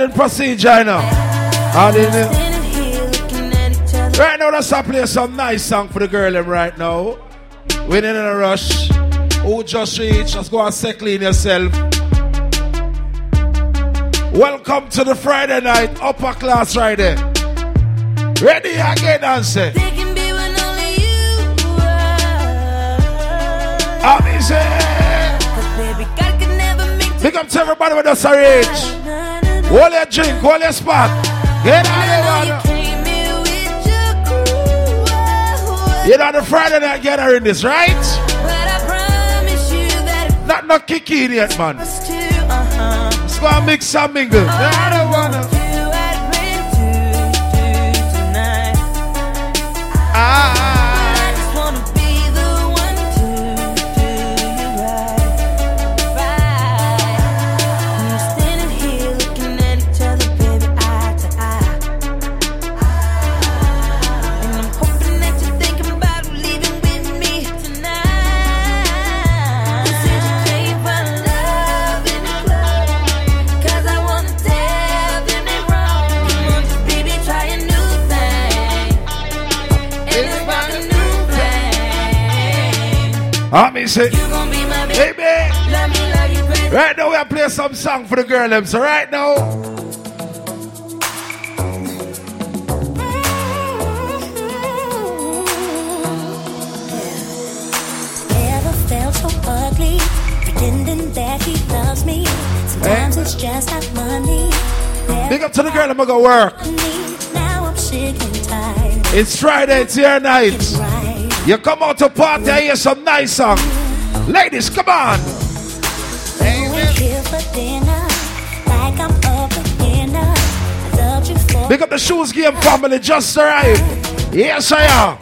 Chick on the loading procedure, you know. Right now, let's play some nice song for the girl them right now. Winning in a rush. Who just reached? Just go and settle in yourself. Welcome to the Friday night upper class Friday. Ready again, answer. They can be when only you are. I'm Big up to everybody with us reach. Hold your drink, hold your spot. Get out of here, You know the Friday night gathering this, right? You Not not kicking yet, man. Let's go and mix some mingle. I don't wanna. Ah, I mean, say, hey, man. Right now, we are playing some song for the girl, them. So, right now. Ugly, pretending that he loves me. Sometimes hey. it's just not money. Big up to the girl, I'm gonna go work. It's Friday, it's your night. You come out to party, I hear some nice song. Ladies, come on. Big up the shoes game family, just arrived. Yes, I am.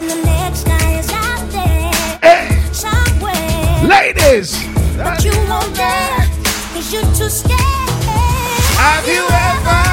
Hey. Ladies. Have you ever?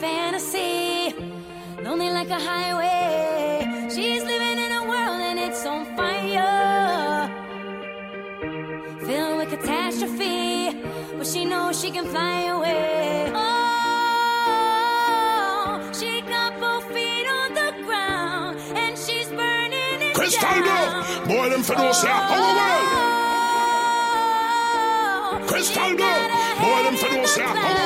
fantasy, lonely like a highway. She's living in a world and it's on fire, filled with catastrophe, but she knows she can fly away. Oh, she got both feet on the ground and she's burning it Chris down. Tango, boy, them fiddles oh, out all the world. Boy, them fiddles out all the.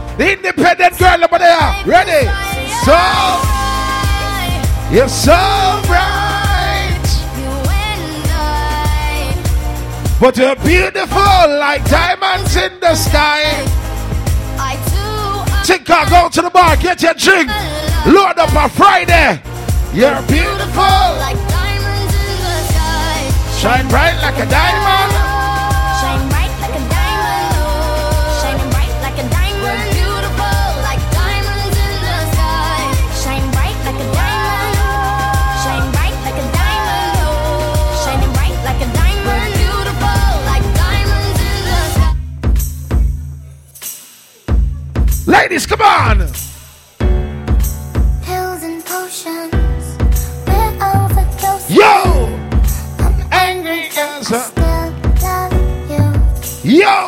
The independent girl over there. Ready? So, you're so bright. But you're beautiful like diamonds in the sky. Tinker, go to the bar, get your drink. Load up on Friday. You're beautiful. Like diamonds in the sky. Shine bright like a diamond. In the sky. Ladies, come on. Yo! I'm angry cause Yo!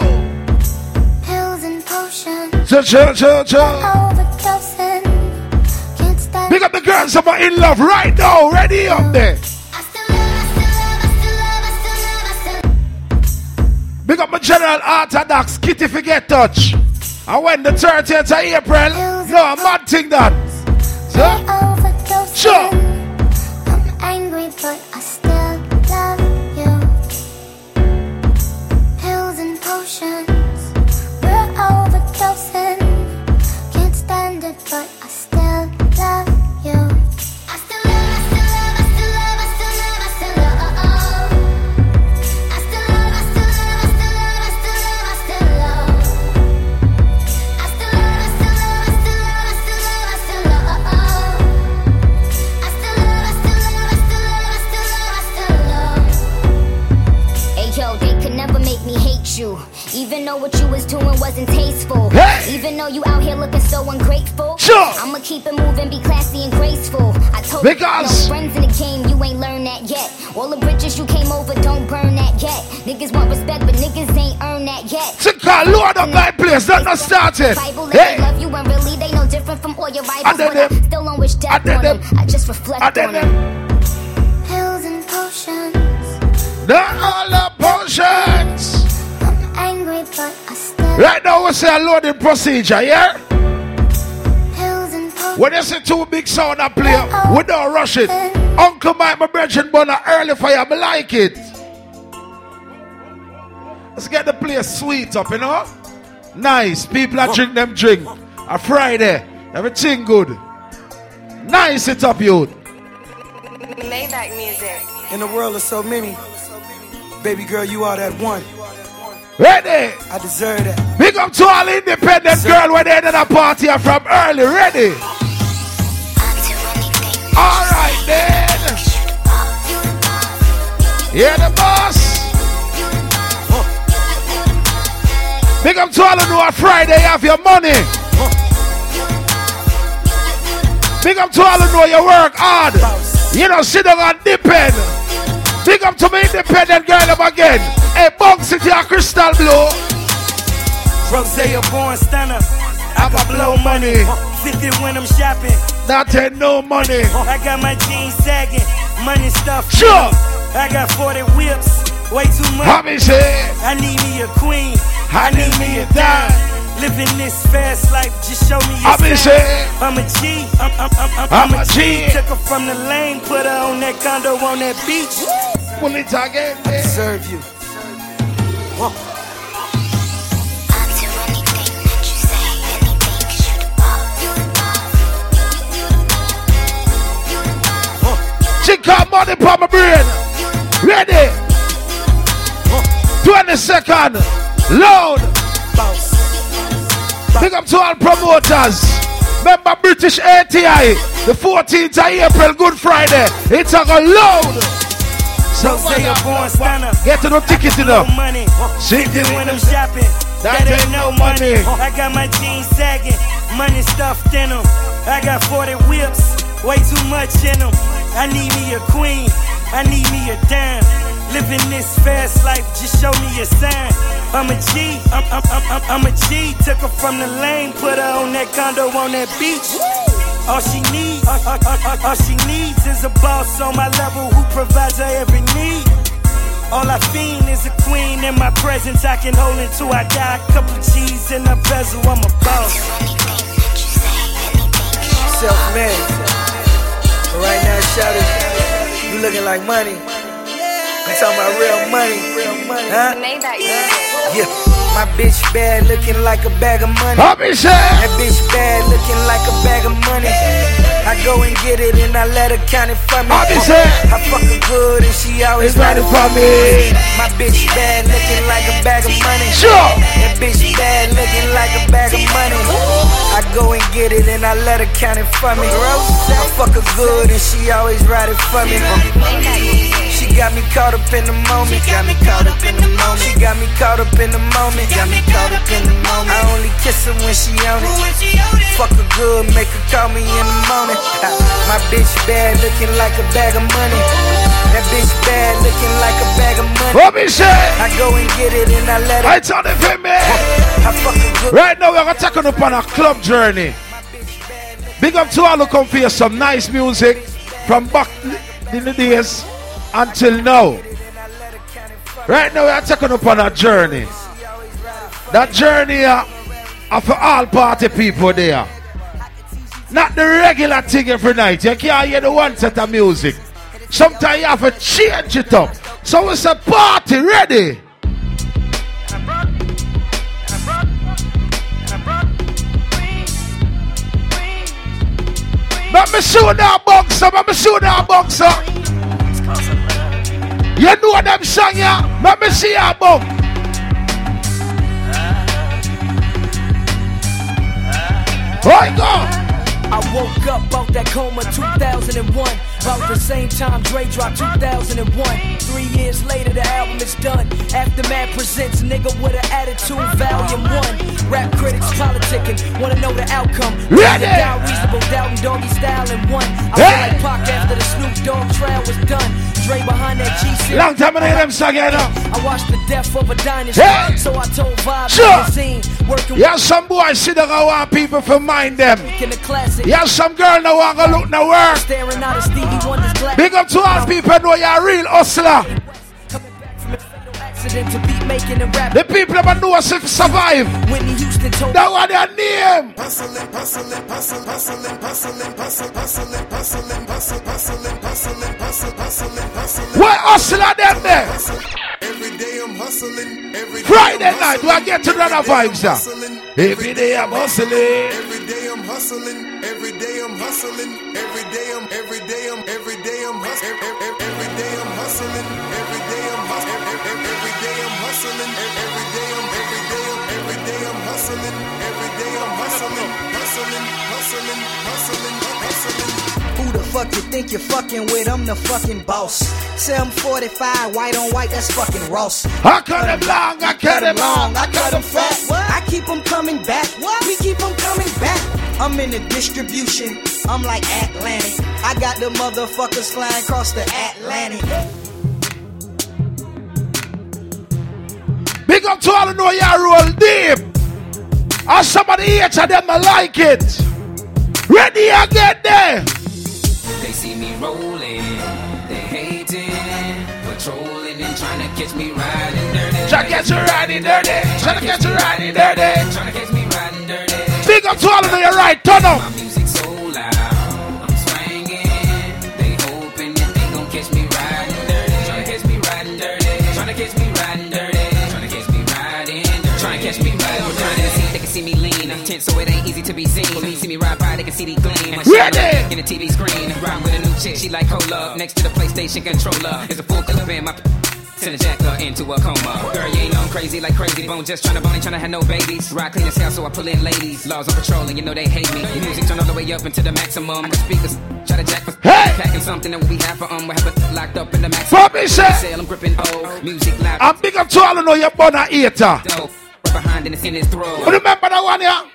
Pills and potions. Chill, chill, chill, chill. Big up the girls that are in love right now. Ready up there. Big up my general orthodox kitty forget touch. And when the 30th of April, no, I'm not think that. So, doing wasn't tasteful. Hey! Even though you out here looking so ungrateful. Sure. I'ma keep it moving, be classy and graceful. I told because you, no friends in the game, you ain't learned that yet. All the bridges you came over, don't burn that yet. Niggas want respect, but niggas ain't earned that yet. Sika, Lord of that place, that not started. Bible, hey. love you and really they no different from all your rivals. I, I still don't wish death on them. I just reflect I on them. Pills and potions. Not all the potions I'm angry, but I. Right now, we say a loading procedure, yeah? When you see two big sound a play, we don't rush it. Uncle Mike, my brethren, born early for you, I like it. Let's get the place sweet up, you know? Nice. People are drink them drink. A Friday. Everything good. Nice it up, you. Maybach music. In the world of so many, baby girl, you are that one. Ready? I deserve that. Big up to all independent girl when they did a party I'm from early. Ready? All right then. Yeah, the boss. Big up to all of you on Friday have your money. Big up to all of you you work hard. You don't sit down and depend. Big up to me independent girl up again. Hey, box it your crystal blue. Rose a born stunner. I got blow money. 50 when I'm shopping. Not ain't no money. I got my jeans sagging. Money stuff. Sure. I got 40 whips. Way too much. How say? I need me a queen. I, I need, need me a dime. Living this fast life, just show me your sign. I'm a G, I'm, I'm, I'm, I'm, I'm a G. Took her from the lane, put her on that condo on that beach. Pull it again, I deserve you. She got money for my brain. Ready? 20 second. Load. Big up to all promoters. Remember British ATI. The 14th of April, Good Friday. It's a load. So say a born stunner. Get to the ticket enough. Money. It when I'm shopping. That, that ain't no money. money. I got my jeans sagging. Money stuffed in them. I got 40 whips. Way too much in them. I need me a queen. I need me a dime. Living this fast life, just show me a sign. I'm a G, I'm, I'm, I'm, I'm a G. Took her from the lane, put her on that condo on that beach. All she needs, all, all, all, all she needs is a boss on my level who provides her every need. All I fiend is a queen in my presence. I can hold until I die. A Couple of cheese in a bezel, I'm a boss. Self-made. Right now, shout it. You looking like money. I'm talking about real money. Real money. Huh? Yeah. My bitch bad, looking like a bag of money. That bitch bad, looking like a bag of money. I go and get it and I let her count it for me. I fuck her good and she always write it for me. My bitch bad, looking like a bag of money. Sure. That bitch bad, looking like a bag of money. I go and get it and I let her count it for me. I fuck her good and she always write it for me. She got me caught up in the moment. She Got me caught up in the moment. She got me caught up in the moment it. Got me caught up in the moment. I only kiss her when she on it. Fuck her good, make her call me in the morning. My bitch bad, looking like a bag of money. That bitch bad, looking like a bag of money. What me say? I go and get it and I let it. I tell the film, man. Right now, we're taking up on a club journey. Big up to all who come for some nice music from back in the days until now. Right now, we are taking up on a journey. That journey uh, of all party people there. Not the regular thing every night. You can't hear the one set of music. Sometimes you have to change it up. So it's a party ready. Let me shoot that boxer, let me shoot that boxer. You know them song, yeah? Let me see your box. Right go. I woke up out that coma 2001. About the same time Dre dropped 2001. Three years later, the album is done. Aftermath presents Nigga with an Attitude, Volume 1. Rap critics politicking, wanna know the outcome. Ready! Down reasonable, doubting doggy style and one. I feel like Pac after the Snoop Dogg trial was done. Dre behind that GC. Long time I them song, I watched the death of a dynasty, hey. so I told Vibe sure. magazine. Working yeah, some boys see I want people for mind them. The. Yeah, some girl now want to look no work. Staring out of Stevie Wonder's glass. Big up to all people know you're a real hustler. The people ever know us if survive. Whitney Houston told that what their name. Hustling, hustling, hustling, hustling, hustling, hustling, hustling, hustling, hustling, hustling, hustling, hustling, hustling, hustling. What hustler them there? Every day I'm hustling. Every Friday night do I get to run a vibes sir. Every day I'm hustling. Every day I'm hustling. Every day I'm hustling. Every day I'm every day I'm every day I'm hustling. Every day I'm hustling. Hustling. Every day I'm every day I'm every day I'm hustling. Every day I'm hustling. Hustling. Hustling. Hustling. Hustling. Who the fuck you think you're fucking with? I'm the fucking boss. Say I'm 45, white on white, that's fucking Ross. I cut him long, I cut him long, I cut him fat. What? I keep him coming back. What? We keep him coming back. I'm in the distribution, I'm like Atlantic. I got the motherfuckers flying across the Atlantic. Big up to all who know y'all roll deep. Or somebody here to them, I like it. Ready, I get there. They see me rolling, they hating, patrolling and trying to catch me riding dirty. Trying to catch you riding dirty. Trying to catch you riding dirty. Trying to catch me riding dirty. Big up to all of you, right, turn up. My music so me lean. I'm tense, so it ain't easy to be seen. Police see me ride by, they can see the gleam. Ready? In the TV screen, ride with a new chick. She like cola. Next to the PlayStation controller is a full clip in my. Send a jacker into a coma. Girl, you ain't on crazy like crazy bone. Just tryna bone, ain't tryna have no babies. Ride clean as hell, so I pull in ladies. Laws on patrol, and you know they hate me. Music turn all the way up into the maximum. The speakers try to jack for hey! packing something that we have for um. We have it locked up in the maximum. Bobby said, I'm gripping old music loud. I'm big up to all who know you're born a eater. Right behind it's in his throat. Remember that one, yeah?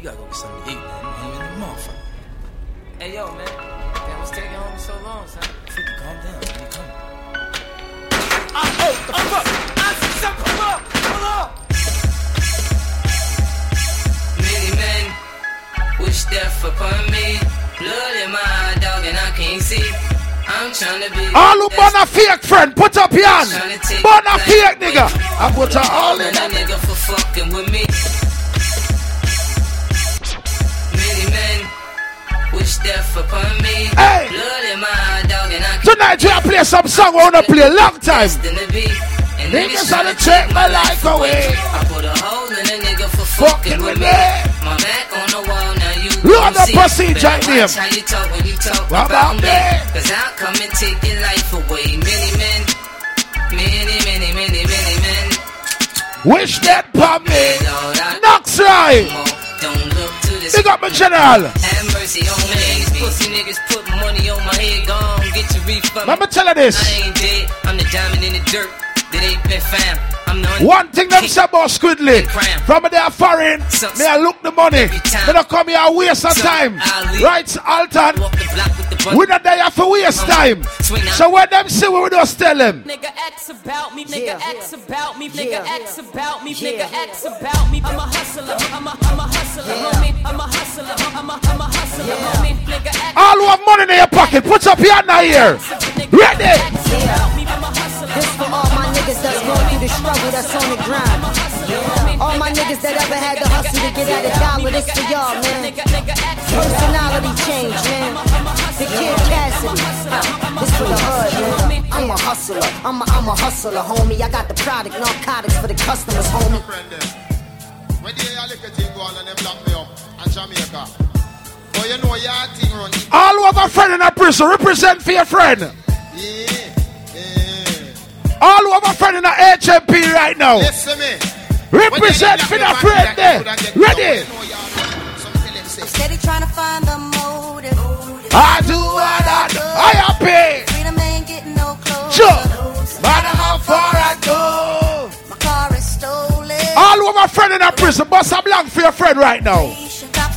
You gotta go get something to eat, man. Motherfucker. Hey, yo, man. Damn, what's taking home so long, son? 50, calm down. You coming. Ah, oh, the fuck? Some, come on, come on. Many men wish death upon me. Blood in my dog and I can't see. I'm trying to be. All who born a fake friend, put up your hand. Born a fake nigga. I put her all in that nigga for fucking with me. Wish death upon me. Hey. Blood in my dog and I Tonight we play some song I wanna play a long time. And niggas trying to take my life away. I put a hole in a nigga for fucking with me. My back on the wall now you Lord the procedure name. How you talk when you talk about, about me. Cause I'll come and take your life away. Many men, many, many, many, many men. Wish that upon me. Lord, right. don't look to this. Big up my general. Have mercy on me. These pussy niggas put money on my head. Gone, get your refund. Let me tell you this. I ain't dead. I'm the diamond in the dirt that ain't been found. I'm the One thing them say about Squidly, from they are foreign, me I look the money, me don't come here waste of time. Right, Alton, we not there for waste time. So when them see what we just tell them. Nigga X about me, nigga X about me, nigga X about me, nigga X about me. I'm a hustler, I'm a, I'm a hustler, homie. I'm a hustler, I'm a, I'm a hustler, homie. Nigga X All who have money in your pocket, put up your hand here. Ready? about me, I'm a hustler. This for all my niggas that's going through the struggle that's on the grind. All my niggas that ever had to hustle to get at a dollar, this for y'all, man. Personality change, man. The kid Cassidy. This for the hood, man. I'm a hustler. I'm a, I'm a hustler, homie. I got the product, narcotics for the customers, homie. When they a little thing go on and them lock me up and Jamaica. But you know your thing run. All who have a friend in a prison, represent for your friend. Yeah, yeah. All who have a friend in the HMP right now, Listen me. represent for the friend there. Ready? Steady trying to find the motive. I do what I do. I am paid. Freedom ain't getting no closer. Sure. Matter how far I go. My car is stolen. All who have a friend in a prison, bust a blank for your friend right now.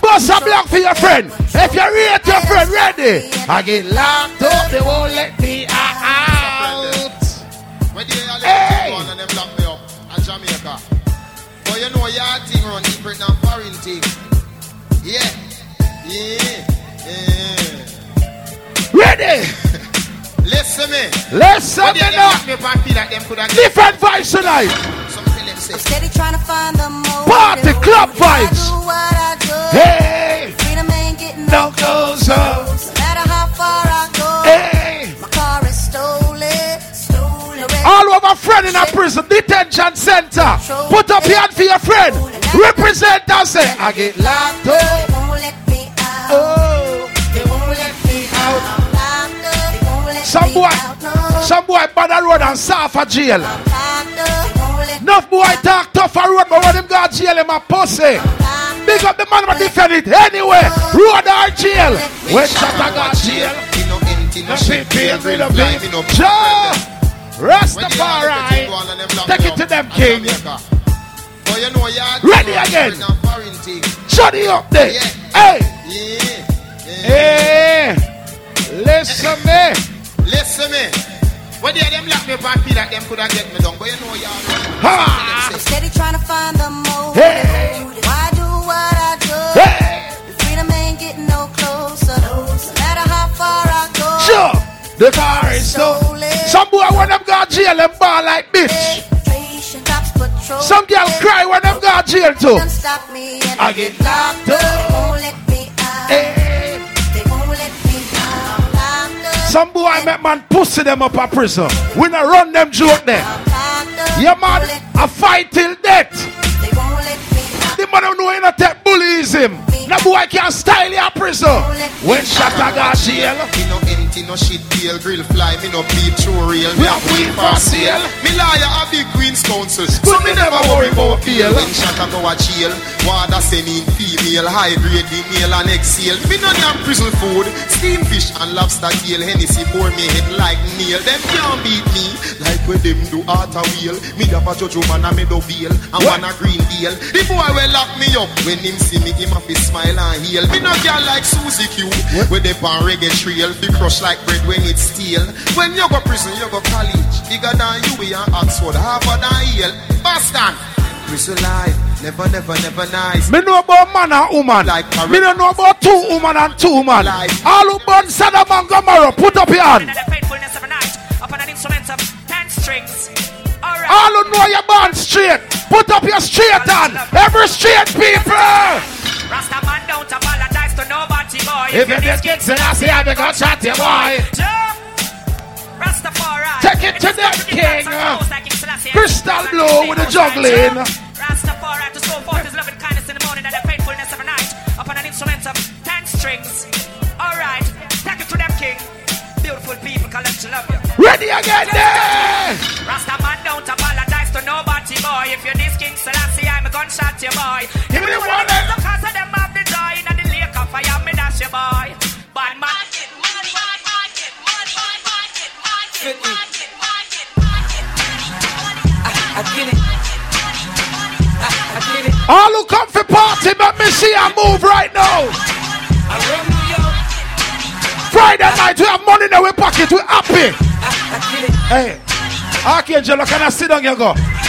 Bust a blank for your friend. If you rate your friend, ready? I get locked up, they won't let me out. Know your thing run different than foreign thing. Yeah, yeah, yeah. Ready? Listen me. Listen me a now. me up and feel like them coulda get Different vibes tonight. some tell them say. Steady trying to find the motive. Party club I vibes. do what I do. Hey, Freedom ain't getting no no All who have a friend in a prison, detention center. Put up your hand for your friend. Represent and say, I get locked up. won't let me out. Oh. They won't let me out. Locked up. They won't let Some boy, some boy bad road and Safa jail. Locked up. They won't let Enough boy talk tough a road, but when him got jail, him a pussy. Big up the man who defend it anyway. Road or jail. When shot I got jail. Me no empty, no No shit, shit, feel feel real of fly, me no Joe. When they a little thing go on Rastafari. and them lock Take it to them, king. Jamaica. But you know your thing Ready again. different than foreign. Shut it up there. Hey. Yeah, yeah. Hey. Listen me. Listen me. When they them lock me up and feel like them coulda get me down, but you know y'all. Ha. Say, Steady trying to find the motive. Hey. Why do what I do? Hey. Freedom ain't getting no closer. No matter how far I go. Sure. The car is so. Some boy when them got jail, them ball like bitch. Some girl cry when them got jail too. Don't stop me and I get locked up. won't let me out. Hey. They won't let me out. Eh. Some boy make man pussy them up a prison. We not run them joke there. Yeah man, a fight till death. They won't let me out. The man who know you not take bullies him. No boy can style your prison. When shot a got jail. Me no empty, no shit deal, grill fly, me no beat true real. We have weed for sale. Me lawyer a big Queen's Counsel, so me never worry about bail. When shot a go a jail, water send in female, high grade the male and exhale. Me no damn prison food, steam fish and lobster tail. Hennessy pour me head like nail. Them can't beat me like when them do art a wheel. Me a judge woman and me do bail, and one a green deal. The boy will lock me up when him see me, him have to smile and heal. Me no girl like Susie Q, where they pan reggae trail, be crush like bread when it's steel. When you go prison, you go college, bigger than you, we and Oxford, Harvard and Yale. Boston, prison life. Never, never, never nice. Me know about man and woman. Like me don't know about two woman and two woman. Like All who born Sodom and Gomorrah, put up your hand. All who know you're born straight, put up your straight hand. Every straight people. Rasta man don't apologize to nobody, boy. If, if you just get to I how they got shot you, boy. Rastafari. Take it to the king. Crystal blue with the juggling. Rastafari to show forth his loving kindness in the morning and the faithfulness of a night upon an instrument of ten strings. Alright, take it to them king. Beautiful people collect to love you. Ready again there. Rasta man don't apologize to nobody boy. If you're this king Selassie, I'm a gunshot your boy. Give me the one. The Because of them have the joy and the lake of fire, me dash your boy. Bad man. 50. I, I get it. I, I get it. All who come for party, but me see I move right now. Friday night, we have money in our pocket, we happy. Hey, Archangel, can I sit down here go?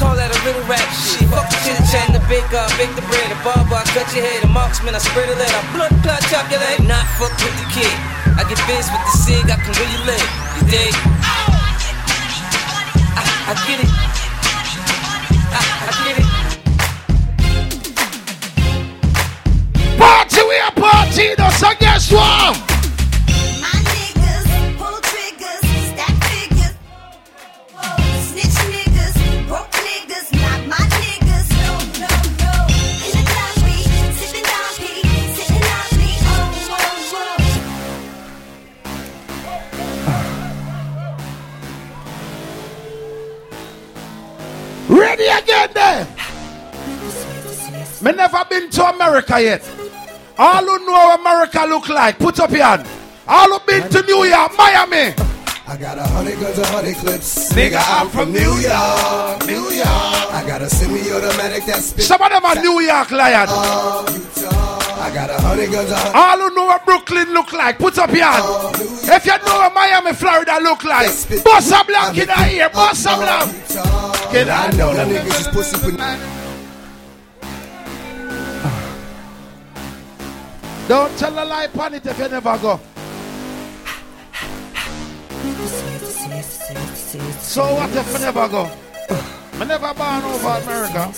Call that a little rap shit. Fuck the chit chat and the big uh, bake the bread. The barber, I cut your head. The marksman, I spread a lead. I blood clot, chop your leg. Not fuck with the kid. I get biz with the cig. I can really live. You dig? I, get it. I, I get it. Party, we are party. So guess what? Ready again there. Me never been to America yet. All who know how America look like, put up your hand. All who been to New York, Miami. I got a hundred guns, a hundred clips. Nigga, I'm from New York, New York. I got a semi-automatic that spit. Some of them are New York lion. I got a hundred guns, a. All who know what Brooklyn look like, put up your hand. If you know what Miami, Florida look like, bust a blank in the ear, bust a blank. Get I know that niggas is pussy for Don't tell a lie upon it if you never go. So what if I never go? I never born over America.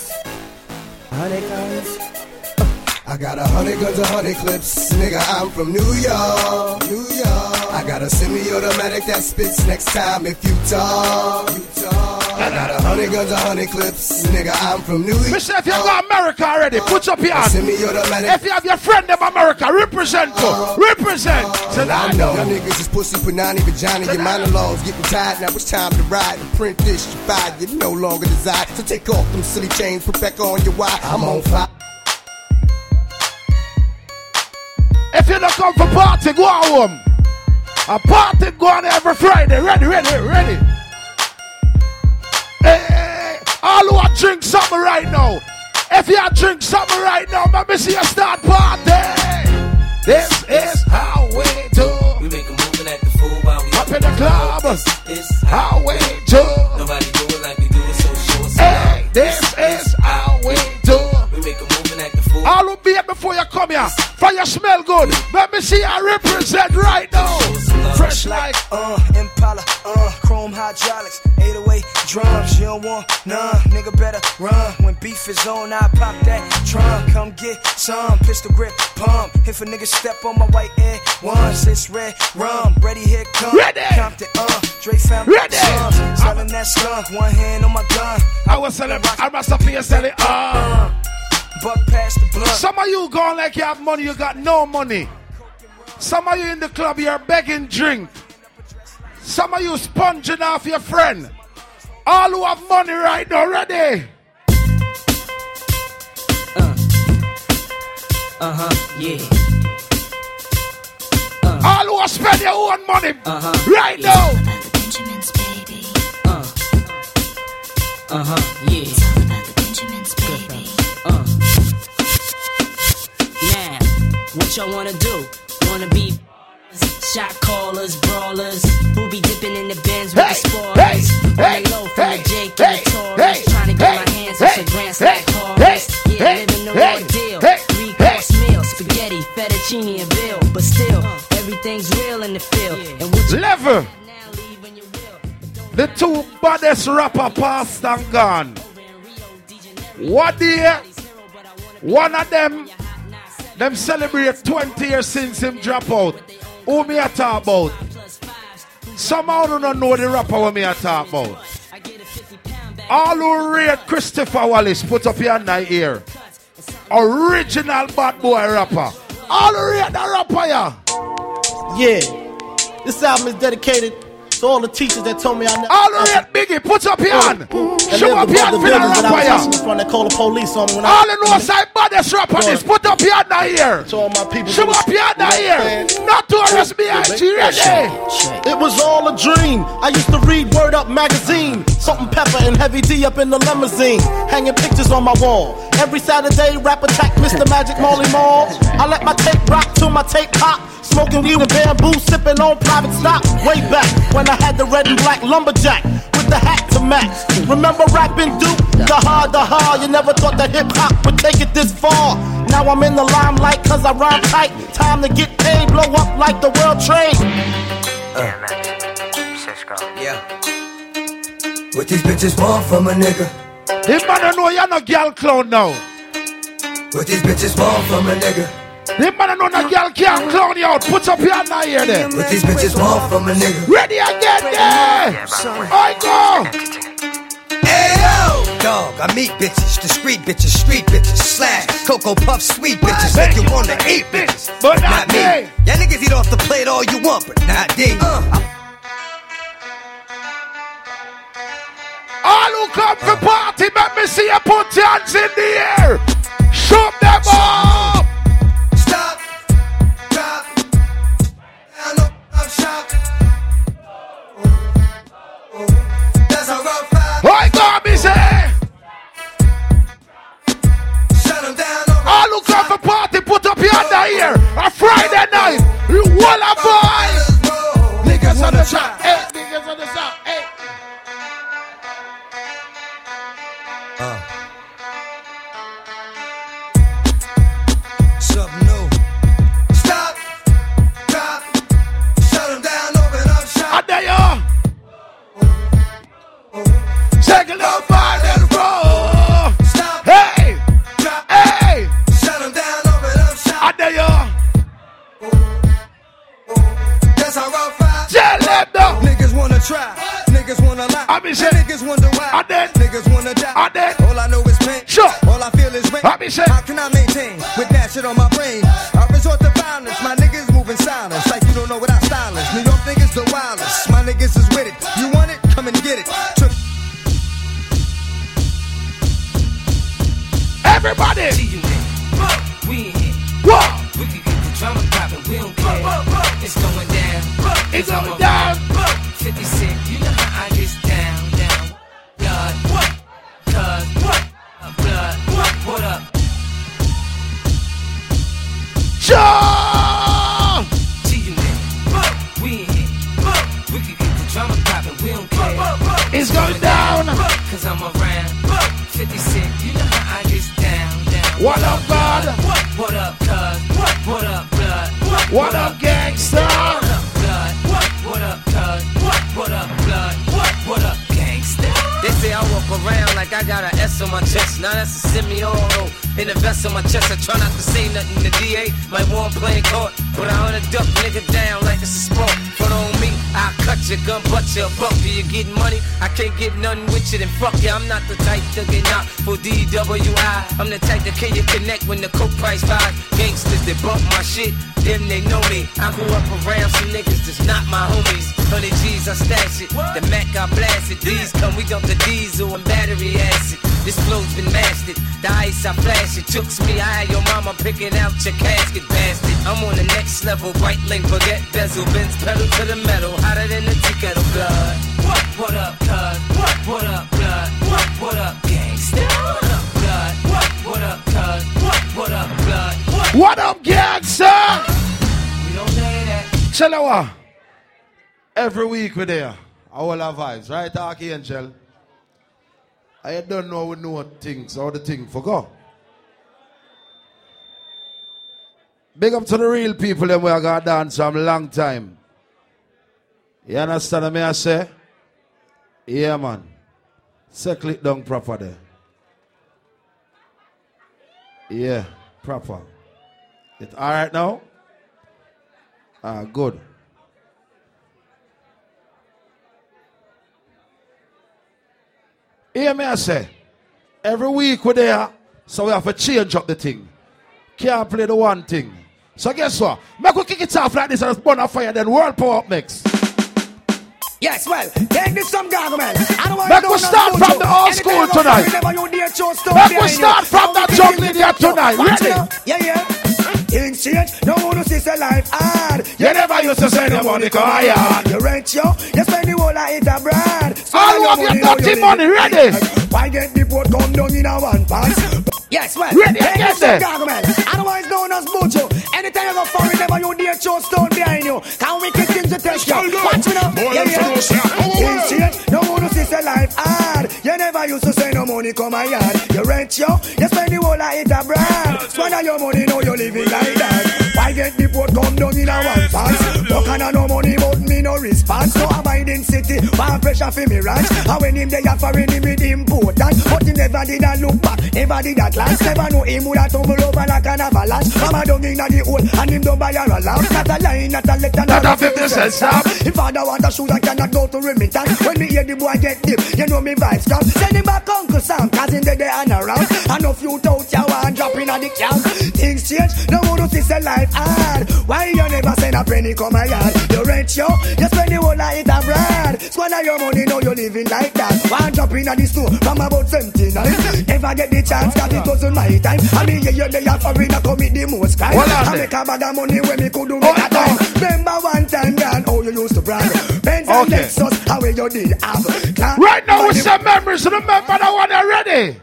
I got a hundred guns, a hundred clips. Nigga, I'm from New York, New York. I got a semi-automatic that spits next time if you talk. You talk. I got a hundred guns, a hundred clips. Nigga, I'm from New York. Mister, if you got America already, put up your hand. If you have your friend in America, represent. Uh, represent. Uh, so I know. Y'all niggas is pussy, punani, vagina. Your monologues getting tired. Now it's time to ride and print this. You fired, you no longer desire. So take off them silly chains, put back on your wire. I'm on fire. If you don't come for party, go home. A party go on every Friday. Ready, ready, ready. Hey, all who are drink something right now. If you are drink something right now, let me see you start party. This is how we do. We make a move and act the fool while we up in the club. This is how we do. Nobody do it like we do it, so show us. Hey, this is fool. All who be here before you come here. For you smell good. Let me see I represent right now. Fresh like uh Impala, uh chrome hydraulics, 808 drums. You don't want none, nigga better run. When beef is on, I pop that trunk. Come get some pistol grip pump. If a nigga step on my white air once, it's red rum. Ready here come. Ready. Compton, uh, Dre family. Ready. Sons, selling that skunk, one hand on my gun. I was selling, I must have been selling, uh. Buck past the blood. Some of you going like you have money, you got no money. Some of you in the club, you're begging drink. Some of you sponging off your friend. All who have money right now, ready? Uh. Uh huh, yeah. Uh. All who spend your own money uh-huh. right yeah. now. Benjamins, baby. Uh. Uh huh, yeah. What y'all wanna do? Wanna be Shot callers, brawlers, who be dipping in the Benz with hey, the spoilers. Hey, hey, low from hey, the Jake hey, and the Taurus, hey, trying to get my hands on some grants like Horace. Yeah, living the raw deal. Three course meal, spaghetti, fettuccine, and bill. But still, everything's real in the field. And what you Level. The two baddest rapper passed and gone. What year? One of them, them celebrate 20 years since him drop out. Who me a talk about? Somehow do not know the rapper what me a talk about. All who read Christopher Wallace put up your night here. Original bad boy rapper. All who read the rapper yeah. Yeah. This album is dedicated to all the teachers that told me I never. All right, Biggie, put up your hand. Show up your hand for the rapper. Front, they call the police on me when all I know side baddest rapper this. Put up your hand here. To all my people. Show up your hand here. Not to arrest me, ready. It was all a dream. I used to read Word Up magazine. Salt-n-Pepa and Heavy D up in the limousine. Hanging pictures on my wall. Every Saturday, rap attack Mr. Magic Marley Marl. I let my tape rock till my tape pop. Smoking weed with bamboo, sipping on private stock. Way back when I had the red and black lumberjack with the hat to match. Remember rapping Duke? The hard, the hard. You never thought that hip hop would take it this far. Now I'm in the limelight cause I rhyme tight. Time to get paid, blow up like the world trade. Yeah. What these bitches want from a nigga? This man know you're not girl clown now. What these bitches want from a nigga? The man know that girl can't clown you out. Put up your hand here there. What these bitches want from a nigga. Ready again there. I go. Hey yo, dog, I meet bitches, discreet bitches, street bitches, slash, cocoa puff, sweet bitches, make you wanna eat bitches, but not, not me. Y'all niggas eat off the plate all you want, but not D. Uh. All who come for party, let me see you put your hands in the air. Shoot them up. I got me say. All for party, put up your here. A Friday night, you wanna boy. Niggas on the chat, wanna try. Niggas wanna lie. I mean, say. Niggas wonder why. I did. Niggas wanna die. I did. All I know is pain. Sure. All I feel is rain. I mean, say. How can I maintain with that shit on my brain? I resort to violence. My niggas moving silence like you don't know what I stylist. New York niggas the wildest. My niggas is with it. You want it? Come and get it. Took Everybody. We in here. What? We can get the drama poppin', we don't care. It's going down. It's going down. 50 Cent, you know how I get down, down. Blood, what? Cuz, what? Blood, what? What up? Jump! We in here. We can get the drama poppin', we don't care. It's going down. Cause I'm around. 50 Cent, you know how I get down, down. what up, God? What, what up, cuz? What, what up, blood? What, what up, gangsta? What, up, blood? What, what up, gangsta? They say I walk around like I got an S on my chest. Now that's a semi-auto. In the vest on my chest, I try not to say nothing. The DA might want playing court, but I wanna duck nigga down like it's a sport. Front on me, I cut your gun, butt your buck. Do you get money? I can't get nothing with you, then fuck you. I'm not the type to get knocked for DWI. I'm the type to kill you connect when the coke price rise. Gangsters that bump my shit, them they know me. I grew up around some niggas that's not my homies. Hundred G's, I stash it. The Mac, I blast it. These come, we dump the diesel and battery acid. This flow's been mastered. The ice I flash it. Chooks me, I had your mama picking out your casket, bastard. I'm on the next level. White link, forget bezel. Benz pedal to the metal. Hotter than Chalawa. Every week we're there. All our vibes, right, Archangel? I don't know we know things, how the thing for go. Big up to the real people them we are gonna dance from long time. You understand me I say? Yeah man. Say click down proper there. Yeah, proper. It alright now? Ah, good. Hear me I say, every week we're there, so we have to change up the thing. Can't play the one thing. So guess what? Make we kick it off like this and burn a fire, then world power up next. Yes, well, take this some garment. Make we start from the old school tonight. Make we start from that juggling here tonight. Ready? Yeah, yeah. Things change, no one who sees a life hard. You never used to send the money hard. You rent yo, you spend the whole of it abroad. So All of your dirty money, ready? Why get the boat come down in a one pass? Yes, well, ready again then. Otherwise known as Bojo. Anytime you go for it, never you dare show stone behind you. Can't we kick things to test you? Watch me now. Yeah, yeah. Things change, no one who sees a life hard. You never used to send no money come my yard. You rent yo, you spend the whole of it abroad. Spend your money, now you living like that. Get the boat come down in a one pass? No kind of no money, but me no response. So abiding city, one pressure for me ranch. And when him they offering him with important, but he never did a look back, never did a glance. Never know him would have tumble over like an avalanche. Mama down in the hole, and him don't buy a lamp. Not a line, not a letter, not a fifty cent stop. If father want a shoe, I cannot go to remittance. When me hear the boy get dip, you know me vibes come. Send him back Uncle Sam, cause him they there and around. And if you doubt, you want drop in the camp. Things change, no one to see life hard. Why you never send a penny come my yard? You rent yo, you spend the whole it abroad. Squander your money, now you living like that. One jump in at the store from about 79. Never get the chance, cause it wasn't my time. I mean, yeah, you they are foreign, I commit the most crime. I make a bag of money when me could do make oh, a time. Remember one time, God, how you used to brag. Benz and. Lexus, how you did have. Right now, with some memories, remember that one already.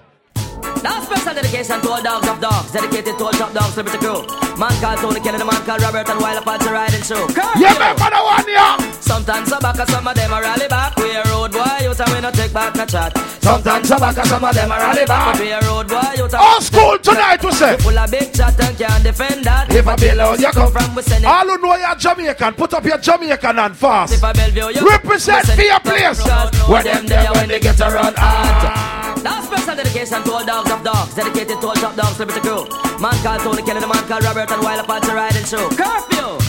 Now special dedication to all dogs of dogs, dedicated to all top dogs, liberty crew. Man called Tony Kelly, the man called Robert, and while apart to riding show. Yeah, man, for the one, yeah. Sometimes I back, some of them are rally back. We a road boy, you tell me no take back no chat. Sometimes I back, some of them are rally back. We a road boy, you tell All school tonight, we say. Full of big chat and can't defend that. If I below you come from, we send it. All who know you're Jamaican, put up your Jamaican and fast. If I Bellevue, you represent for your place. Where them there when they get around hard. Now special dedication to all dogs of dogs, dedicated to all top dogs, liberty crew. Man called Tony Kelly, the man called Robert, and while apart to riding through. Curfew!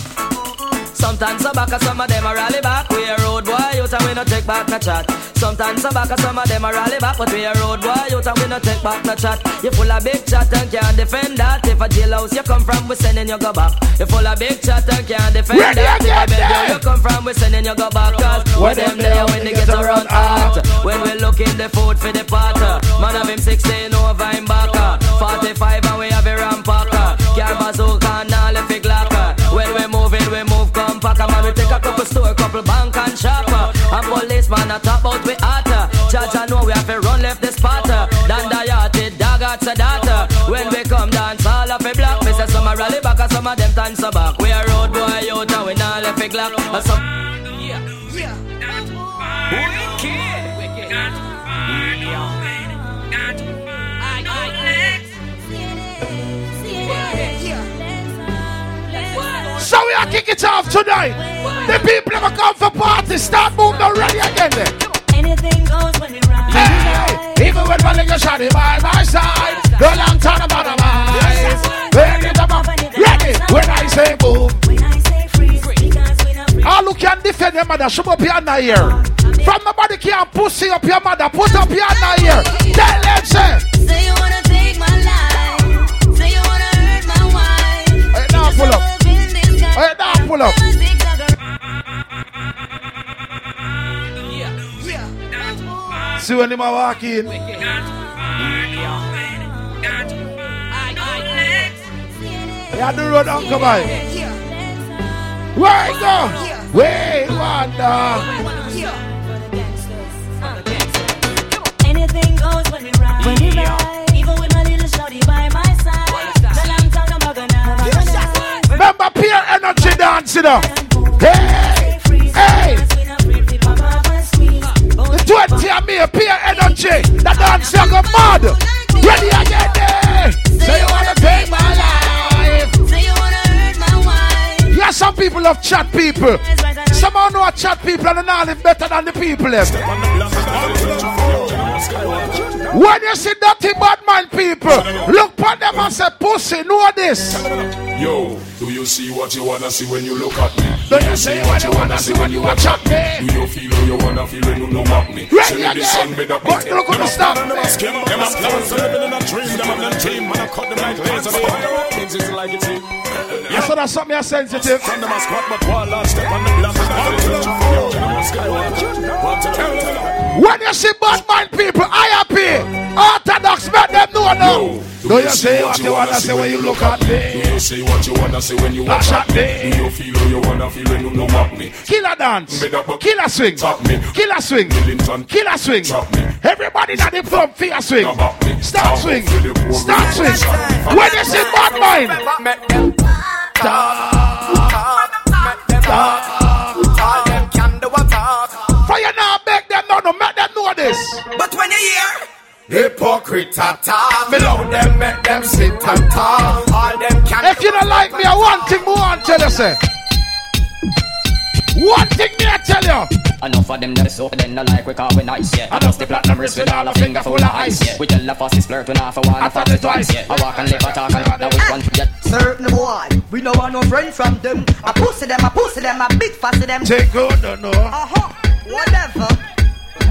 Sometimes I back, some of them a rally back. We a road boy, you and we no take back no chat. Sometimes I back, some of them a rally back, but we a road boy, you and we no take back no chat. You full of big chat and can't defend that. If a jailhouse you come from, we sending you go back. You full of big chat and can't defend Ready that. If a bedroom you come from, we sending you go back. Cause when them there when they get around hot. When we look in the food for the potter, man of him 16 over him back. 45 and we have a rampacker. Car bazooka couple store, couple bank and shopper. And policeman a talk about we hotter. Judge I know we have to run left the spotter. Dan the dog at the data. When we come dance, all of a block. Me say some a rally back, and some of them so back. We a road boy out and we not left a glock. So we are kicking it off tonight. The people ever come for party, start moving already again then. Anything goes when we ride. Hey, even when my nigga shot it by my side, go long time about my eyes. Ready, ready, when I say boom. All who can defend your mother, show up your here. From nobody can pussy up your mother, put up your here. Tell them, say. Say you wanna take my life. Say you wanna hurt my wife. Hey, now pull up. Hey, now pull up. See when him a walk in. Yeah, the road Uncle Boy. Where you go? Where you wander? Anything goes when we ride. When we ride. Even with my little shorty by my side. The long tongue, I'm not gonna. Remember peer up. Hey, hey. The 20 of me, peer energy. The dance you go mad. Ready again, eh? Say you wanna take my life. Say you wanna hurt my wife. Yeah, some people love chat people. Some of know chat people and they not live better than the people. Them. When you see dirty bad man people, look at them and say, pussy, know this. Yo, do you see what you wanna see when you look at me? Do you see what you wanna see when you watch at me? Do you feel how you wanna feel when you look at me? Ready Say me the sun me the But look at the stuff. Them a skim, them a plans, so living in a dream. Them a them team, man, I cut them like laser. Things is like it is. Yes, so that's something sensitive. From them a squat, but one last step on the block. When you see bad mind people, I happy. Orthodox, make them know now. Do you say what you wanna say when you look at Do me? you say what you wanna say when you watch at me? Do you feel what you wanna feel when you look at me? Killer dance, killer swing, Top me. killer swing, Millington. killer swing. Drop me. Everybody that they from fear swing. About. Start swing, start swing. When you see bad mind, fire now, beg them now, no make them know this. But when you hear hypocrite talk, below them make them sit and talk. All them can. If you don't like me, I want thing more and tell you say. One thing me I tell you. Enough of them that is so then no like we call we nice, yeah. I dust the platinum wrist with all a finger full of ice, yeah. We tell the fastest flirt when half a one, half a twice, yeah. I walk and live, I talk and now which one to get. Certain boy, we no want no friend from them. I pussy them, I pussy them, I big fussy them. Take good, no, no. Uh-huh, whatever.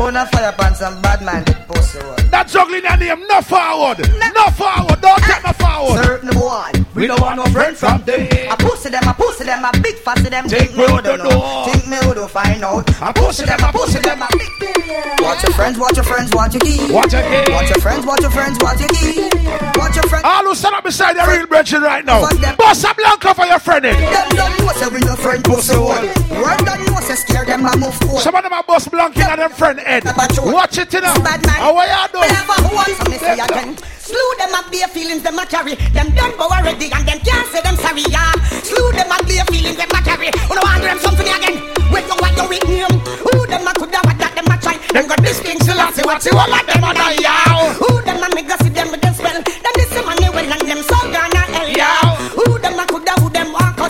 Bona fire pants and bad man get pussy one. That juggling your name, no forward. No forward, don't take no forward. Certain boy, we no want no friend from them. I pussy them, I pussy them, I big fussy them. Take me who don't know. Think me who don't find out. I pussy them, I pussy them, I big. Watch your friends, watch your friends, watch your key. Watch your key. Watch your friends, watch your friends, watch your key. Watch your friends. All who stand up beside the real brethren right now. Bust a blanca for your friend. Them don't know say we no friend pussy one. Word don't know say scare them a move forward. Some of them are bust blanca in them friend head. Watch it, you man. How are you doing? Whenever to miss me again. Slew them up their feelings them a carry. Them done go already and them can't say them sorry yeah. Slew them up their feelings them a carry. Who no want them something again? Wait no what you with him. Who them a coulda what that them a try. Them got this thing still see what see what like them a die yeah. Who them a make go see them with them spell. Them this money well and them so gonna hell yeah. Who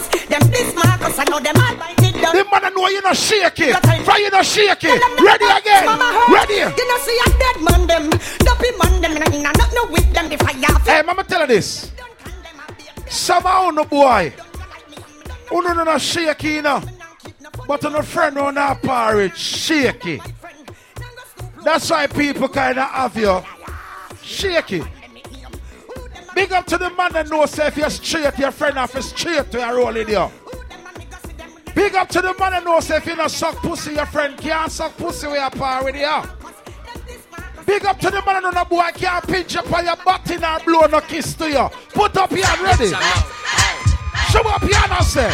them want us. Them this Marcus I know them all bite it down. The man know you not shake it. Fry you not shake it. Ready again. Ready. You know see a dead man them. Dopey man them. And I not know with them the fire. Hey, mama tell her this. Somehow no boy. Uno oh, no not shake you know. But on a friend on that porridge, shaky. That's why people kind of have you shaky. Big up to the man that knows if you're straight, your friend off is straight to your roll in you. Big up to the man that knows if you not suck pussy, your friend can't suck pussy with your par with you. Big up to the man that know boy can't pinch up on your butt in or blow no kiss to you. Put up your hand ready. Show up your hand and say.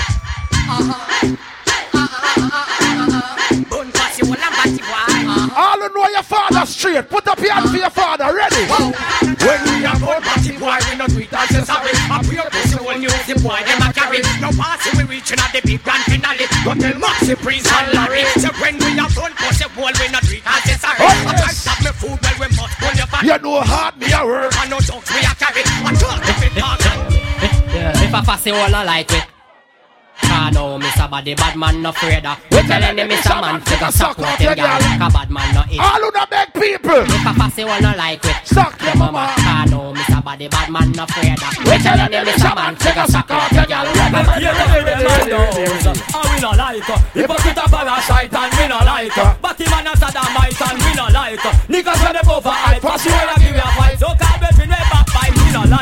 All who know your father straight. Put up your hand for your father. Ready? When we are born tell Maxi Prince and Larry. So when we are born pussy boy, we not tweet and say sorry. I try stop me food well we must pull your fat. You know hard me a work. I know jokes we a carry. I talk if it talk. Yeah, if I pass it all I like it. Ah no, Mr. Body, bad man no afraid of. We telling him Mr. Man figure suck out your girl. Cause bad man no eat. All who not beg people. If I pass it all no like it. Suck your mama. Ah no, Mr. Body, bad man no afraid of. We telling him Mr. Man figure suck out your girl. And we no like. Hypocrite a parasite and we no like. But him and a sodomite and we no like. Niggas when them over hype, pass you when I give you a fight.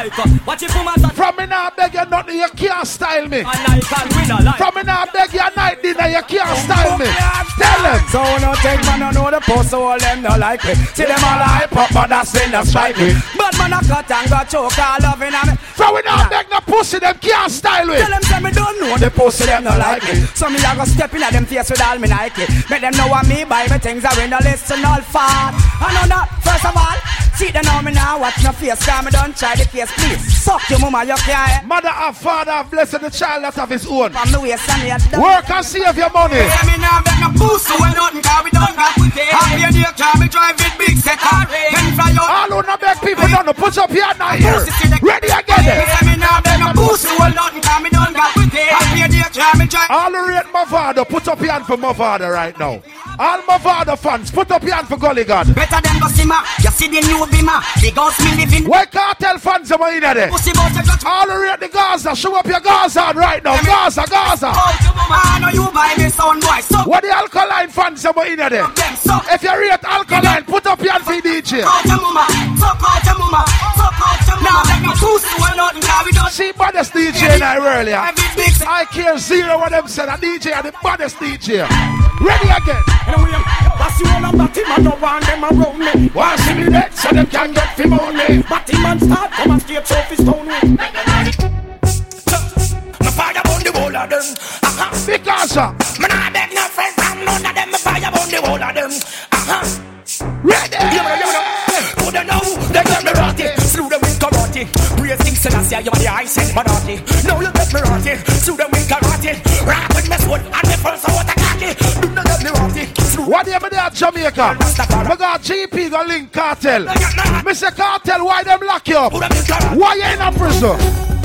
Like her. Watch it from a From me now beg you nothing, you can't style me. And I can we no like From me now beg you night dinner, you can't style me. Tell them. So no take man, no know the post, so all them no like me. See them all hype up, but that's still not strike me. But man, I cut and got choke, all loving on me. So we don't make no pussy, them can't style with. Tell them say me don't know the pussy, them no like me. So me I go step in at them face with all me Nike. Make them know what me buy me things are in the list and all fat. I know that first of all. See them know me now, watch no face, cause me don't try the face, please. Suck your mama, you can't. Mother and father have blessed the child out of his own. From the waist and the head. Work and save your money. Yeah, me now make no boost, so when nothing can be done, got with it. Happy day, can me drive it big, set hard. Then fly out. All who no beg people don't know, put up your now here. Ready again. Yeah, me now make no boost, so when nothing can be done, got with it. Happy day, can me drive. All who rate my father, put up your hand for my father right now. All my father fans, put up your hand for Gully God. Better than Gosima, you see the new Bima, the house me living. Why cartel fans I in there? Pussy bout your clutch. All who rate the Gaza, show up your Gaza right now. Gaza, Gaza. Your mama, I know you buy me son boy, so. What the alkaline fans I in there? If you rate alkaline, put up your hand DJ. Out your mama, talk out your mama, talk out your mama. Now, let me boost you and nothing can be. See, baddest DJ night earlier. I care zero what them said. A DJ are the baddest DJ. Ready again. Anyway, that's you all about him, I don't want them around me. Want see me dead so them can get fi money. But him man start come and straight off his stone way. My fire on the wall of them. Uh-huh. Because uh, Man, I beg no friend from none of them. My fire on the wall of them. Uh-huh. ready. Who they know? They get me rotty. Slew them with karate. Praising Selassie, you are the ice and Manati. Now you get me rotty. Slew them with karate. Rock with me sword and me first out a khaki. Do not get me rotty. What do you mean there, Jamaica? I got GP go link cartel. Mr. Cartel, why them lock you up? Why you in a prison?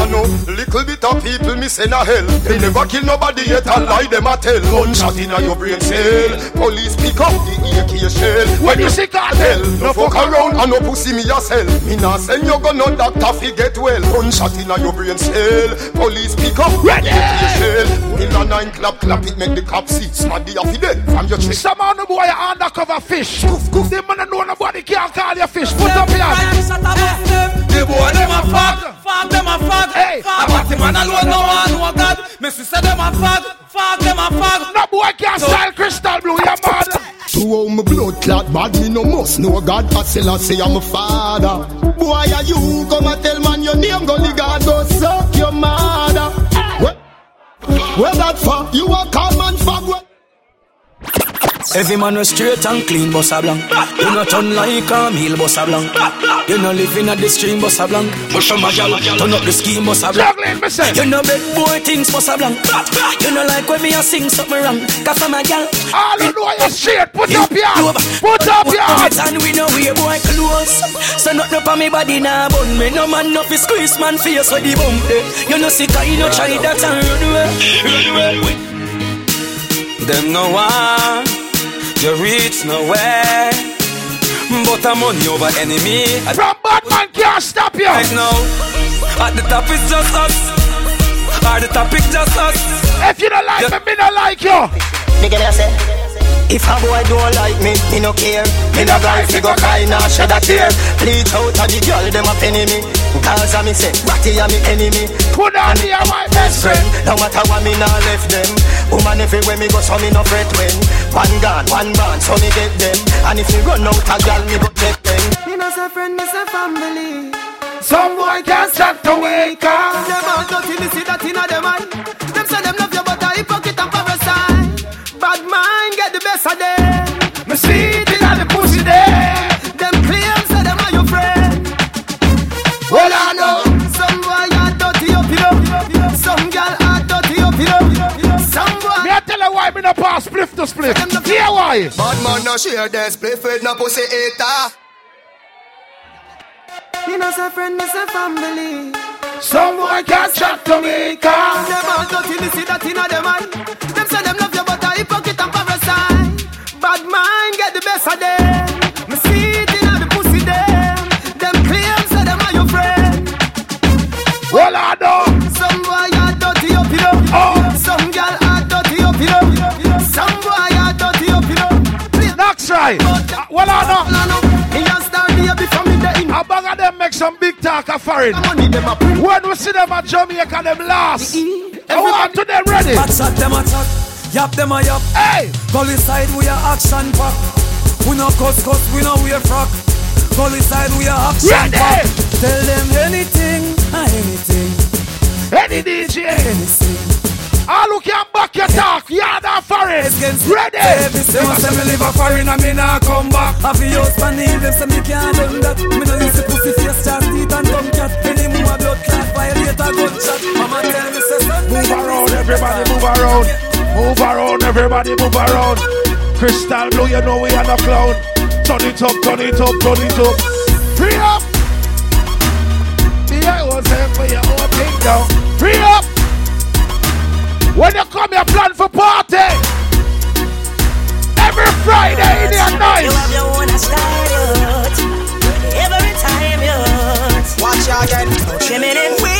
I know little bit of people me send a hell. They never kill nobody yet a lie them a tell. Gunshot in a your brain cell. Police pick up the AK shell. When you see cartel, no fuck around and no pussy me yourself. Me nah send you go no doctor fi get well. Gunshot in a your brain cell. Police pick up the AK shell. In a nine clap clap it make the cops see. Smaddy off dead from your chest. Some of the boy are undercover fish. Goof, goof. Them man know nobody can call you fish. Put up your hand. The boy them a fag, fag them a fag. Hey, a party man alone no one no God. Me sister them a fag, fag them a fag. No boy can style crystal blue. You mad? To how my blood clot bad, me no must know God. I still I say I'm a father. Boy, are you come and tell man your name, gully God, go suck your mother. Where, where that for? You a call man fag. Where? Every man was straight and clean, boss a blanc. You not turn like a meal, boss a blanc. You no live in a the stream, boss a blanc. But from a gal, turn up the scheme, boss a blanc. Juggling, me say. You no big boy things, boss a blanc. You no like when me a sing something wrong. Cause from a gal. All you know is straight. Put up your. Put up your. And we know we boy close. So nothing up on me body now, bun me. No man no fi squeeze man face with the bump. eh. You no see, you no try that and run away. Run away. Them no one, you reach nowhere. But I'm on your enemy. From bad man can't stop you. Right now, at the top it's just us. At the topic just us. If you don't like me, me don't like you. Nigga, me a say. If a boy don't like me, me no care. Me no guy fi go cry nor shed a tear. Bleach out a the girl dem a penny me. Cause a me say, Ratty a me enemy. Put on the my best friend. No matter what me nah left them. Woman everywhere me go, so me no fret when. One gun, one band, so me get them. And if me run out a girl, me go get them. Me no say friend, me say family. Some boy can't stop to wake up. Them out dirty, me see that inna them eye. Them say them love you, but a hypocrite and parasite. Bad mind get the best. Me see it inna the pussy there. Them claim say them are your friend. Well I know. Some boy are dirty up, you know. Some girl are dirty up, you know. Some boy. Me I tell you why me no pass spliff to spliff. Hear why? Bad man no share their split with no pussy eater. Me no say friend, me say family. Some boy can't chat to me, cause Them out dirty, me see that inna them eye. Them say them love you, but a hypocrite and parasite. Bad mind get of them. Me see it inna the pussy them. Them claim say them are your friend. Well I know. Some boy are dirty up, you know. Oh. Some girl are dirty up, you know. Some boy are dirty up, you know. Next try. Uh, Well I know. I know. Me a star baby from me the in. A bag of them make some big talk of foreign. Money them a print. When we see them at Jamaica, them last. I want to them ready. Hot shot them a talk. Yap them a yap. Hey. Gully side we a action pack. We no cuss cuss, we no wear frock. Side we a action pack. Tell them anything, anything. Any DJ. Anything. All who can back your talk, yard and forest. Ready. They must say me live a foreign and me nah come back. I feel your spanny, them say me can't do that. Me no use the pussy face, chance, teeth and tongue cat. Any more blood clot, violate a gunshot. Mama tell me say son, Move around, everybody move around. Move around, everybody move around. Crystal blue, you know we are no clown. Turn it up, turn it up, turn it up. Free up. The I was here for your own thing now. Free up. When you come, you plan for party. Every Friday in your night. You have your own style. Every time, youth. Watch again. Feminine.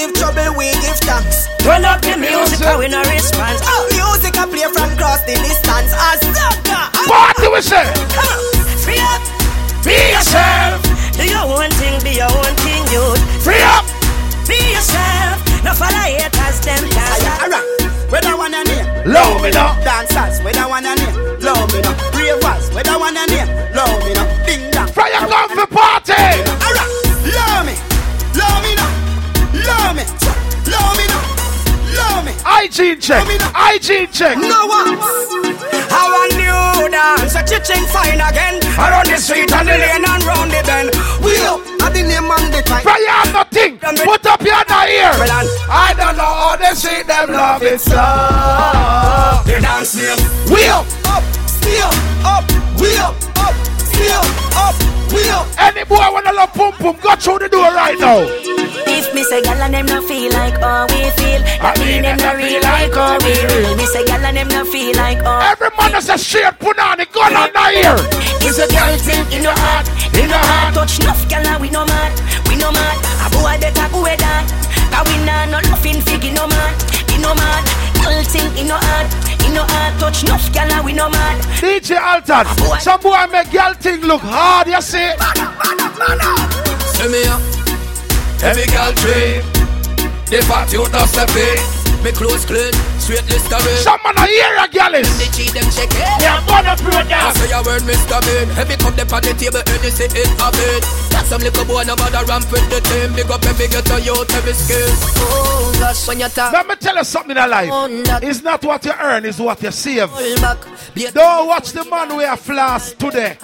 We don't give trouble, we give thanks. Turn up the music, and we no response. Oh, music I play from cross the distance. As Party we say. Free up. Be yourself. Do your own thing, be your own thing, youth. Free up. Be yourself. No follow haters, them can't. Whether one and name, Love me now. Dancers, whether one and name, love me now. Ravers, whether one and name, love me now. Ding dong. Fire come for party. Love me, love me now, love me. Hygiene check. Hygiene check. No one. How a new dance, a chicken fine again. Around the street and the lane and round the bend. We up at the name and the time. Fire have nothing. Put up your ear. I don't know how they see them love it so. The dance name. We up. Up, still up, we up, up, still up, we up. Any boy wanna love pum pum, go through the door right now. If me say gal and them no feel like how we feel, I mean them no real like how we real. Me say gal and them no feel like how. Every man is a straight put on the gun on the ear. It's a girl thing in your heart, in your heart. Touch enough gal and we no mad, we no mad. A boy better go with that. Cause we nah no loving fig in no man, in no mad. Girl thing in your heart, in your heart. Touch enough gal we no mad. DJ Alton, some boy make girl thing look hard, you see? See me up, heavy girl tree. The fat you not step in. Me clothes clean, straight listerine. Some man a hear a girl is. They cheat them check it. Yeah, gonna through I say a word, Mr. Bean. Heavy cup them on the table, and you say it a bit. Got some little boy, no bother ramp with the team. Big up every get a youth, every skill. Oh gosh, when you talk. Let me tell you something in life. It's not what you earn, it's what you save. Hold back. Be a- Don't watch the man we are flask today.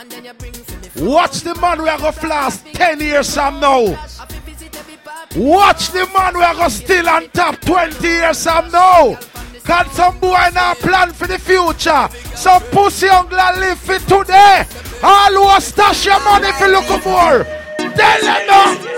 Watch the man we are go flask 10 years from now. Watch the man we are still on top 20 years from now. Cause some boy now plan for the future. Some pussy uncle live for today. All who stash your money for look more. Tell them no.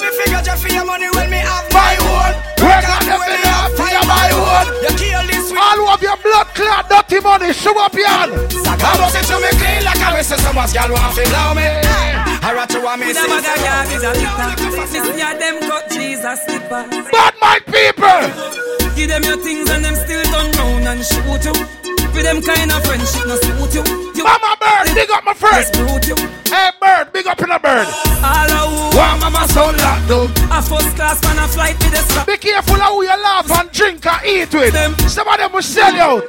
Me figure just for your money when me have My own. Work on the money up for your my own. You kill this All who have your blood clot dirty money, show up your hand. I was it to me clean like I miss so much girl want to blow me. Rat you me see got yard is a litter. Listen, ya them cut Jesus slipper. Bad mind people. Give them your things and them still turn round and shoot you. With them kind of friendship, no suit you. you Mama Bird, big up my friend. Brute you. Hey Bird, big up in a bird. All of who One mama son locked up. a first class man a flight with the strap. Be careful of who you laugh and drink and eat with. Them. Some of them will sell you out.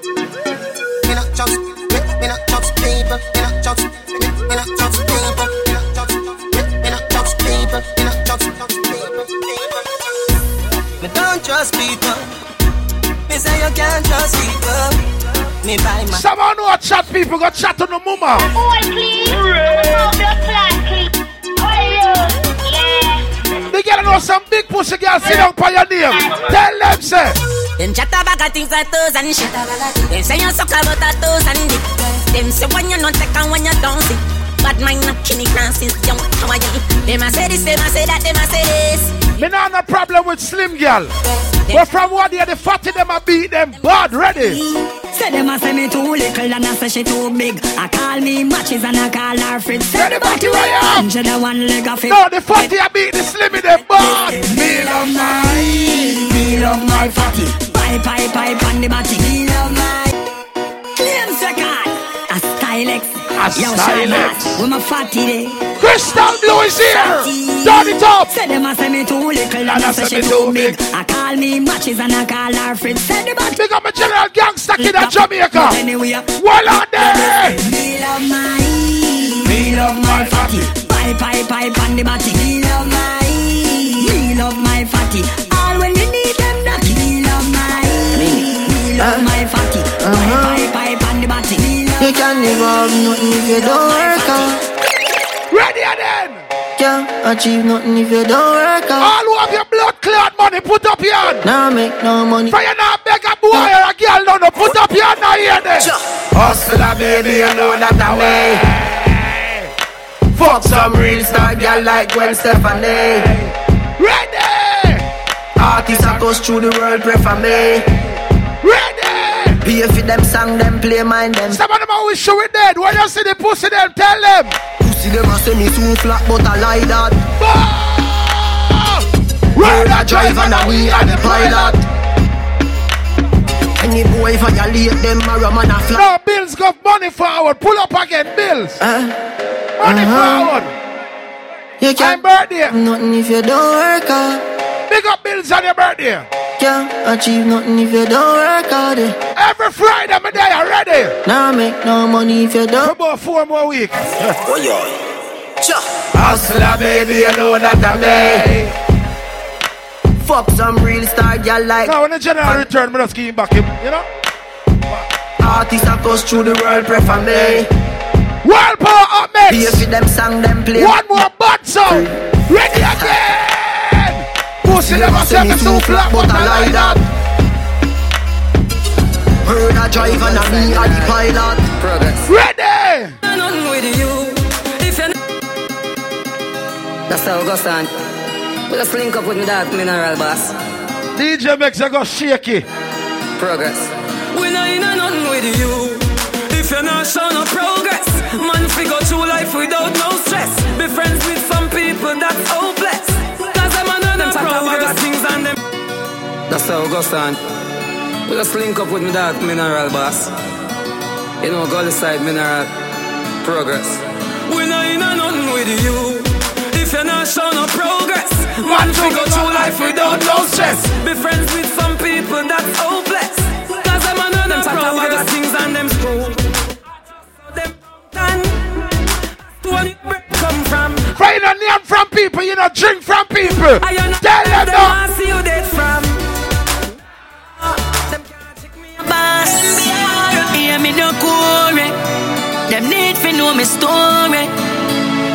Me not judge, me, me not judge people. Me not judge, me, me not judge people. Me don't trust people. Me say you can't trust people. Me buy my. Some of know chat people got chat on the mama. Boy, please. I'm blood clot. Oh, yeah. They gotta know some big pussy girl sit down by your name. Tell them say. Them chat about a things like toes and shit. Them say you suck about a toes and dick. Them say when you not take and when you don't see. Bad mind not kidding crown since young. How are you? Them a say this, them a say that, them a say this. Me not no problem with slim girl. But from what day the fatty them a beat them bad ready. Say them a say me too little and I say she too big. I call me matches and I call her fridge. Say the body where you have. She the one leg of it. No, the fatty a beat the slimmy them bad. Me love my, me love my fatty. Pipe, pipe, pipe on the body. Me love my. Claim second. A stylex. A Yo. Shabbat, with my fatty day. Crystal Blue is here. Turn it up. Say them a say me too little and I say she too big. I call need matches and I call her friend. Send the batch. Big up my general gangster kid in Jamaica. Anyway, well on there. Me love my, me love my fatty. Pipe, pipe, pipe on the batty. Me love my, me love my fatty. All when you need them, that me love my, me love uh-huh. my fatty. Pipe, pipe, uh-huh. pipe on the batty. You can never have nothing if you don't work hard. Ready then. Can't achieve nothing if you don't work hard. All who have your blood clot money, put up your hand. Now make no money. For you not beg a boy or a girl, no, no, put up your hand now here then. Hustler, baby, you know that I'm me. Fuck some real star girl like Gwen Stefani. Ready. Artists that goes through the world prefer me. Pay for them song, them play mine them. Some of them always show it dead. When you see the pussy, them tell them. Pussy them a say me too flat, but I lie that. Where the driver and we are the pilot. Any boy violate them, a rum and a flat. No, Bills got money forward. Pull up again, Bills. Uh, money uh-huh. forward. You can't birthday. Nothing if you don't work hard. Big up Bills on your birthday. Can't achieve nothing if you don't work hard. Every Friday, my day already. Now make no money if you don't. For about four more weeks. oh yeah. Hustler, baby, you know that I'm me. Fuck some real star girl like. Now when the general return, me just give him back him. You know. Artists that goes through the world prefer me. World power up next. Pay for them song, them play. One more bad song. Ready again. Pussy never say me too flat, but I lie that. Heard a driver and me a the pilot. Progress. Ready. Nothing with you. If you That's how it goes on. We just link up with me dog, Mineral Boss. DJ makes you go shaky. Progress. We know you know nothing with you. If you're not showing no progress, man, we go through life without no stress. Be friends with some people that's That's how it goes on. We just link up with me dog, Mineral Boss. You know, go side Mineral. Progress. We know you know nothing with you. If you're not showing no progress, man, we go through life without no stress. Be friends with some people that's hopeless. Cause I'm on them are them progress things and them school. Them done. When it come from. Find a name from people, you know, drink from people. Tell them them now. Them need to know me story.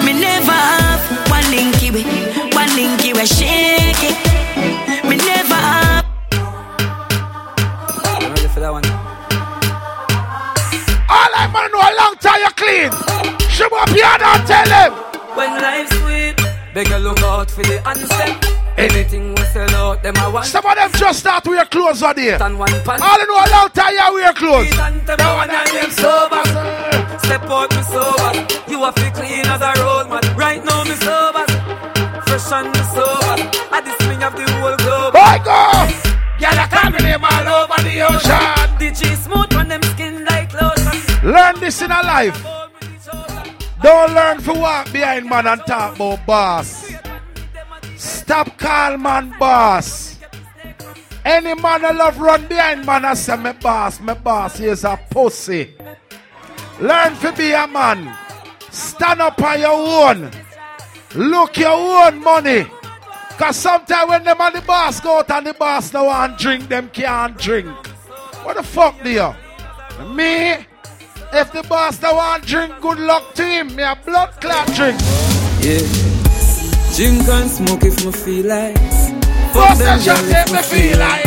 Me never have one linky way, one linky way shake it. Me never have. I'm ready for that one. All I wanna know a long time you clean. Shove up your and tell them. When life's sweet, beg you look out for the answer. Anything we sell out, them I want. Some of them just start wear clothes on. And one pan. All I know a long time you wear clothes. No one of them sober. Step out me sober. You have to clean as a road man. Right now me sober. Fresh and me sober. At this swing of the whole globe. Boy, go! Girl, I come in all over the ocean. The G smooth on them skin like lotion. Learn this in a life. Don't learn to walk behind man and talk about boss. Stop call man boss. Any man that love run behind man I say me boss, me boss is a pussy. Learn to be a man. Stand up on your own. Look your own money. Cause sometimes when them and the boss go out and the boss no want drink, them can't drink. What the fuck do you? Me? If the boss don't want drink, good luck to him. Me a blood clot drink. Yeah. Drink and smoke if me feel like. Bust a shot if me feel like.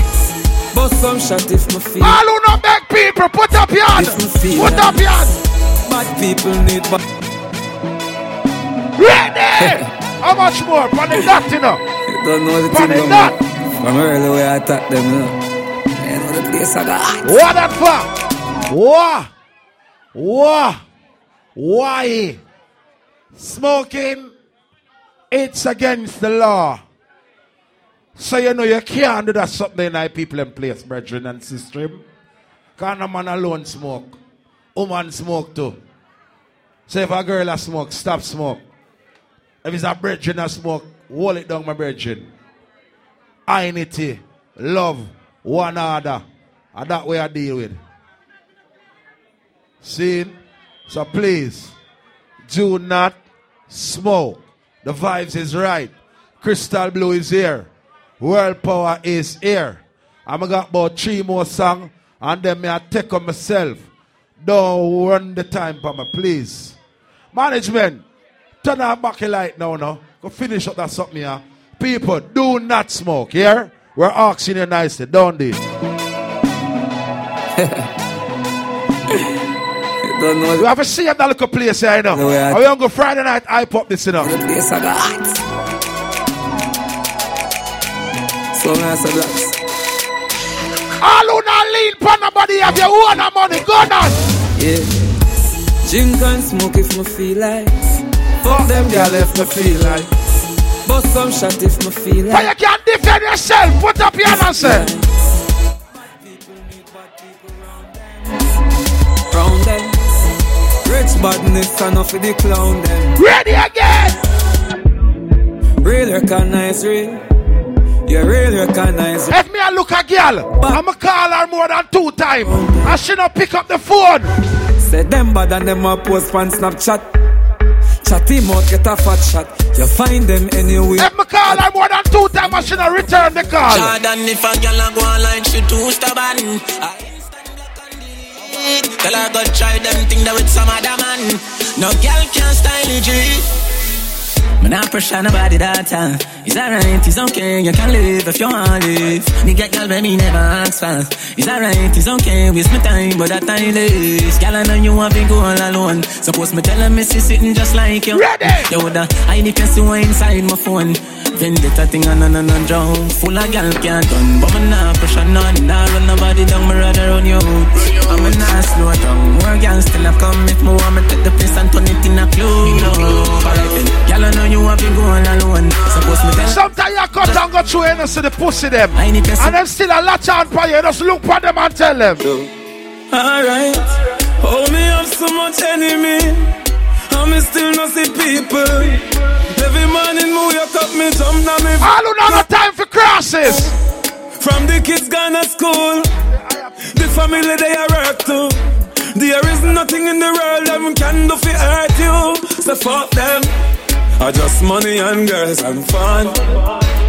Bust some shot if me feel. All who no beg people, put up your hand. Put up like. your hand. Bad people need bad. Ready? How much more? Pan the dot, you know. You don't know the Pan thing the no. From early way I attack them, you know. You know the place I got. What that for? What? What? Why? Smoking, it's against the law. So you know you can't do that something like people in place, brethren and sister. Cause no man alone smoke. Woman smoke too. So if a girl a smoke, stop smoke. If it's a brethren a smoke, hold it down, my brethren. Need love one another. And that way I deal with. See? So please, do not smoke. The vibes is right. Crystal Blue is here. World Power is here. I'm got about three more songs and then I take on myself. Don't run the time for me, please. Management, turn our back light now, no. Go finish up that something here. People, do not smoke, yeah? We're asking you nicely, don't they? Don't know. You have to see that little place here, you know. No, we are- we going go Friday night, I pop this, you know. The place I got hot. So nice of blacks. All who not lean for nobody have your own money, go on. Yeah. Drink and smoke if me feel like. Fuck them girl if me feel like. Bust some shot if me feel like. But you like. can defend yourself. Put up your hand and say. Round them. Rich badness and off of the clown them. Ready again. Real recognize real. You real recognize real. If me a look a girl, I'ma call her more than two times. And she not pick up the phone. Say them bad and them a post on Snapchat. Chat him out, get a fat shot. You find them anywhere. If me call her more than two times I should not return the call. Jordan, if a girl a go online, she too stubborn. I instant block and Tell her go try them thing that with some other man. No girl can style it, G. Man, not pressure nobody that time. It's alright, it's okay, you can live if you want to live. Me get girl, baby, never ask for. It's alright, it's okay, waste my time, but that time is. Girl, I know you want to go all alone. Suppose me tell her, me see sitting just like you. Ready! You woulda, I need to see what inside my phone. Vendetta thing on and on and drown. Full of gal can't done, but me nah pressure none. Nah run nobody down, me rather run you. I'm a nah slow down. More gal still have come if me want me take the place and turn it in a clue. Alright then, gal I know you want to go all alone. Suppose me tell Sometimes you cut and go through and see the pussy them. And I need to see- And them still a latch on for you. Just look for them and tell them. Alright. Oh, me have so much enemy. And me still not see people. Every morning me wake up, me jump down me. All who not got time for crosses. From the kids gone to school. The family they are work too. There is nothing in the world them can do for hurt you. So fuck them. I just money and girls and fun.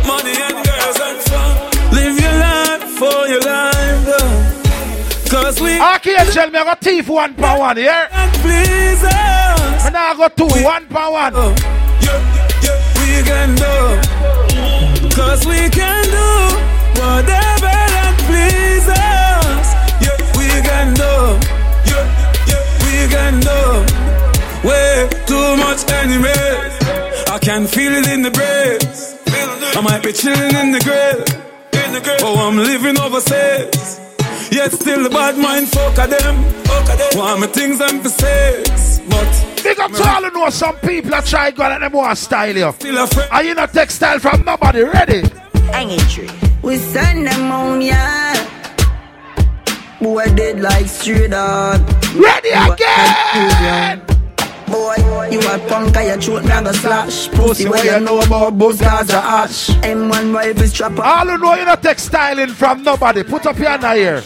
Money and girls and fun. Live your life for your life. though. Cause we Archangel, me I got thief one per one, yeah? And please us. Me now go two, one per one. Oh, we can do. Cause we can do whatever that please us. Yeah, we can do. Yeah, yeah, we can do. Way too much enemies. I can feel it in the breeze. I might be chilling in the grave. Oh, I'm living overseas. Yet still the bad mind fuck of them. Want me things emphasize. But Big up to all who know some people that try go and them want style you. Are you not textile from nobody? Ready? Hanging tree. We send them on, yeah. Boy, dead like straight dog. Ready again! Boy, you a punk, I throat, me a go slash. Pussy, what you know about buzz, Gaza ash. M1 rifle strap up. All who know you not textiling from nobody, put up your hand here.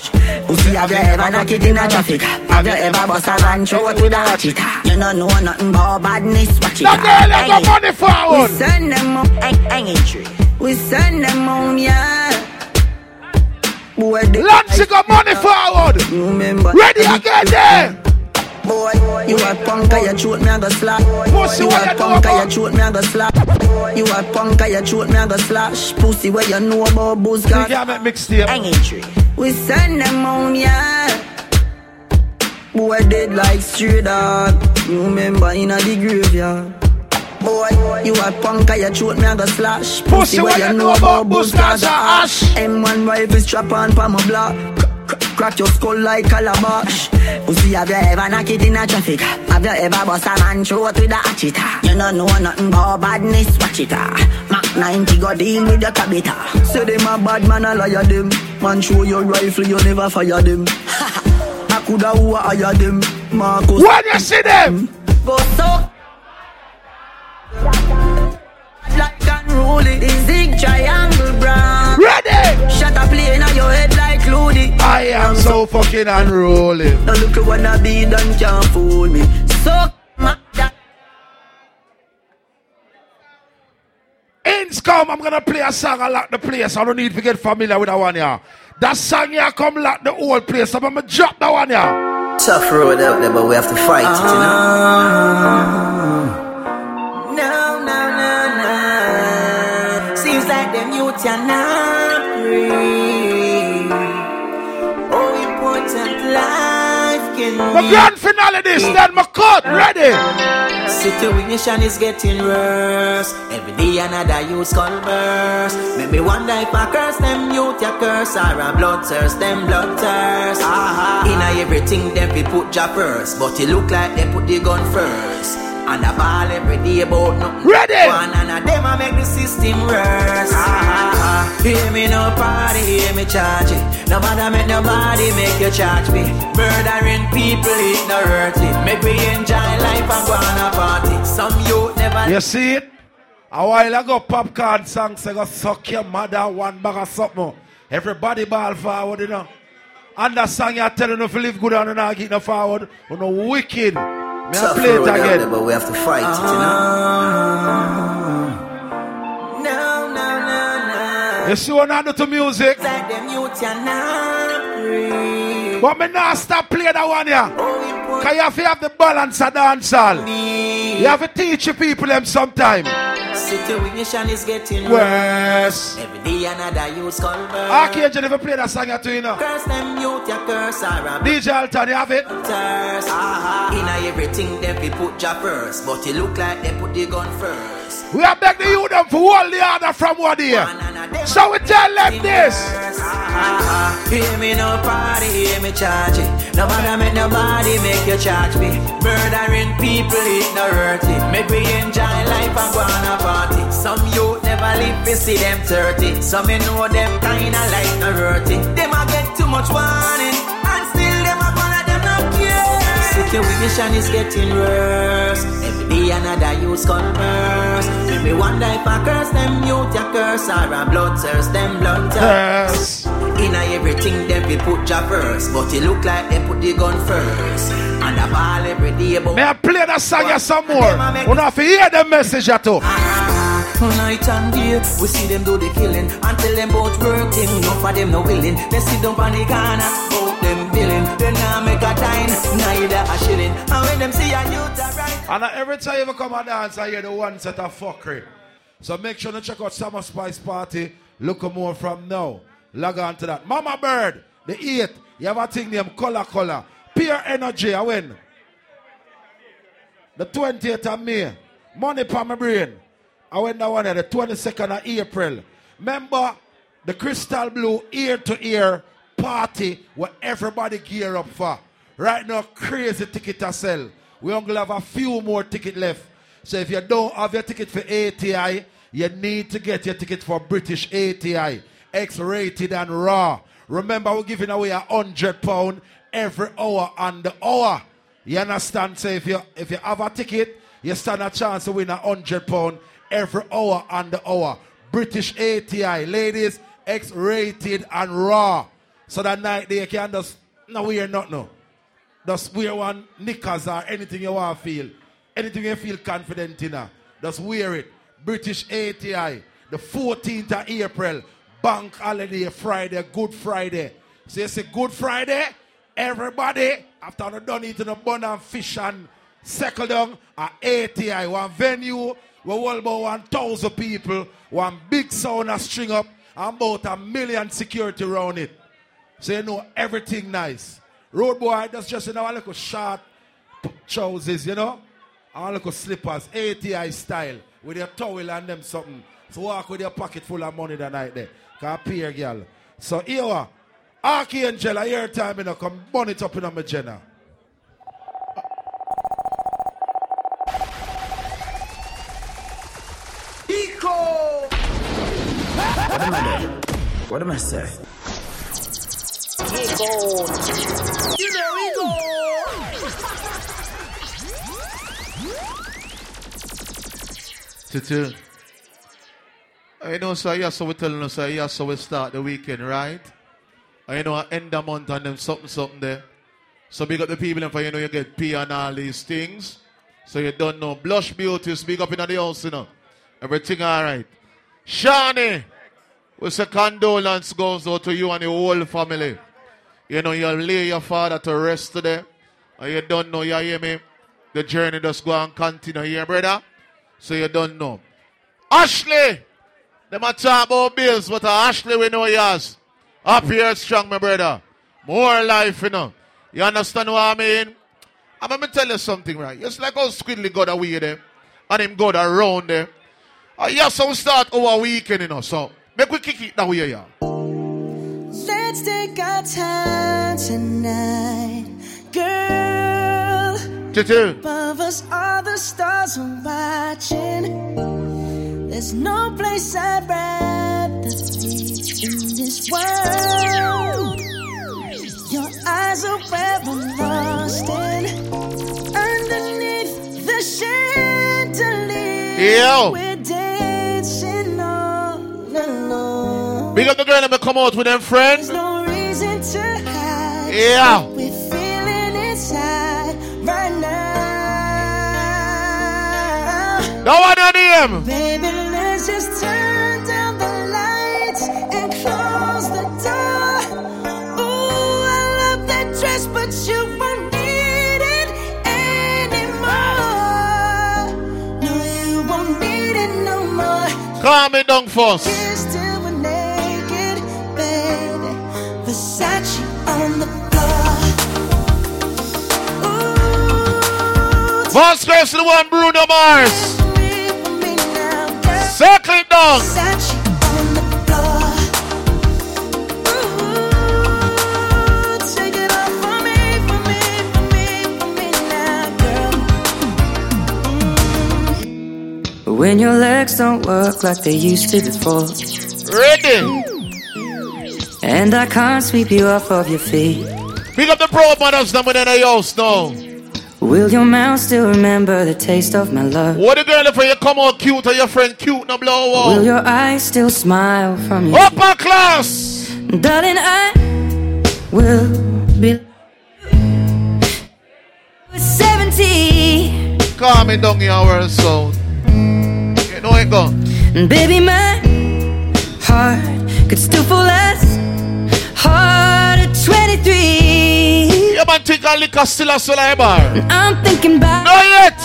Pussy, have you ever knocked it in a traffic? Have you ever bust a gun throat with a hatchet? You don't know nothing about badness, watch it. Now, girl, you got money forward. We send them up, hang, tree. We send them on, yeah. Boy, Lunch, you got money forward. You remember? Ready again there. You a punk, I your throat, me a go slap. Pussy, you a punk, I your throat, me a go slap. You a punk, I your throat, me a go slash. Pussy, where you know about booze, You God. can't make mixtape. Tree. We send them on, yeah. Boy, dead like stray dog. You remember in a the graveyard. Boy, you a punk, I your throat, me a go slash. Pussy, what you know about booze, Gaza ash? M1 rifle strap on pa my block. Cr- cr- Crack your skull like calabash. Pussy, have you ever knocked it in a traffic? Have you ever bust a man throat with a hatchet? You don't know nothing about badness, watch it. ah. Mac 90 go deal with the cabita. Say them a bad man, I liar them. Man, show your rifle, you never fire them. I coulda who I hire them. Marcus. When you see them, Go so. Like unruly, the zig triangle brown. ready? Shut up, play in your head like Looney. I am so fucking unruly. Now look at what I be done can't fool me. So my Ins come, I'm gonna play a song I lock the place. I don't need to get familiar with that one, yeah. That song here come lock the whole place. I'm gonna drop that one, yeah. tough road out there, but we have to fight it, you know. Ah. No, no, no, no. Seems like them youth are not free. My grand finale this, then my court ready. Situation is getting worse. Every day another youth burst. Make me wonder if I curse them youth, ya curse or a blood thirst, them blood thirst. Ah, in everything them we put ya first, but it look like they put the gun first. And a ball every day about nothing. Ready. One and a them a make the system worse. Ah, hear me no party, hear me charge it. No matter make nobody make you charge me. Murdering people, it no hurt it. Make we enjoy life and go on a party. Some youth never. You see it? A while ago, Popcaan song say go suck your mother one bag of something. Everybody ball forward, you know. And that song you're telling you to live good and not get no forward. You know, wicked. May I play it out there, again. but we have to fight it, you know. No, no, no, no. You see what I do to music? Like them youth not. But me not stop playing that one, yeah. Cause you have to have the balance of dancehall. You have to teach your people them sometime. The situation is getting Worse. Every day another youth skull burst. Archangel never play that song to you know. Curse them youth, ya curse or a DJ Alton, you have it? thirst. Uh-huh. In everything them we put ya first, but it look like they put the gun first. We are beg the youth them for hold the order from what here. So we tell them this. Hear me no party, hear me charge it. No matter make nobody make you charge me. Murdering people, it no hurt it. Make we enjoy life and go on a party. Some youth never live to see them 30. Some me know them kinda like no hurt it. Them a get too much warning, and still them a gonna them not care. Situation is getting worse. Every day another youth skull me wonder if I curse them youth, ya curse or a blood thirst, them blood thirst. In everything them we put ya first, but it look like they put the gun first. And I ball every day, but May I play that song here some more? We don't have hear the message at all. Night and day, we see them do the killing until them both working. No for them no willing. They sit down on the corner, both them billing. They now make a dime, neither a shilling. And when them see a youth. And every time you ever come and dance, I hear the one set of fuckery. So make sure to check out Summer Spice Party. Look more from now. Log on to that. Mama Bird, the 8th. You have a thing named Color Color. Pure Energy, I win. The 20th of May. Money for my brain. I went that one at the 22nd of April. Remember the Crystal Blue ear to ear party where everybody gear up for. Right now, crazy ticket to sell. We only have a few more tickets left. So if you don't have your ticket for ATI, you need to get your ticket for British ATI. X-rated and raw. Remember, we're giving away a hundred pound every hour on the hour. You understand? So if you if you have a ticket, you stand a chance to win a hundred pound every hour on the hour. British ATI, ladies, X-rated and raw. So that night they can just no we are not No. Just wear one knickers or anything you want to feel. Anything you feel confident in. uh, Just wear it. British ATI, the 14th of April, Bank Holiday Friday, Good Friday. So you say Good Friday, everybody, after I'm done eating a bun and fish and settle down at ATI, one venue, we hold about 1,000 people, one big sound string up, and about a million security around it. So you know everything nice. Road boy, that's just in our little short trousers, you know? Our little slippers, ATI style, with your towel and them something. So walk with your pocket full of money the night there. Can peer girl. So here we are. Archangel, I hear time, you know, come burn it up in my jenna. Eco! What am I doing? What am I saying? Eco! You know, Eco! Tutu. You know, so yeah, so we telling us, yeah, so we start the weekend, right? You know, I end the month and then something, something there. So big up the people and for you know you get pay and all these things. So you don't know. Blush beauty, speak up in the house, you know. Everything alright. Shani, we say condolence goes out to you and your whole family. You know, you lay your father to rest today. And you don't know, you hear me? The journey just go and continue here, brother. So you don't know. Ashley! Them a talk about bills, but uh, Ashley we know yours. Up here strong, my brother. More life, you know. You understand what I mean? I'm gonna tell you something, right? It's like how Squidly got away there. And him got around there. Uh, yeah, so we start our weekend, you know. So make we kick it that way, yeah. Let's take our time tonight, girl. Tutu. Above us, all the stars are watching. There's no place I'd rather be in this world. Your eyes are where I'm lost in. Underneath the chandelier, Yo. we're dancing all alone. Big up the girl that may come out with them friends. Yeah. We're feeling inside right now. That one your name. Baby, let's just turn down the lights and close the door. Ooh, I love that dress, but you won't need it anymore. No, you won't need it no more. Calm me down first. Boss Grace to the one Bruno Mars. Circle it down. When your legs don't work like they used to before. Ready. And I can't sweep you off of your feet. Pick up the pro mothers them within the house now. Will your mouth still remember the taste of my love? What the girl if you come out cute or your friend cute no blow Will your eyes still smile from your Upper class. Darling, I will be 70. Calm me down your world sound. You know it gone. And baby, my heart could still fall as hard at 23. Take liquor still a. I'm thinking about Not yet.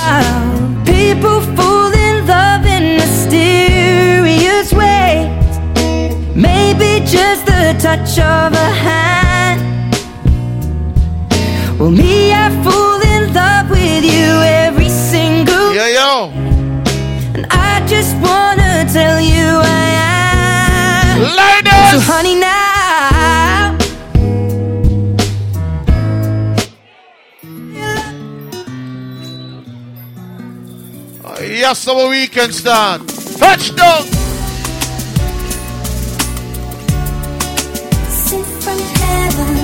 people fall in love in mysterious ways. Maybe just the touch of a hand. Well, me, I fall Yes, our weekend start. Touchdown. Sent from heaven.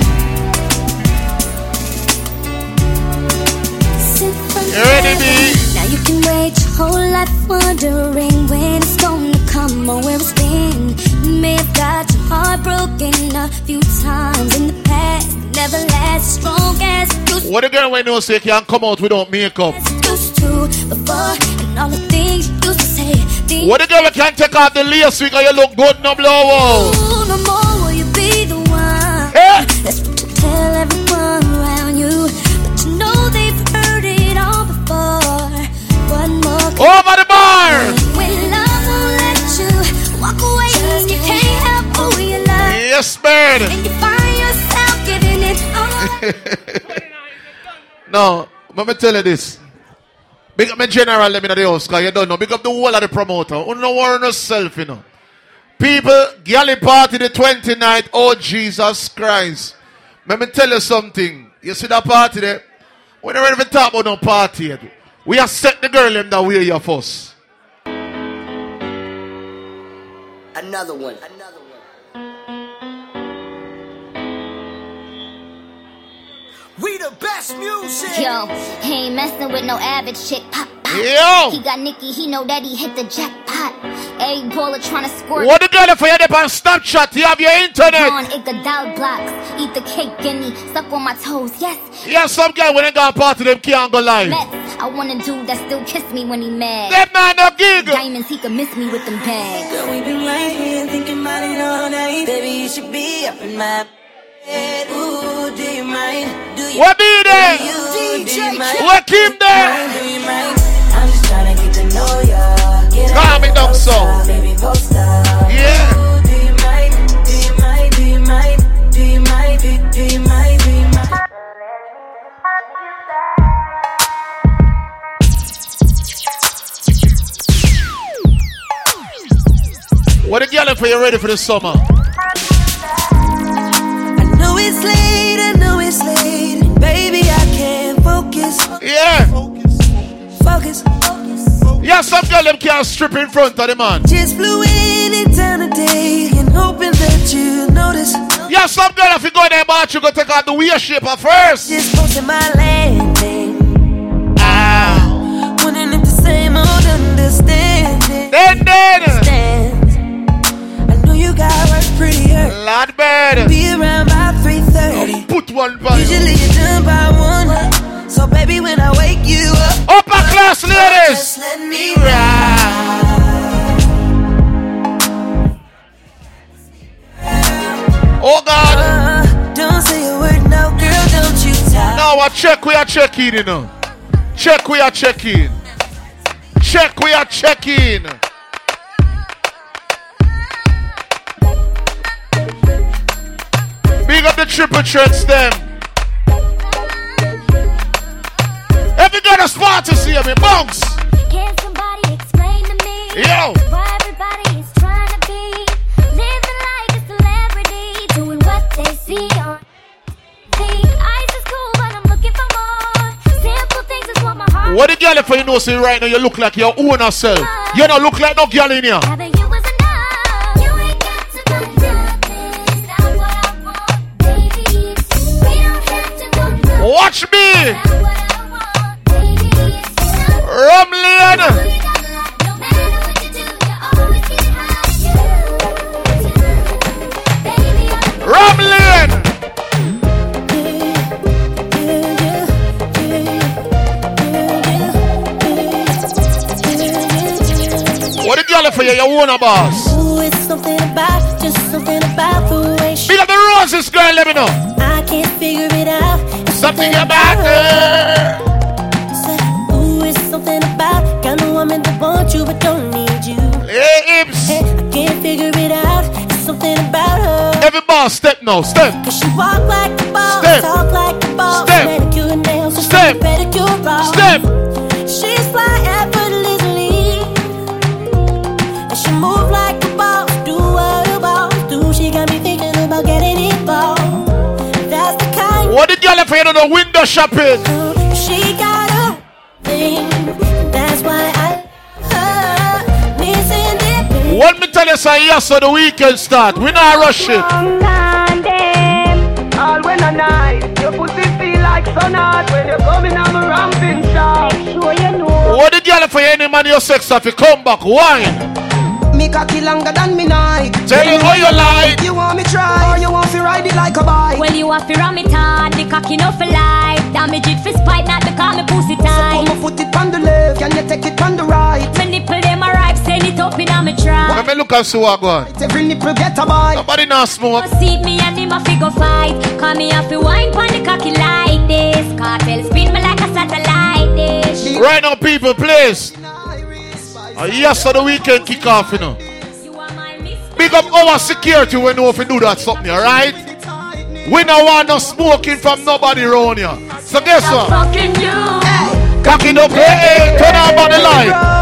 Sent from You ready? Now you can wait your whole life wondering when it's gonna come or where it's been. You may have got your heart broken a few times in the past. Never last strong as it What the girl when no say you can't come out without makeup? used to before, and all the things used to say. What the girl can't take off the lace because you look good no blow out? no more will you be the one. Hey! That's what you tell everyone around you. But you know they've heard it all before. One more oh, Over the bar! When love won't let you walk away, you can't help who you love. Yes, bird. No, let me tell you this. Big up my general, let me know the house, because you don't know. Big up the whole of the promoter. You don't worry yourself, you know. People, galley party the 29th. Oh, Jesus Christ. Let me tell you something. You see that party there? We don't even talk about no party yet. We have set the girl in the way you first. Another one. We the best music. Yo, he ain't messing with no average chick. Pop, pop. Yo. He got Nicki, he know that he hit the jackpot. A baller trying to score. What the girl for you up on Snapchat? You have your internet. On it, the dial blocks. Eat the cake, guinea. Suck on my toes, yes. Yeah, some guy when they got part of them can't go live. Mets. I want a dude that still kiss me when he mad. That man no gig. Diamonds, he can miss me with them bags. Girl, we been right here thinking about it all night. Baby, you should be up in my bed. Ooh, do you mind? Do you What be there? What keep there? Do you mind? I'm just trying to get to know ya. Get Calm it down, so. Baby, post up. Yeah. Ooh, do you mind? Do you mind? Do you mind? Do you mind? Do, do you mind? Do you mind? What the girl for you ready for the summer? I know it's late, Yeah. Focus. Focus. Yeah, some girl them can't strip in front of the man. Just flew in in town today and hoping that you notice. Yeah, some girl if you go in there, but you go take out the weird shaper first. Just posting my landing. Ah. Wondering if the same old understanding. Then, then. Stands. I know you got work pretty early. Lad bed. Be around by 3.30. Put one by Usually you're done by one. So baby, when I wake you up, Upper class ladies. let me ride. Oh God. Uh, don't say a word, no girl, don't you talk. Now I check we are checking, you know. Check we are checking. Check we are checking. Big up the triple threats them. Every girl a spot to see me, bounce. Can somebody explain to me Yo. why everybody is trying to be living like a celebrity, doing what they see on TV? Ice is cool, but I'm looking for more. Simple things is what my heart. What the girl for you know see right now you look like your own self. You don't look like no girl in here. You was enough. You ain't got to go nothing. Not what I want, baby. We don't have to go nothing. Watch me. Rumlin. What the girl for you? You own a boss. Ooh, it's something about, just something about the way she Big up the roses, girl. Let me know. I can't figure it out. It's Something about her. Kind of woman that wants you but don't need you. Hey. Hey, I can't figure it out. It's something about her. Every boss, step now, step. Cause she walk like a ball, Step. talk like a boss, Step. manicure nails, and Step. pedicure raw. Step. She's fly effortlessly, and she move like a ball, do what a boss do. She got me thinking about getting involved. That's the kind What girl for you know the window shopping? she got tell you say yes so the weekend start. We not rush it. All when I night, your pussy feel like sun hot when you're coming on a ramping shot. Sure you know. What the girl for you any man your sex if you come back wine? Me cocky longer than me night. Tell you how you like. You want me try or you want to ride it like a bike? Well, you have to ram it hard, the cocky no for life. Damage it for spite, not because me pussy tight. So Come and put it on the left, can you take it on the right? My nipple them a ripe, send it up in a me try. Let me look and see what going. Every nipple get a bite. Nobody not smoke. See me and him a figure fight. Call me have to wine pon the cocky like this. Kartel spin me like a satellite dish. Right now, people, please. Uh, yes, so the weekend kick off, you know. Big up our security we know if we do that something, alright? We don't want no smoking from nobody around here. So guess what? Fucking you. Cocking up, hey, hey, turn on the light.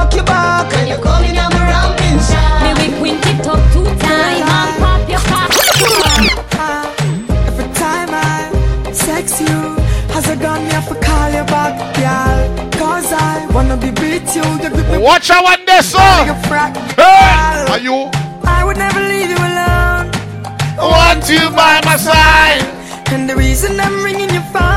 Shot. Me we quint it up two times and pop your cock. Every time I sex you, has a gun me have to call you back, girl. Cause I wanna be with you. You grip me Watch out one day, sir. like a frack. Hey, are you? I would never leave you alone. Want you by my side. And the reason I'm ringing your phone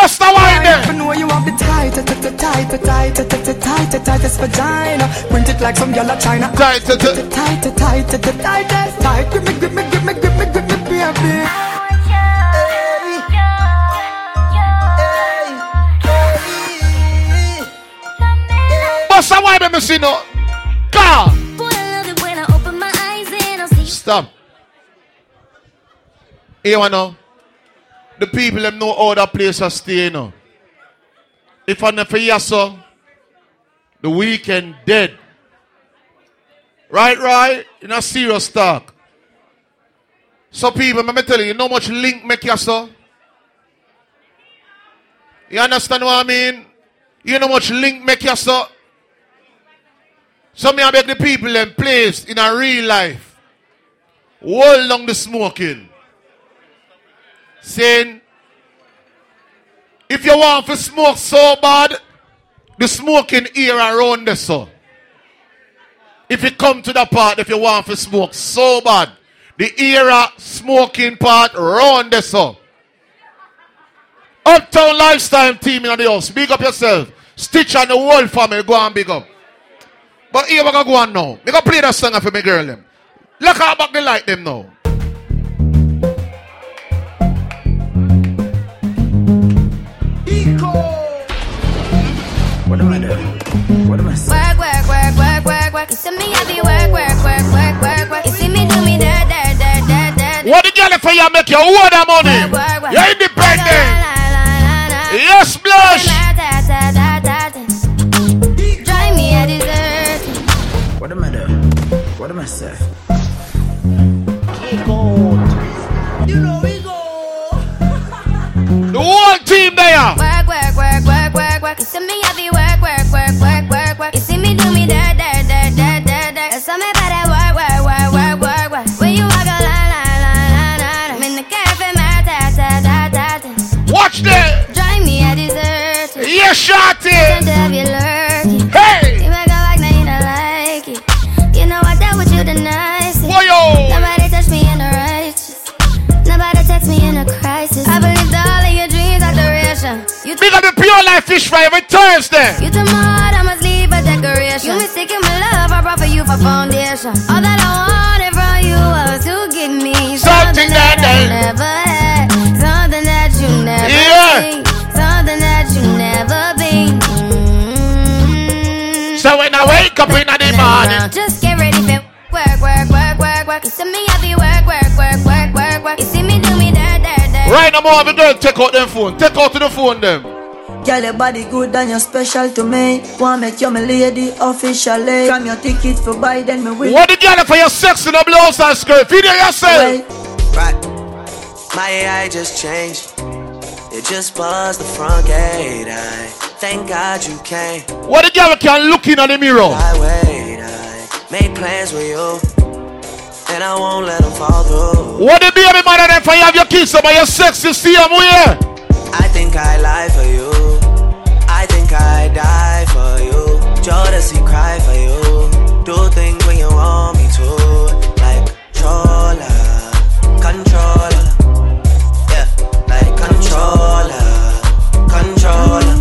bust a wine there. I know you want the tighter, tighter, tighter, tighter, tighter, tighter, tightest vagina. Printed like some yellow china. Tighter, tighter, tighter, tighter, tightest. Tight, give me, give me, give me, give me, give me, baby. Bust a wine, let me see now. Car. Stop. Here I know. The people them know how that place are stay, you know. If I never hear so, the weekend dead. Right, right? In a serious talk. So people, let me tell you, you know much link make you so? You understand what I mean? You know much link make you so? So me I beg the people them place in a real life. Hold on the smoking. Saying, if you want to smoke so bad, the smoking here around the so. If you come to the part, if you want to smoke so bad, the era smoking part round the so. Uptown lifestyle team in the house. Big up yourself. Stitch and the whole family. Go and big up. But here we go on now. We go play that song for me girl them. Look how back the light them now. What am I doing? What am I saying? Work, work, work, work, work, work. You see me happy, work, work, work, work, work, work. You see me do me that, that, that, that, that. What the girl for you make your own the money? You're independent. Yes, blush. Drive me a dessert. What am I doing? What am I saying? The whole team there. Work, work, work, work, work, work. You see me happy, work, work, work, work, work, work. You see me do me that, that, that, that, that, that. You saw me that work, work, work, work, work, work. When you walk a line, line, line, line, line. I'm in the cafe, my ta, ta, ta, ta, ta. Watch that. Drive me a dessert. Yeah, shot it. Big up the pure life fish fry every Thursday. you took my heart, I must leave a decoration. You mistaken my love, I brought for you for foundation. All that I wanted from you was to give me Something that I I- never had, something that you never Yeah. seen, something that you never been. So when I wake up in the morning, Just get ready for work, work, work, work, work. You see me right now more of the girl take out them phone. Take out to the phone them. Girl, your body good and you're special to me. Wanna make you my lady officially. From your ticket for buy, then me will. What the girl for your sex in the blouse and skirt? Video yourself. Right. My AI just changed. It just buzzed the front gate. I thank God you came. What the girl can look in on the mirror? I wait. I made plans with you. And I won't let them fall through. What the baby mother then for you have your kids about your sex you see them where? I think I lie for you. I think I die for you. Jodeci cry for you. Do things when you want me to. Like controller, controller. Yeah, like controller, controller.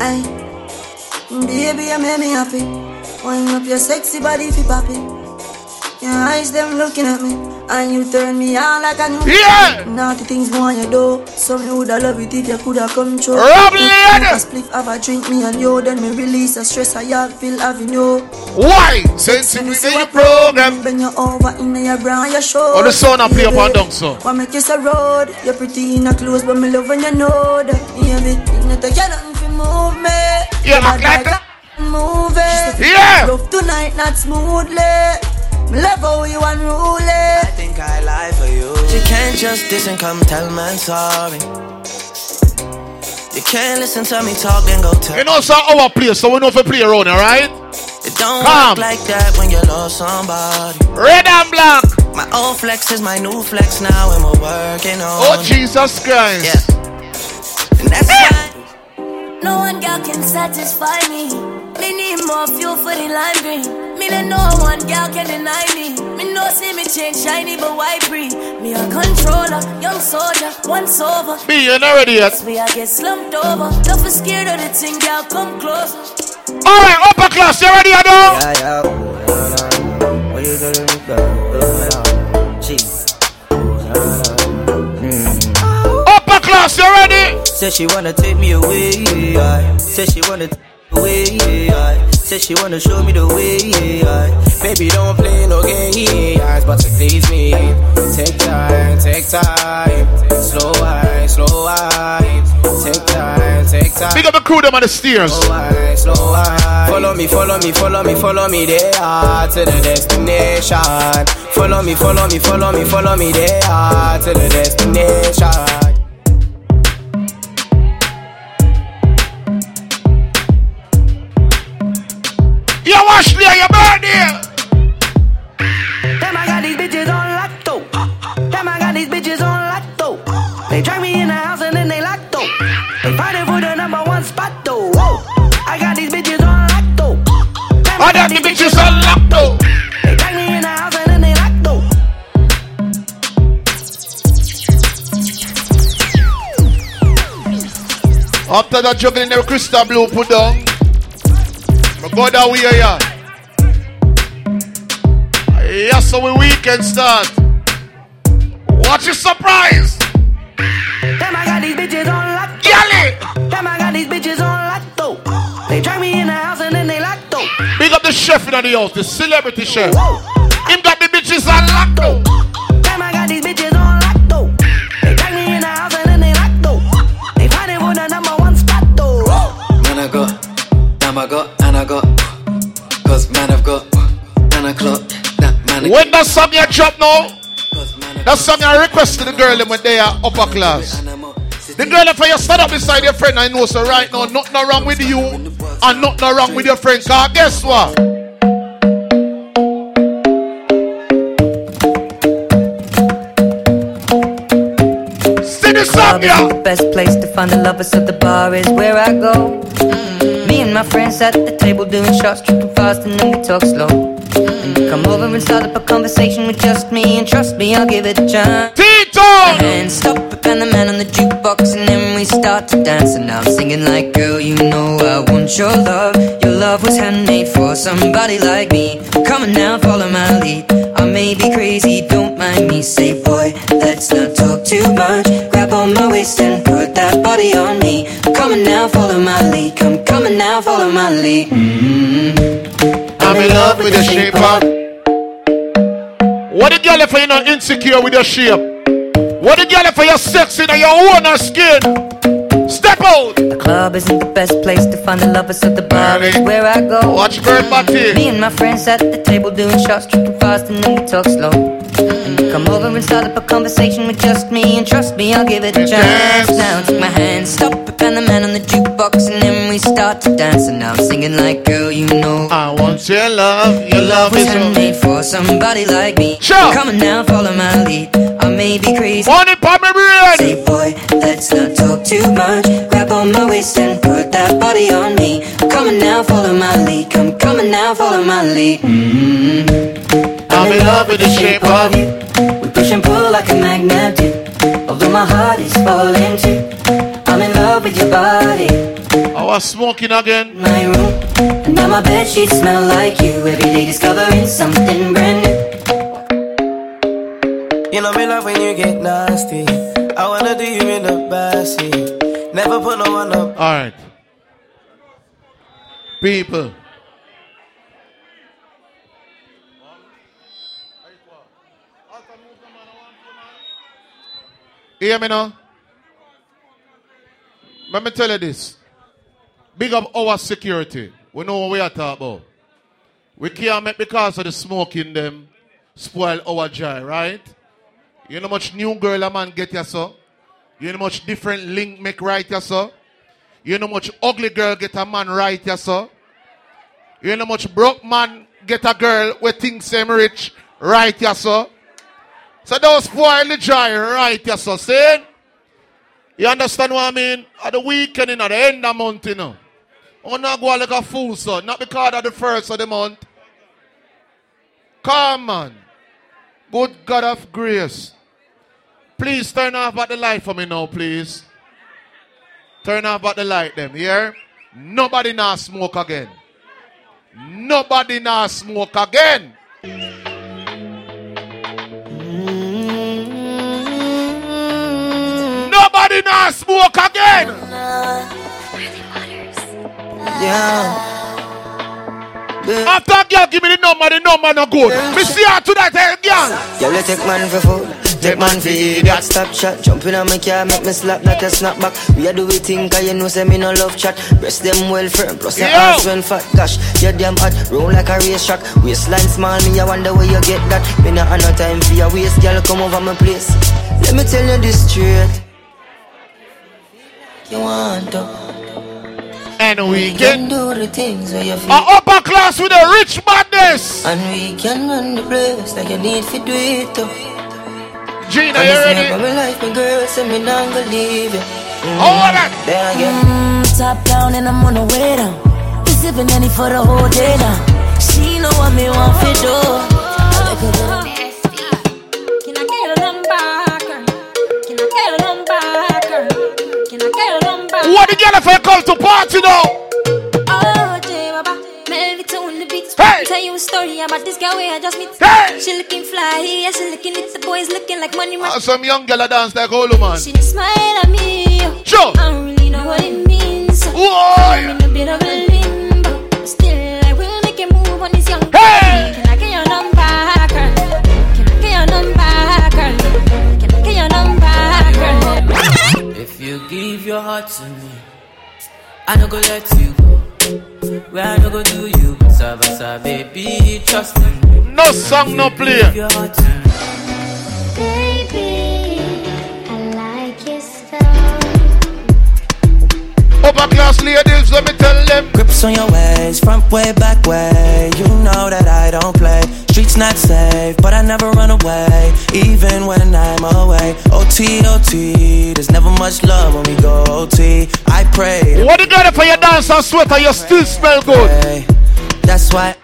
Ay, baby, you make me happy. Wind up your sexy body fi popping. Your eyes them looking at me, and you turn me on like a new. Yeah. Naughty things go on your door, so me woulda love it if you coulda come true. Rob If Lane. Make a split, have a drink, me and you, then me release the stress I have feel having you. Why? Since we say the program. Bend you over in your bra and your show. Oh, the sound I play up and down, so. Why make you so road? You're pretty in a clothes, but me love when you know that. Yeah, me, you know, take you nothing fi move me. Yeah, act like like Move it. Yeah. Love tonight, not smoothly. Me love how you unruly. I think I lie for you. You can't just diss and come tell me I'm sorry. You can't listen to me talk, then go tell. You know, it's our place, so we know if we play around, alright? It don't Calm. work like that when you love somebody. Red and black. My old flex is my new flex now, and we're working on. Oh, Jesus Christ. Yeah. And that's eh! why. No one girl can satisfy me. Me need more fuel for the lime green. Me no know one girl can deny me. Me no see me change shiny, but why free? Me a controller, young soldier, once over. Me, you not ready yet. Me I get slumped over. Don't be scared of the thing, girl, come close. All right, upper class, you ready, Ado? Yeah, yeah. What you doing, girl? Jeez. Mm. Upper class, you ready? Say she wanna take me away. I say she wanna take me away. I say she wanna show me the way. I Baby, don't play no games, but to please me. Take time, take time. Slow wine, slow wine. Take time, take time. Big up the crew them on the steers. Slow wine, slow wine. Follow me, follow me, follow me, follow me there to the destination. Follow me, follow me, follow me, follow me there to the destination. Yo, Ashley, your birthday. Damn, I got these bitches on lotto. Damn, I got these bitches on lotto. They drag me in the house and then they lotto. They fighting for the number one spot though. Whoa. I got these bitches on lotto. Damn, I got the bitches on lotto. They drag me in the house and then they lotto. After that juggling the crystal blue put down. But go that way, yeah. Yes, so we weekend start. Watch your surprise. Damn, I got these bitches on lotto. Yali. Damn, I got these bitches on lotto. They drag me in the house and then they lotto. Big up the chef in the house, the celebrity chef. Him got the bitches on lotto. Damn, I got these bitches on lotto. They drag me in the house and then they lotto. They fighting for the number one spot though. Man, I got, damn, I got, When that song you drop now, that song I request to the girl them when they are upper class. The girl if you stand up beside your friend I know so right now nothing no wrong with you and nothing wrong with your friend cause guess what? Sing the song, Club isn't the best place to find the lovers, so the bar is where I go. My friends at the table doing shots, tripping fast, and then we talk slow. And you come over and start up a conversation with just me, and trust me, I'll give it a chance. Tito! And stop and the man on the jukebox, and then we start to dance. And I'm singing like, girl, you know I want your love. Your love was handmade for somebody like me. Come on now, follow my lead. I may be crazy, don't mind me. Say, boy, let's not talk too much. Grab on my waist and put that body on me. Come now, follow my lead. Come, on now, follow my lead. Mm-hmm. I'm in love with the shape of What the girl if you not insecure with your shape? What the girl if you're sexy in your own skin? Step out! The club isn't the best place to find the lovers, so the bar is where I go. Watch Bird Batty. Me and my friends at the table doing shots, tripping fast, and then we talk slow. And you come over and start up a conversation with just me, and trust me, I'll give it a chance. Now take my hand, stop and the man on the jukebox, and then we start to dance. And I'm singing like, girl, you know I want your love. Your love was handmade for somebody like me. Sure. Come on now, follow my lead. I may be crazy. Pop me brain. Say, boy, let's not talk too much. Grab on my waist and put that body on me. Come on now, follow my lead. Come, come on now, follow my lead. Mm-hmm. I'm in love with the shape of you. We push and pull like a magnet do. Although my heart is falling too. I'm in love with your body. I was smoking again. My room. And now my bed sheets smell like you. Every day discovering something brand new. You know me love when you get nasty. I wanna do you in the backseat. Never put no one up. Alright. People. Hear me now? Let me tell you this. Big up our security. We know what we are talking about. We can't make because of the smoke in them spoil our joy, right? You know much new girl a man get ya so? You know much different link make right ya so? You know much ugly girl get a man right ya so? You know much broke man get a girl where things seem rich right ya so? So those spoil the joy right ya so, see? You understand what I mean? At the weekend, you know, the end of the month, you know. I'm not go like a fool, so not because of the first of the month. Come on. Good God of grace. Please turn off at the light for me now, please. Turn off at the light them, here. Nobody now smoke again. Nobody now smoke again. Nobody now smoke again. Yeah. After girl give me the number, the number no good. Me see her to that eh, girl. Yo, let take man for food. Take man for idiot. Stop chat. Jumping on my car, make me slap like a snapback. We a do we think, cause you know, say me no love chat. Breast them well firm, plus your Yo. ass well fat. Gosh, you damn hot. Roll like a race track. Waistline small, me, I wonder where you get that. Me not have no time for your waist, girl, come over my place. Let me tell you this straight. You want to. And we can do the things where you feel. A upper class with a rich madness. And we can run the place like you need to do it too. Gina, And you this ready? never my life, my girl, say me not gonna leave you. Mm. Hold on. There again. Mm, top down and I'm on the way down. We sipping any for the whole day now. She know what me want to do. What the girl if I come to party now? Oh, J Baba, Melvin on the beat. Hey! Tell you a story about this girl where I just meet. Hey! She looking fly, yeah, she looking lit. The boys looking like money man. Uh, some young girl a dance like Holo man. She smile at me. Sure. I don't really know what it means. Whoa. I'm in a bit of a limbo. Still, I will make a move on this young Hey. Your heart to me, I no go let you go. Where I no go do you, Savasa, baby, trust me. No song, no play. Give your heart to me. Baby, Upper class ladies, let me tell them. Grips on your ways, front way, back way. You know that I don't play. Streets not safe, but I never run away, even when I'm away. OT, OT, there's never much love when we go OT. I pray. What you got for your dance and sweater? You still smell good. That's why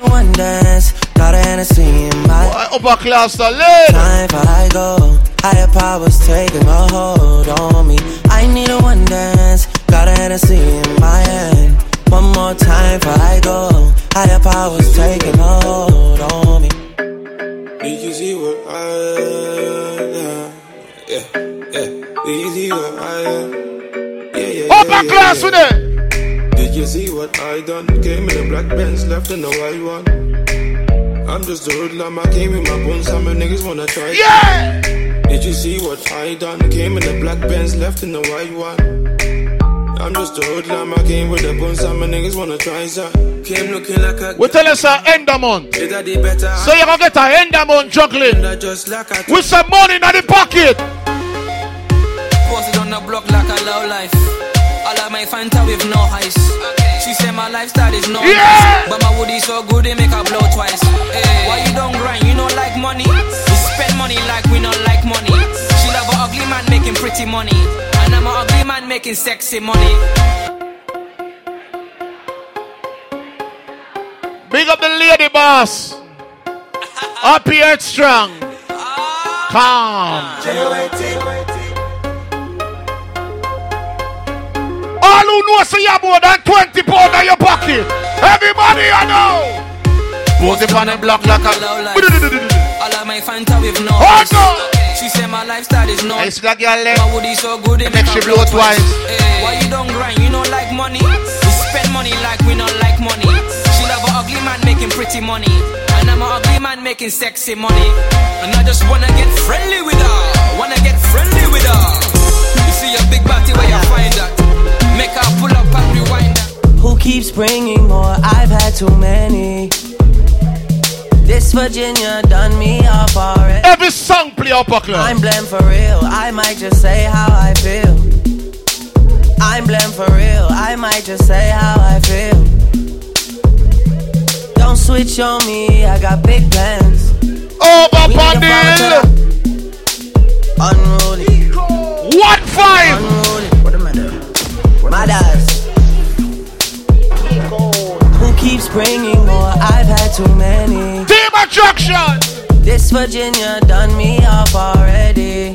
one dance, got a Hennessy in my upper class lady. Time for I go. Higher powers taking a hold on me. I need a one dance, got a Hennessy in my hand. One more time for I go. Higher powers taking a hold on me. Did you see what I yeah, yeah, yeah. Did you see what I yeah, yeah, Upper yeah, yeah, class yeah. with it. Did you see what I done? Came in a black Benz, left in a white one. I'm just a hoodlum, I came with my bones, some niggas wanna try. Yeah! Did you see what I done? Came in a black Benz, left in a white one. I'm just a hoodlum, I came with the bones, some niggas wanna try. So. Came looking like a We tell us uh, a end of month. Did I do better? So you gonna get a end of month juggling. Just like I With some money in the pocket. Posted on the block like a low life. I like my Fanta with no ice. She said my lifestyle is no Yeah! nice. But my woody so good, they make her blow twice. Hey, why you don't grind? You don't like money? We spend money like we don't like money. She love an ugly man making pretty money. And I'm an ugly man making sexy money. Big up the lady boss. Happy and strong. Calm. All who know say you more than 20 pounds in your pocket. Everybody you know. On the block like a. I like my Fanta with no Oh, ice. She said my lifestyle is no It's like your leg. My woody so good, it Make make she her blow twice. Hey, why you don't grind? You don't like money? We spend money like we don't like money. She love an ugly man making pretty money. And I'm an ugly man making sexy money. And I just wanna get friendly with her. Wanna get friendly with her. You see a big body where you find that. Make her pull up and rewind that. Who keeps bringing more? I've had too many. This Virginia done me off already. Every song play upper class. I'm blamed for real. I might just say how I feel. I'm blamed for real. I might just say how I feel. Don't switch on me. I got big plans. Oh, a bundle. Unruly. One five. Unruly. What am I doing? Mothers. Who keeps bringing more? I've had too many. Team attraction. This Virginia done me off already.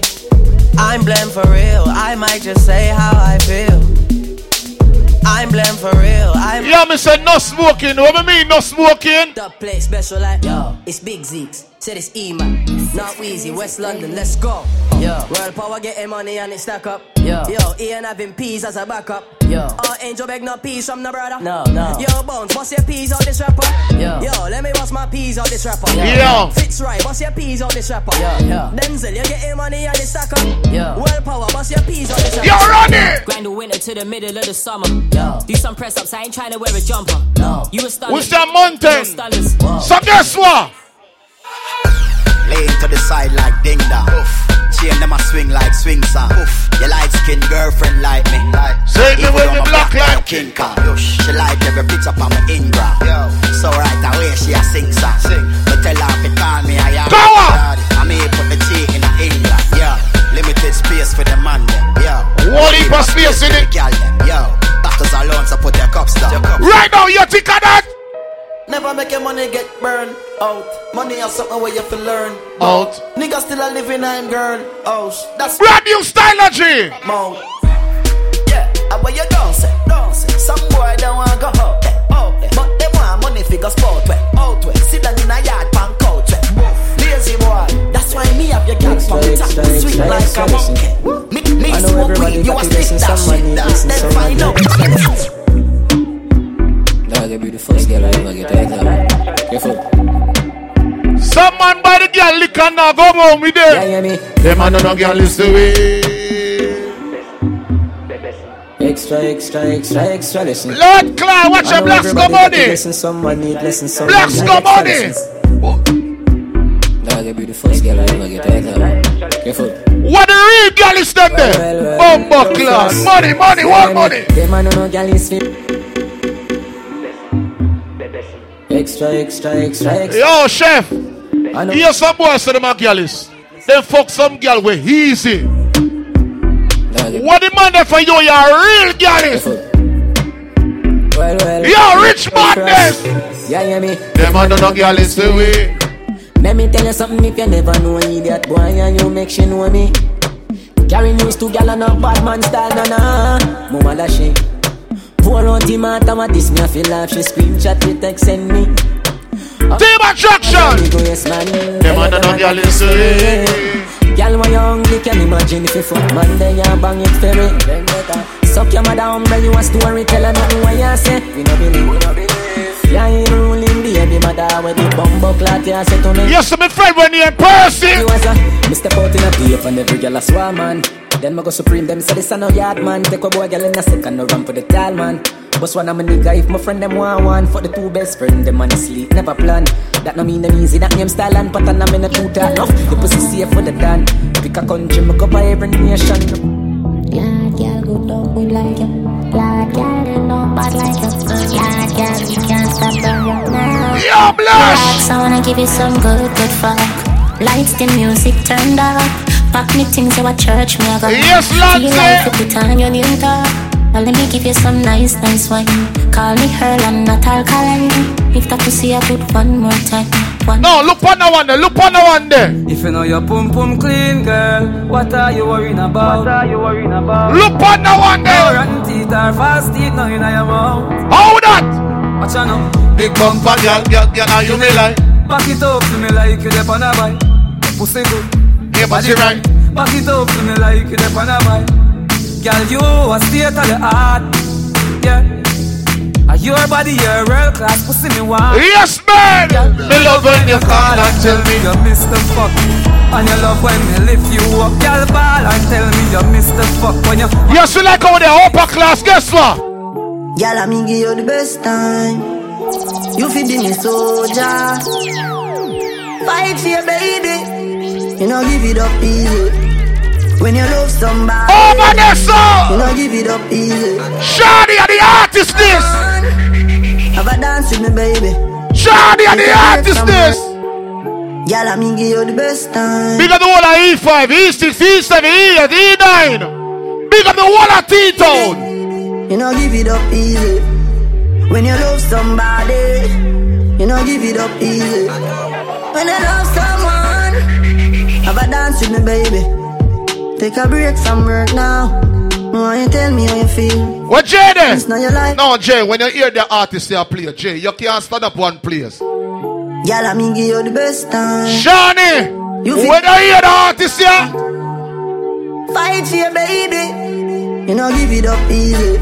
I'm blamed for real. I might just say how I feel. I'm blamed for real. I'm yeah, me said no smoking. What me mean no smoking? The place special like yo, it's Big Zeeks. Said it's E man, not Wheezy, West London, let's go. Yo, World Power getting money and it stack up. Yo, yo, Ian having peace as a backup. Yo, uh, Angel beg no peas from the brother. No, no. Yo, Bones, bust your peas on this rapper. Yo, yo, let me bust my peas on this rapper. Yo, yo. Fitz right, bust your peas on this rapper. Yo, yo. Denzel, you getting money and it stack up. Yo, World Power, bust your peas on this rapper. Yo, run it. Grind the winter to the middle of the summer. Yo, do some press ups. I ain't trying to wear a jumper. No, you a stunner. What's that mountain? So guess what? Laying to the side like ding dong. Chain them a swing like swing song. Oof. Your light skin girlfriend like me. Like, Say it with the black like King Kong. She like every picture on my Ingram. Yo. So right away she a sing song. Sing. But tell her to call me I am. On. I may put the G in the England. Yeah. Limited space for the man them. Yo. What heap of space in it? Girl them. Yo. Bottles alone so put their cups down. Right now you think of that? Never make your money get burned out. Money is something where you have to learn. Out. Niggas still a living I'm girl. Oh, that's brand new stylogy. Mouth. Yeah, and where you dance, dance. Some boy don't want go out there, out there. But they want money figure sport way, out way. Sit down in a yard, pan couch way. Lazy boy. That's why me have your girl from top, sweet like a monkey. Me, me smoke weed, you a stick that shit. Then find out. You be the first girl I ever get out of. Careful. Some man by the girl lick and now go home with them. Yeah, yeah, me. Them man no girl is the way. Extra, extra, extra, extra listen. Lord Clyde, watch your blacks go money. Listen, someone need listen, someone Blacks need go money. Dog, you be the first girl I ever get. Careful. What the real girl is them there? Bumbo class. Money, money, what money? Them man no girl is fit. Extra, extra, extra, extra. Yo, chef. Hear some boys say them a girl is. They fuck some girl with easy. What the man there for you? You a real girl is. Well, well. Yo, rich madness. Yeah, yeah, me. Them man no girl is the way. Let me tell you something if you never know an idiot boy and you make she know me. Carry news to gal and a bad man style, na na. Mama da she. Pour out the matter what this me I feel like she screenshot the text send me. Team attraction. Go yes man. Them man no girl is the way. Girl when you hungry can imagine if you fuck man then you bang it for me. Suck your mother you a story tell her nothing what you say. We no believe. We no believe. Yeah, ruling baby mother with the bumbo clot you say to me. Yes, my friend when you in person. You was a me step in a tape and every girl a swarm man. Then me go supreme them say this a no yard man. Take a boy girl in a second no run for the tall man. Boss one of my nigga if my friend them want one for the two best friend them on sleep never plan. That no mean them easy. That name style and pattern I'm in a two that enough. The pussy safe for the dan. Pick a country me cover every nation. Yeah, girl, good dog, we like you. Yeah, girl, you know bad like you. Yeah, girl, you can't stop the run now. Yo, blush. I wanna give you some good, good fuck. Lights, the music turned up. Pack me things you a church, me I go. Yes, Lord, Feel say. like every time you new talk. Well, let me give you some nice, nice wine. Call me her and not alkaline. If that pussy I put one more time. One No, look on the one there. Look on the one there. If you know your pum pum clean, girl, what are you worrying about? What are you worrying about? Look on the one No there. rotten teeth or fast teeth, no in your mouth. How that? Watch out now. Big bumper, girl, girl, girl, now you me like. Back it up to me like you dep on a bike. Pussy good. Yeah, but you right. Back it up to me like you dep on a bike. Girl, you a state of the art. Yeah. Are your body, your world class pussy me want. Yes, man. Me love when you call and tell me. You miss the fuck. And you love when me lift you up. Girl, ball and tell me you miss the fuck when you. Yes, you like how they upper class. Guess what? Girl, I me give you the best time. You fi be me soldier. Fight for your baby. You know give it up easy. When you love somebody. Oh, Vanessa. You know give it up easy. Shadi are the artist this. Have a dance with me, baby. Shadi are the artist this. Girl, I me give you the best time. Big up the whole of E5, E6, E7, E8, E9. Big up the whole of T-Town. You know give it up easy. When you love somebody, you know give it up easy. When I love someone, have a dance with me, baby. Take a break from work now. Why you tell me how you feel? What Jay then? It's not your life. No, Jay, when you hear the artist they play, Jay, you can't stand up one place. Y'all, I me give you the best time. Shawnee, You when you hear the artist here, Fight for your baby. You know, give it up easy.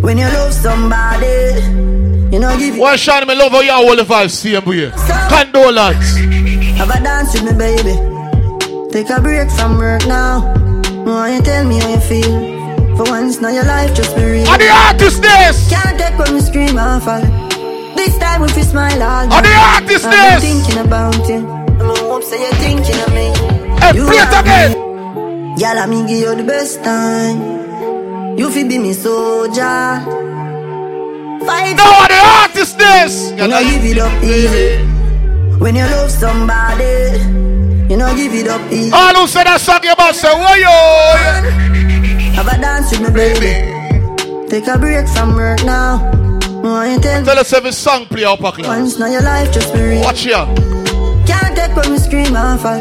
When you love somebody, you know, give it Well, Shawnee, me love how you all the vibes same way. Condolence. Have a dance with me, baby. Take a break from work now. Why you tell me how you feel? For once, now your life just be real. And the artist this. Can't take when we scream and fall. This time if you smile all And the artist this. thinking about you. I'm hope say you're thinking of me. Hey, You play it again. Girl, I me give you the best time. You feel be me soldier. Fight. No, and the artist this. You know, give it up easy. When you love somebody, know, give it up easy. All who say that song you about say, whoa, yo. Have a dance with me, baby. Take a break from work now. Why tell Tell us every song play upper class. Once now your life just be real. Watch ya. Can't take when we scream and fall.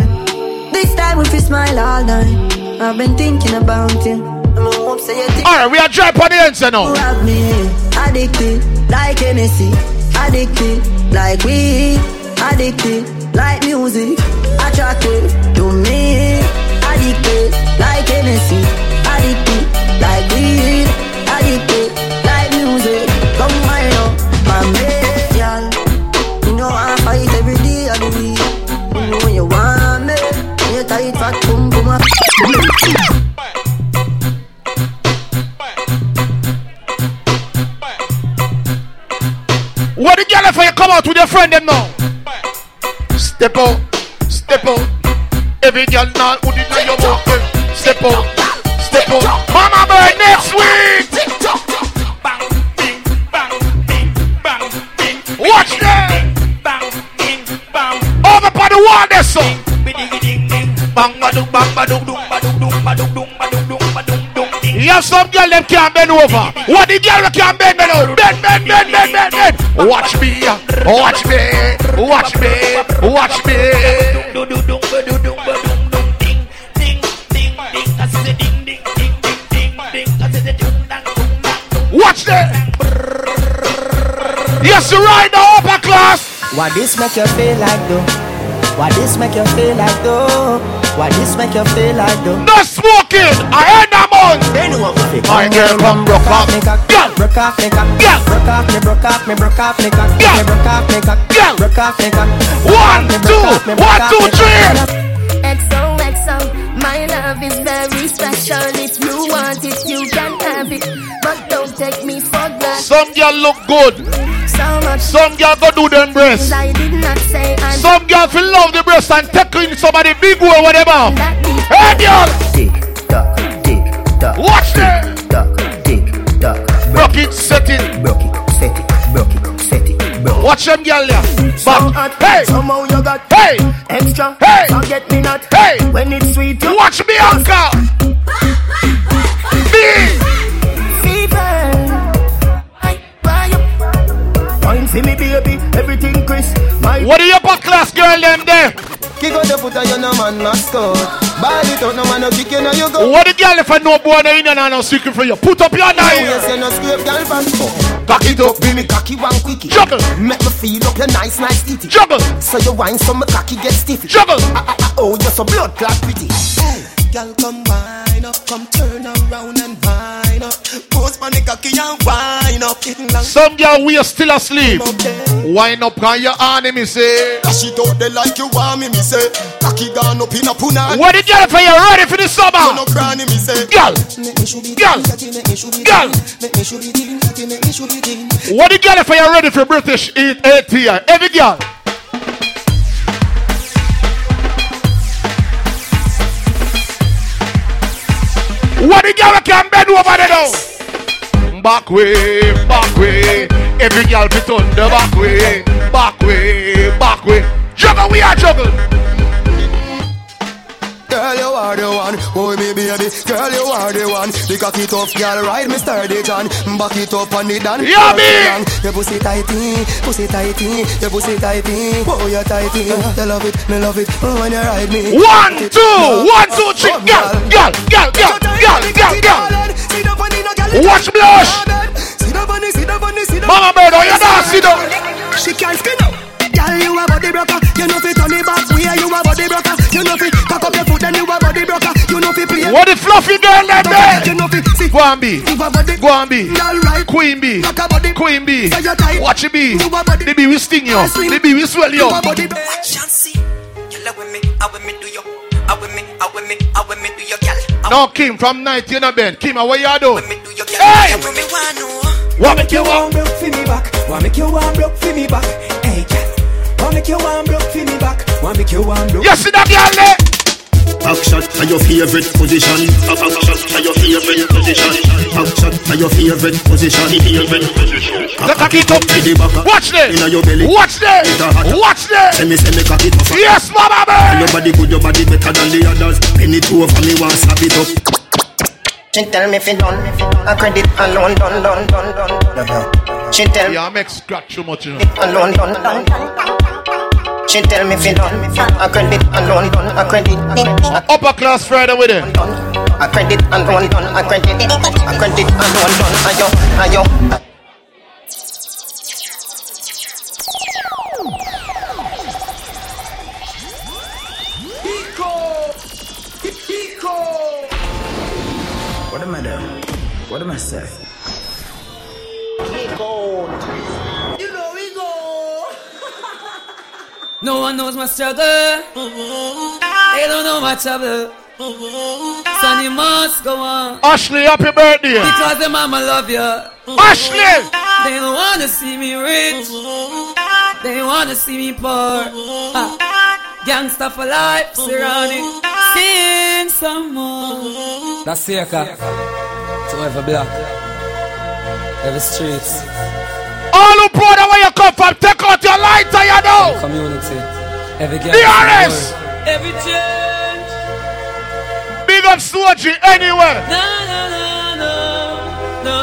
This time if you smile all night. I've been thinking about you. I'm a hope say you think Alright, we are driving on the answer now. you have me addicted like Hennessy, addicted like weed, addicted like music, attracted to me, addicted like Hennessy, addicted like weed, addicted like music. Come wind up, my man, girl. You know I fight every day of the week. You know you want me, you tight fat pum pum. What the girl if you come out with your friend them now? Step out, step out. Every girl now it in your mouth. Step out, them can't bend over. What the girl can't bend bend over? Bend bend bend bend bend bend. Watch me, watch me, watch me, watch me. Watch that. Yes, you right now, upper class. Why this make you feel like though? Why this make you feel like though? Why this make you feel like though? No smoking. I ain't that man. They know what we My girl come broke off. me cock, broke off me cock, broke off me, broke off me, broke off me cock, me broke off me cock, broke off me cock. One, two, one, two, three. XOXO, my love is very special. If you want it, you can have it. But don't take me for granted. Some girl look good. So much Some girl go do them breasts. I did not say I'm Some girl feel love the breast and take in somebody big or whatever. Hey girl, Tick tock, watch them. Tick tock, tick tock. Broke it, set it. Broke it, set it, broke it, set it, broke. Watch them girl there. So Back. hot, Hey, somehow you got hey, extra. Hey. Forget me not. hey. When it's sweet, you Watch me, uncle. Me. fever. Wine for me, baby. Everything crisp. My What are your upper class girl them there? Kick out the foot of your no man mascot. Ball it out, no man no kick you, no you go. What the girl if I know boy no in and no secret for you? Put up your Now knife. you say no scrape, girl, from Cock it up. Be me cocky one quickie. Juggle. Make me feel up your nice, nice titty. Juggle. So you wine, so me cocky get stiffy. Juggle. Ah, ah, ah, oh, you're so blood clot pretty. Hey, girl, come wine up, come turn around and wine up. Post on the cocky and wine up. Some girl we are still asleep. Wind up on your enemy say. Dash it out there like you want me, me say. Cocky gone up in a punani. What the girl for you ready for the You summer? no granny, me say. Girl, girl, girl. What the girl for you ready for British eat ATI? Every girl. What the girl can bend over there now? Back way, back way. Every girl fit on the back way, back way, back way. Juggle, we are juggle. Girl, you are the one, boy, me baby. Girl, you are the one. The cocky tough girl, ride me sturdy John. Back it up on the dan. Yeah, me. your pussy tighty, pussy tighty, your pussy tighty. Oh, you tighty, you love it, me love it oh, when you ride me. One, two, one, two, three, girl, girl, girl, girl, girl, girl, girl. Watch blush. Mama bird, oh, you not see them. She can't spin up. Girl, you a body broker. You know fi turn it back. Oh, Where you a body broker. You know fi cock up your foot, then you a body broker. You know fi play. What the fluffy girl that there? You know fi see. Go and be. Go and be. Queen bee. Queen bee. Watch it be. The bee will sting you. The bee will swell you. No, Kim, from night you know Ben. Kim, what you do? Hey! What make you want broke for me back? What make you want broke for me back? Hey, make you want broke for me back? What make you want broke? You see that girl there? Back shot are your favorite position. Back shot are your favorite position. Back shot are your favorite position. Favorite position. The cock it up. To the back. Watch there. Inna your belly. Watch there. It a hot. Watch there. Say me say me cock it up. Yes, mama And man. Your body good, your body better than the others. Penny two over me want slap it up. She tell me fi done, a credit alone, done, done, done, done. She tell me Yeah, I make scratch too much, you know. alone, done, done. She tell me fi done, a credit alone, done, a credit. Upper class Friday with it. A credit alone, done, a credit. A credit alone, done, ayo, ayo. What am I doing? What am I saying? No one knows my struggle. They don't know my trouble. Son, you must go on. Ashley, happy birthday. Because the mama love you. Ashley! They don't wanna see me rich. They wanna see me poor. Ah. Gangsta for life, surrounding. Sing some more. That's Seika. To every block. Every streets. All who proud of where you come from, take out your lighter, you know. Community. Every girl. DRS! Every change. Big up Soji anywhere. No, no, no, no, no.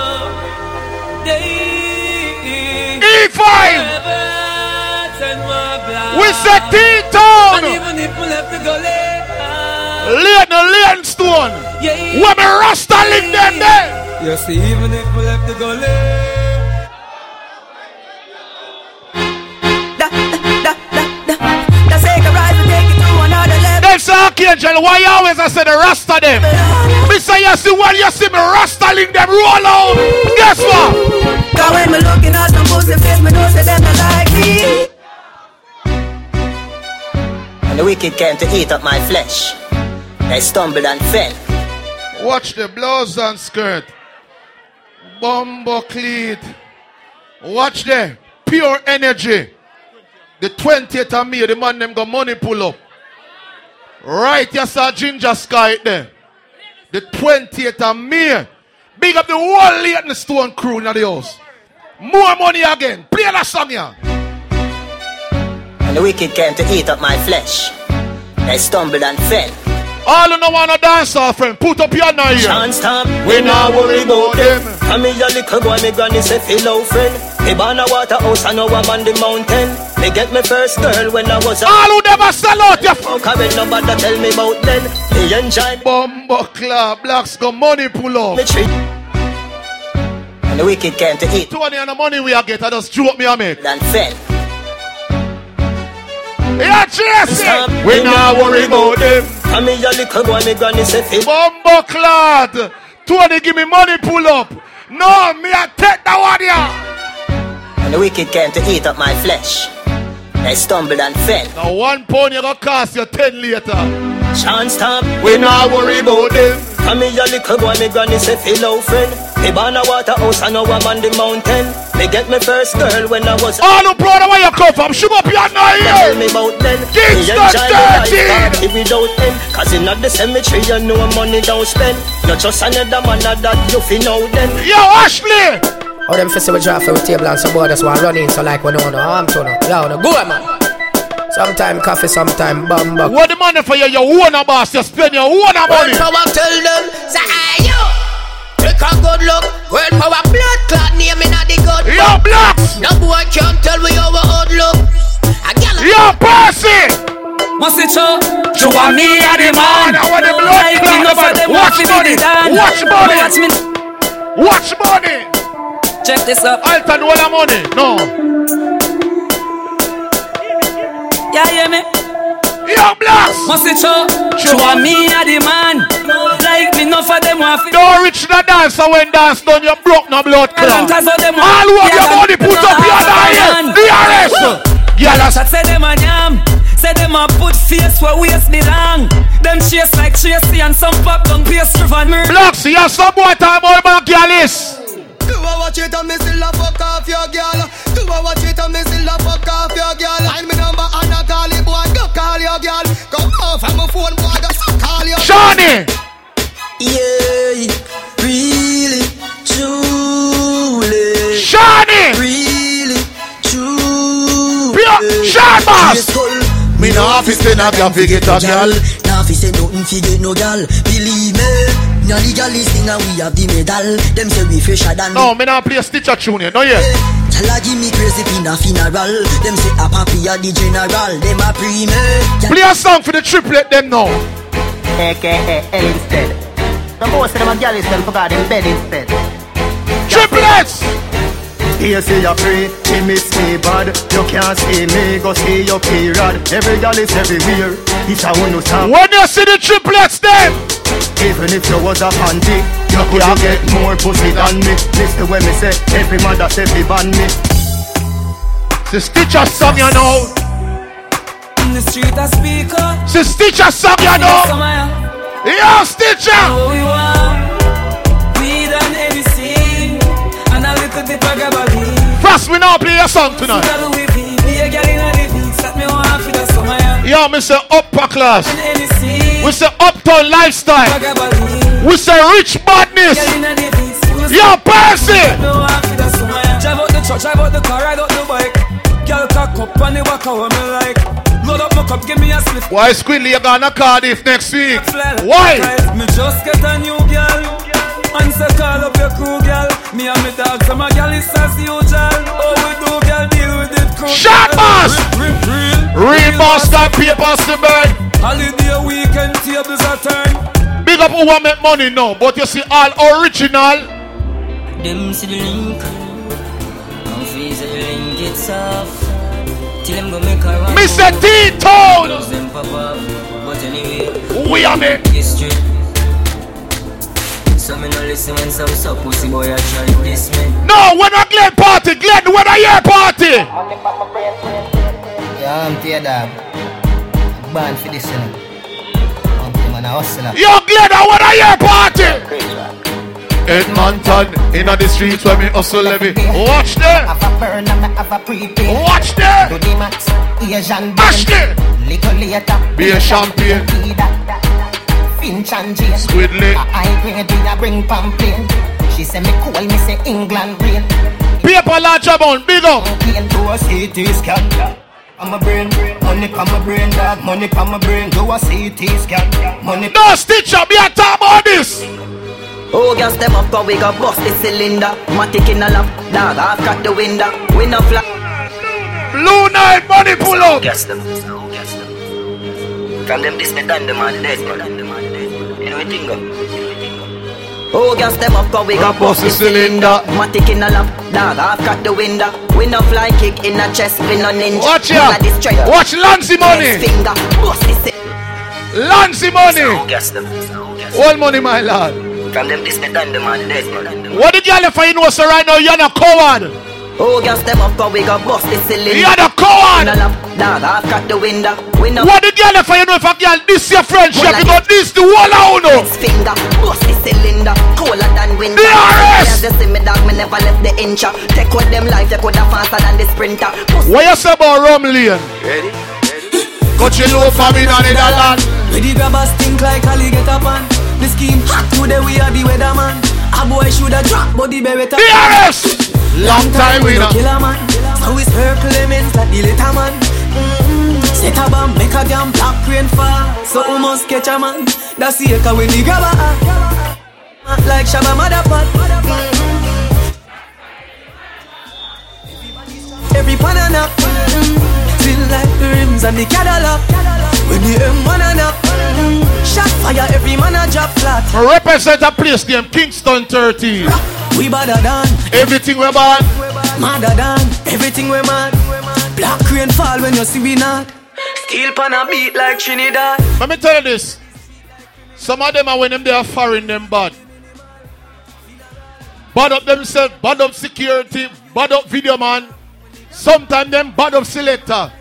They E5! and my blood. We say T-Town! And even if we left the gully. Uh, lane the Leytonstone. Yeah. Where me Rasta link them there. You see, even if we left the gully. Another level. Them say Archangel, why you always I say the Rasta them? Me say you see when you see me Rasta link them roll out. Guess what? Cause when me looking at some pussy face, me know say them not like me. And the wicked came to eat up my flesh. They stumbled and fell. Watch the blouse and skirt. Bumbo cleat. Watch the pure energy. The 20th of May, the man them got money pull up. Right, you saw Ginger Sky there. The 20th of May. Big up the whole Leytonstone crew in the house. More money again. Play that song here. And the wicked came to eat up my flesh. They stumbled and fell. All who no wanna dance off friend, put up your knife here. Can't stop. We not worry about them. I me a little boy, me granny say fellow friend. Me born a waterhouse, I know I'm on the mountain. Me get me first girl when I was a All who never sell out your fuck. Oh, I bet nobody tell me about then. Me enjoy Bumbo club, blacks got money pull up. me treat. And the wicked came to eat 20 and the money we are get, I just up me a make. and fell. Yeah, cheers! We not worry about them. I me a little boy, me granny fellow. Bumbo clad. Tony give me money pull up. No, me I take that one here. And the wicked came to eat up my flesh. They stumbled and fell. Now one pound you gonna cost you 10 later. Chance stop. We not worry about them. I me a little boy, me granny say fellow friend. Me born a waterhouse, I know I'm on the mountain. Me get me first girl when I was. All who proud of where you come from, shoot up your Tell knife me about then. Kids Me not enjoy the life, dirty. without end. Cause in not the cemetery, you know money don't spend. Not just another man that you fi know then. Yo, Ashley! How them festival draft with table and some boy just want run in so like we don't know how I'm to know. Yo, no, go man. Sometime coffee, sometime bamba. What the money for you? You own a boss, you spend your own money. World power tell them, say hey yo, take a good look. World power blood clot name in the good. Yo, blacks! No boy can't tell me how old look. A gal. Yo, Percy. Must it show? You want me a the man? I want the blood Like clot, enough man. of them Watch money. be the dan. Watch money. Watch me. Watch money. Check this up. Alton, all the money. No. Yeah, hear me? Yo, blast. Must it show? Want me a the man? Like me enough of them to Don't reach the dancer when dance done. You broke no blood clot. Cause of them All who have your Yeah, money, put up your hand. DRS. Gyal a chat say them a yam Say them a put face where waist belong Them chase like Tracy and some pop down pastry van me Blocks, you have some boy time all man girl is. You a watch it and me still a fuck off your girl. You a watch it and me still a fuck off your girl. Find me number and I call it boy. Go call your girl. Come off from my phone boy. Go call your. Johnny. Yeah, really, truly. Johnny. Really, truly. Pure Sean Boss. Me no office then I can figure it out, girl. Nah, fi say nothing fi get no gal. Believe me, now the gal is thing and we have the medal. Them say we fresher than No, me not play a Stitcher tune here. No, yeah. Tell give me crazy pin a funeral. Them say a papi a the general. Them a pre. Play a song for the triplet them now. AKA L instead. The most of them a gal instead forgot in bed instead. Triplets! Here say you free, he miss me bad You can't see me, go see your period Every gal is everywhere, it's a one no stop When you see the triplets them Even if you was a panty You could get more pussy than me. Listen when me say, every mother say fi ban me. The Stitcher song you know. In the street I speak up. The Stitcher song you know. Yo, Stitcher. Oh, we want Weed and anything And a little bit of gabardine First, we now play a song tonight. Gotta whip it Be a a the beats That me want for the summer yeah. Yo, Mr. say upper class. We say uptown lifestyle. We say rich badness. Yo, Percy! Drive out the truck, drive out the car, ride out the bike. Girl cock up on the back of me like. Load up my cup, give me a. Why Squidly you gonna Cardiff next week? Why? Me just get a new girl. Answer call up your crew, girl. Me and dog, so my girl is as usual. Oh, Shot boss! Real, real, Real boss got papers to burn. Holiday weekend tables are turned. Big up who want make money now, but you see all original. Them see the link And feel say the link it's off Till them go make a run Mr. T-Town Close them pop off But anyway We are me History So me no listen when some suck pussy boy a try this me No, when a Glen party, Glen, when a year party. Yeah, I'm tear dog Born for this, you know I'm man a hustler Yo, Glen, when a year party. Edmonton, in the streets where me hustle levy. Watch there. Have a burn and me have a prepaid Watch there. Do the max, Asian Mash there. Little later Be a champion. Finch and Jane Squidly. A high grade we a bring pamphlet She say me cool, me say England rain Paper launch about, big up. Plane to a CT scan I'm a brain, money come my brain, dog, money come my brain, do a CT scan, money. No stitcher, be a talk about this. Oh, gas them up, cause we got bust the cylinder. Matic in a lap, dog, half cut the window. We no flat. Blue night money pull up. Gas them, so gas them. From them this me done them all dead, Oh, gas them up, cause we got bust the cylinder. Matic in a lap, dog, half cut the window. We no fly kick in a chest, we no ninja. Watch ya. Watch Lancy money. Finger, bust the cylinder. Lancy money. All money, my lord. From them this done them all dead, man. What the girl if I know so right now, you're not coward. Oh, gas them up, cause we got bust the cylinder. You're the coward. In a lap, dog, half cut the window. We no What the girl if I know if a girl this your friendship, you got this the wall out now. finger, bust the cylinder, colder than winter. DRS! Yeah, you see me dog, me never left the incha. Take with them life, you coulda faster than the sprinter. Pussy What you say about rum lane? Ready? Got you low for me in Netherlands. Where the grabbers think like alligator pan. The scheme hot today we are the weatherman. A boy shoulda drop, but the Beretta. Yes. Long time we no kill a man. So it's her claimants like the little man. Mm-hmm. Set a bomb, make a damn black rain fall. So we must catch a man. That's the echo when the grabber. Like Shabba Motherfuck. Mm-hmm. Every banana. Mm-hmm. Still like the rims and the Cadillac. When the M1 up. Mm-hmm shot fire, every man a drop flat. Represent a place named Kingston 13. We better than everything we bad. Madder than everything we mad. Black rain fall when you see we not. Steel pan a beat like Trinidad. Let me tell you this. Some of them are when them they are foreign them bad. Bad up themselves, bad up security, bad up video man. Sometimes them bad up selector.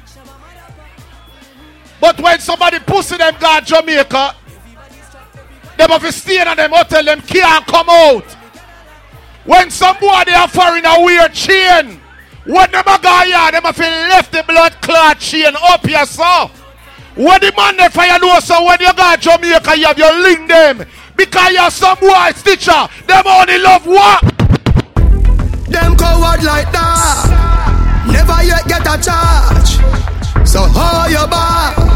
But when somebody pussy them got Jamaica, them have to stay in them hotel, them can't come out. When some boy they are foreign a weird chain. When them a guy here, them have to left the blood clot chain up so. When the man they fire know so when you got Jamaica, you have your link them. Because you're some boy stitcher. Them only love what? Them coward like that. Never yet get a charge. So how you back?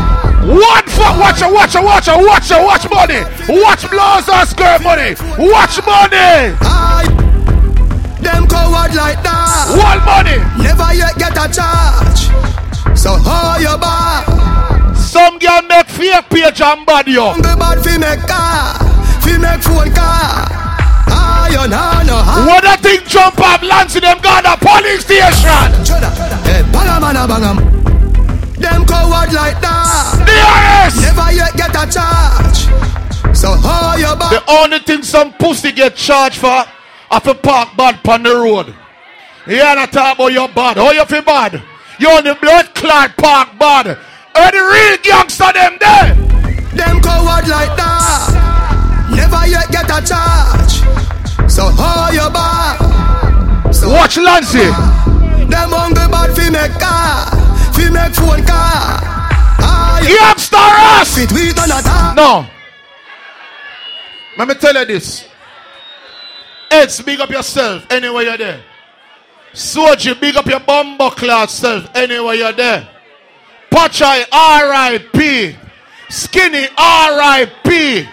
One fuck, watch it, watch it, watch it, watch it, watch money. Watch blows and skirt money. Watch money. I, them coward like that. One money. Never yet get a charge. So how you back? Some girl make fake page and bad yo. Hungry bad fi make car, fi make phone car. Iron hand no. Ah. What a thing jump up, lands in them got a police station. Hey, banga man a banga. Them coward like that. DRS. Never yet get a charge. So how you back? The only thing some pussy get charged for, if a park bad on the road. Yeah, not talk about your bad. How you feel bad? You on the blood clot park bad. Are the real gangster them there? Them coward like that. Never yet get a charge. So how you back? So Watch Lancy. Them hungry bad fi make car, fi make phone. Ah, you us. we turn a talk. No. Let me tell you this. Eds, big up yourself anywhere you're there. Soji, big up your bumbo class self anywhere you're there. Pachai, R.I.P. Skinny, R.I.P.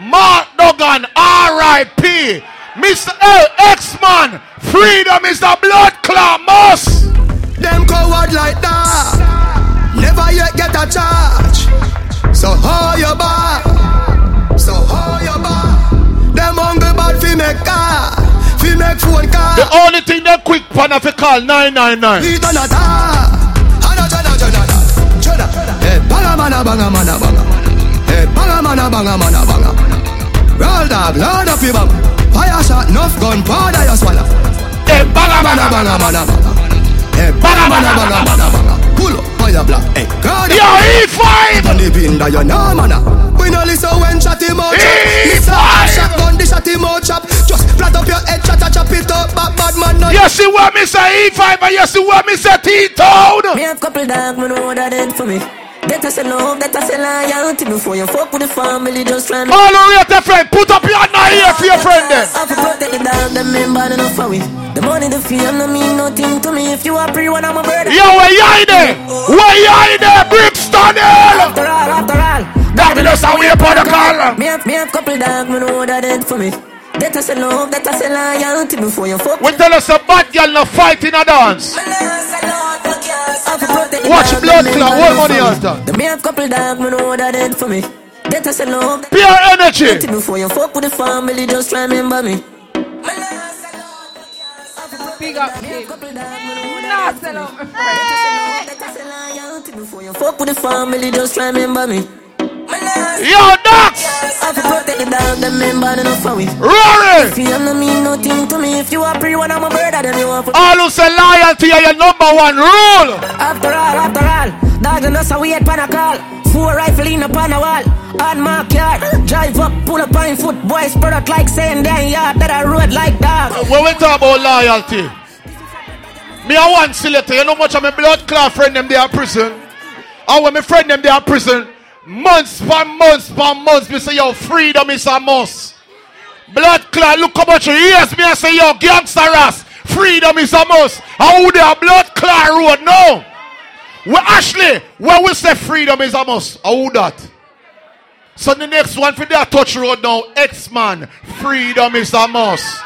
Mark Duggan, R.I.P. Mr. L. X-Man, freedom is the blood must. Them coward like that. Never yet get a charge. So how you back? So how you back? Them hungry bad fi make car, fi make phone car. The only thing they quick pan if you call 999. We done a talk. Ana jana jana jana. Jana. Hey, banga banga mana banga. Hey, banga banga mana banga. Roll dog, load up your bang. Fire shot, enough gun, powder you swallow. Hey, banga mana banga mana banga. Hey, banga mana banga mana banga. Pull up, fire black. Hey, God. Yo, E5! On you know, man. We no listen when shot him out. A shotgun, the shot him chop. Just flat up your head, chop chop it up. Bad bad man, no. You see what me say E5 and you see what me say T-Town? Me have couple dog, me know what that did for me. That I say love, I say loyalty before you fuck with the family, just try me. All the your friend, put up your hand here for your friend then. I fi protect the dog, them men bad enough for we. The money, the fame, no mean nothing to me. If you are pre one, I'm a bird. Yo, where you in there? Oh. Where you in there, Brixton Hill? After all, after all. That be just a way for the call. Me have, me have couple dog, me know what that did for me. That I say love, that I say loyalty before you fuck. We tell us a bad girl no fight in a dance. Watch blood clot, what money has done? The me have couple dog, me know what that did for me. That I say love. Pure energy. Before you fuck with the family, just try remember me. Big up, big. Nah, sell out. Before you fuck with the family, just remember me. Yo, Dax! I fi protect the dog, them men bad enough for we. Rory! If you no mean nothing to me, if you are pre one, I'm a brother, then you want for. All who say loyalty are your number one rule. After all, after all, dog and us a weird pan a call. Four rifle in upon a wall. On my car, drive up, pull up on foot, boys, out like saying damn yard that I rode like dog. Uh, when we talk about loyalty, me a one selector, you know much of my blood clot friend them they are prison. And when my friend them they are prison, months for months for months, me say yo, freedom is a must. Blood clot, look how much years me I say yo, gangster ass, freedom is a must. How would they a blood clot road? No. We Ashley, when we say freedom is a must, how would that? So the next one for that touch road now, X-Man, freedom is a must.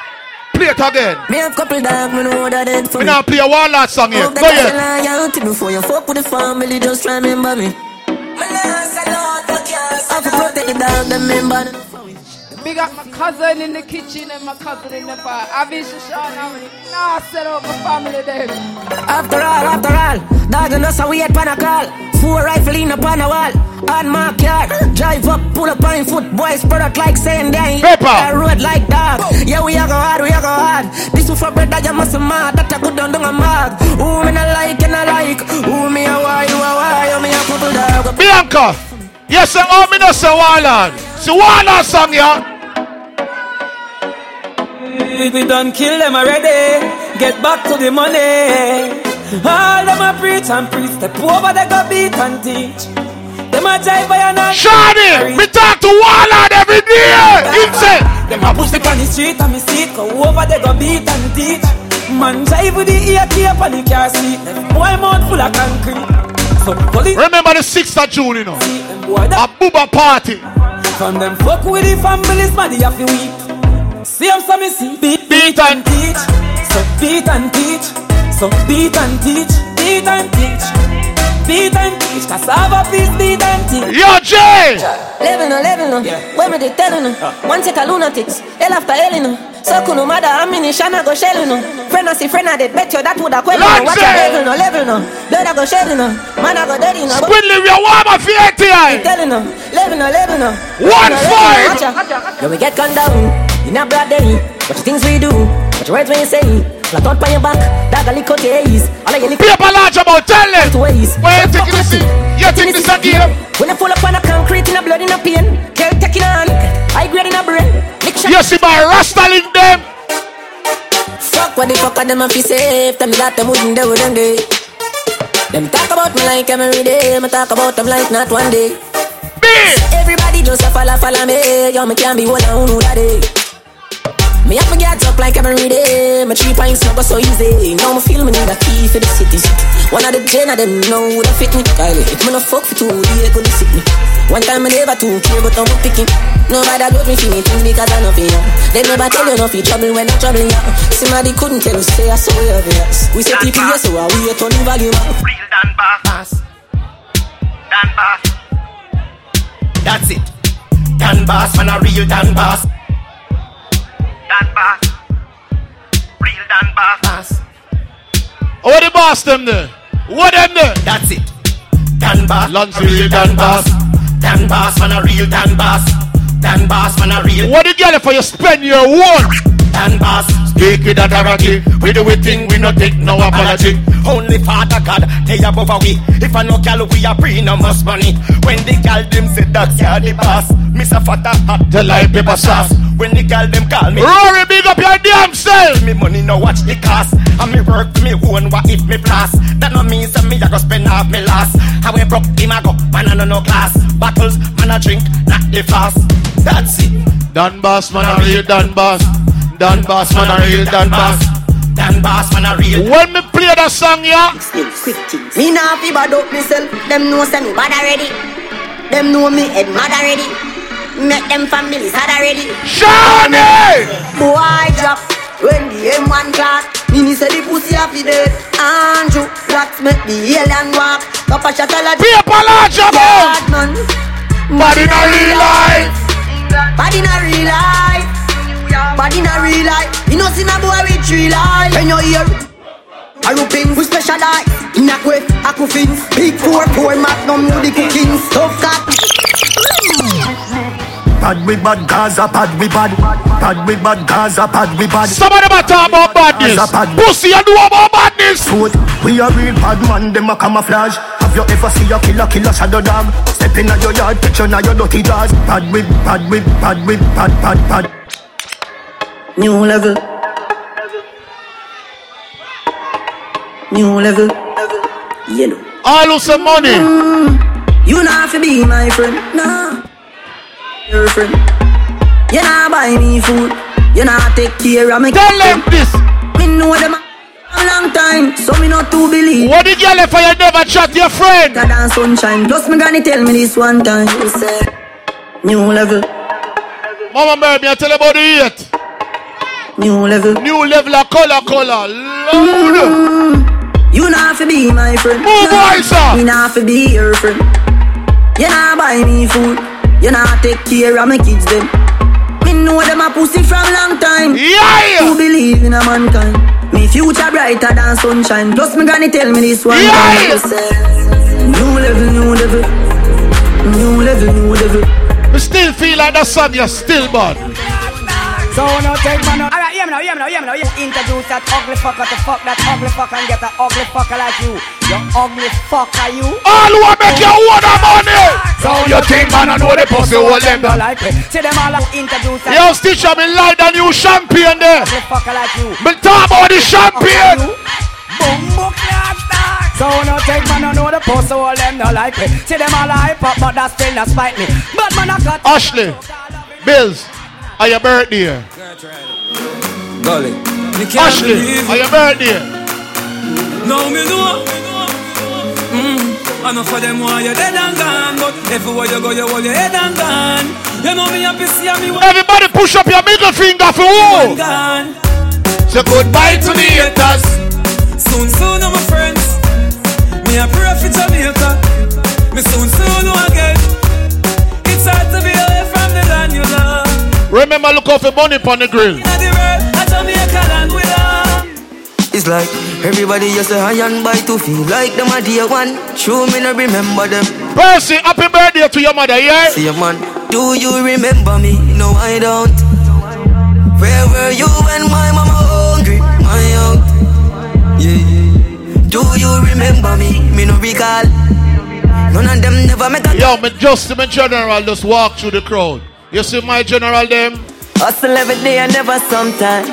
play it again. Me have couple dog, me know that it for We now play a Warlord song here. Go ahead. Before you fuck with the family, just remember me. I have protect the dog, them member. Big up my cousin in the kitchen and my cousin in the bar. I be Shoshana Harmony. Nah, set up my family there. After all, after all, dog and us a wait pan a call. Four rifle in upon a wall. On my car, drive up, pull up on foot, boys product like saying they Pepper. road like dog. Yeah, we a go hard, we a go hard. This one for bread that you must mad, that a good down down a mag. Who me not like and I like, who me a why, you a why, you me a couple dog. Bianca. Yes, sir. Oh, me no say Warlord. See Warlord song, yeah. We, we done kill them already. Get back to the money. All them a preach and preach. Step over, they go beat and teach. Them a jive by an Shani, me talk to Warlord every day. Insane. Them a push the on the street and me see it. Go over, they go beat and teach. Man jive with the ear tape and the car seat. Left boy mouth full of concrete. So police Remember the 6th of June, you know. A booba party. From them fuck with the families, man, they have to weep. See them some see beat, beat and teach. So beat and teach. So beat and teach. Beat and teach. Beat and teach. Cassava piece, beat and teach. Yo, Jay! Living no, living no. When me they telling no. One take a lunatics. Hell after hell no. So kuno mother ammunition I go shell no. Friend I see friend I did bet you that would have quell no. Watch your level no, level no. Blood I go shell no. Man I go dirty no. Squidly, we are warm of your ATI. Telling no, living no, living no. One five. Ya. We get gunned down. In a broad day. Watch the things we do. Watch the words when you say. Flat out by your back. A lick out your eyes. All of your lick. Paper large about tell them. Ways. You think this is? You think this is a game? When I fall up on a concrete in a blood in a pain. Girl taking on. I grade in a brain. You see my Rasta in them. Fuck what the fuck are them a fi safe Tell me that them wouldn't do them day Them talk about me like every day Me talk about them like not one day Everybody just a follow follow me Yo me can't be one on who that day me have to get up like every day. My three pints not go so easy. Now me feel me need a key for the city. One of the gen of them know that fit me. Kylie, if me no fuck for two days, gonna sick me. One time I never too care, but I'm picking. Nobody got me feeling things because I know for you. They never tell you no for trouble when I'm troubling you. Somebody couldn't tell you, say I saw you obvious. We say people yes, so we are turning volume up. Real Dan Bass. Dan Bass. That's it. Dan Bass, man, a real Dan Bass. Dan Bass. Real Dan Bass. Oh, what the boss them there? What them there? That's it. Dan Bass. Lunch real Dan Bass. Dan Bass, man, a real Dan Bass. Dan Bass, man, a real. What the girl for you spend your one? Dan Bass. Speak with authority. We do we thing, we no take no apology. Only Father God, they above we. If I no gal, we a bring no must money. When the gal them say that's ya the boss. Miss a fatter hot, the like paper sauce. When the gal them call me, Rory, big up your damn self. Me money no watch the cost. And me work for me own what if me blast. That no means that me a go spend half me last. How we broke him a go, man a no no class. Bottles, man a drink, not the fast. That's it. Dan boss, man, a real Dan Bass. Dan Bass, man, a real Dan Bass. Dan Bass, man, a real. When me play that song, yeah. Quick things. Me nah fi bad up myself. Them know say me bad already. Them know me head mad already. Make them families had already. Shani! Boy drop when the M1 class. Mini say the pussy happy dead. Andrew Blacks make the alien walk. Papa shot a lot. Paper large about. Bad man. Bad in a real life. Bad in a real life. Bad in a real life. You know see a boy with three life. When you hear a rouping, we specialize in a quick, a coffins. Big four, four magnum, with the cookings. Tough cat. Bad we bad, Gaza bad we bad. Bad we bad, Gaza bad we bad. Some of them about badness. Bad. Pussy, you know about badness. Food, we a real bad man, them a camouflage. Have you ever see a killer, killer shadow dog? Step in your yard, picture now your dirty jaws. Bad we, bad we, bad we, bad, bad, bad. New level. New level. Yellow. All lose some money. Mm. You not have to be my friend, nah. Your friend. You not buy me food. You not take care of me. Tell them this. Me know them a long time, so me not to believe. What the girl for you never chat your friend? God and sunshine. Plus me granny tell me this one time. She said, new level. Mama baby, I tell about the eight. New level. New level of color, color. Loud. Mm-hmm. You not to be my friend. Move on, sir. Me not to be your friend. You not buy me food. You not take care of my kids them. Me know them a pussy from long time. Yeah. Who believe in a mankind? Me future brighter than sunshine. Plus me granny tell me this one yeah. time. New level, new level. New level, new level. Me still feel like that song, you're still bad. So no take man up. Alright, yeah me now, yeah me now, yeah me now. Yeah. Introduce that ugly fucker to fuck that ugly fucker and get an ugly fucker like you. You ugly fucker, you. All who make you want the money. So you think man I know the pussy hold them down like me. See them all like introduce that. Yo, Stitcher, me like the new champion there. Ugly fucker like you. Me talk about the champion. Boom, boom, so no take man, I know the post, so all them no like me. See them all hype up, but that still not spite me. But man, I got Ashley, Bills, are your birthday? Golly, Ashley, are your birthday? No, me know. Mm. I know for them why you're dead and gone, but everywhere you go, you hold your head and gone. You know me happy see me. Everybody push up your middle finger for who? Say goodbye to the haters. Soon, soon, my friends. Me a pray for Jamaica. Me soon, soon again. It's hard to be away from the land you love. Remember, look off the bunny on the grill. It's like everybody just a high and buy to feel like them a dear one. True, me no remember them. Percy, happy birthday to your mother, yeah? See man, do you remember me? No, I don't. Where were you when my mama hungry? My out. Yeah, yeah. Do you remember me? Me no recall. None of them never make a. Yo, me just my general just walk through the crowd. You see my general them? Hustle every day and never sometime.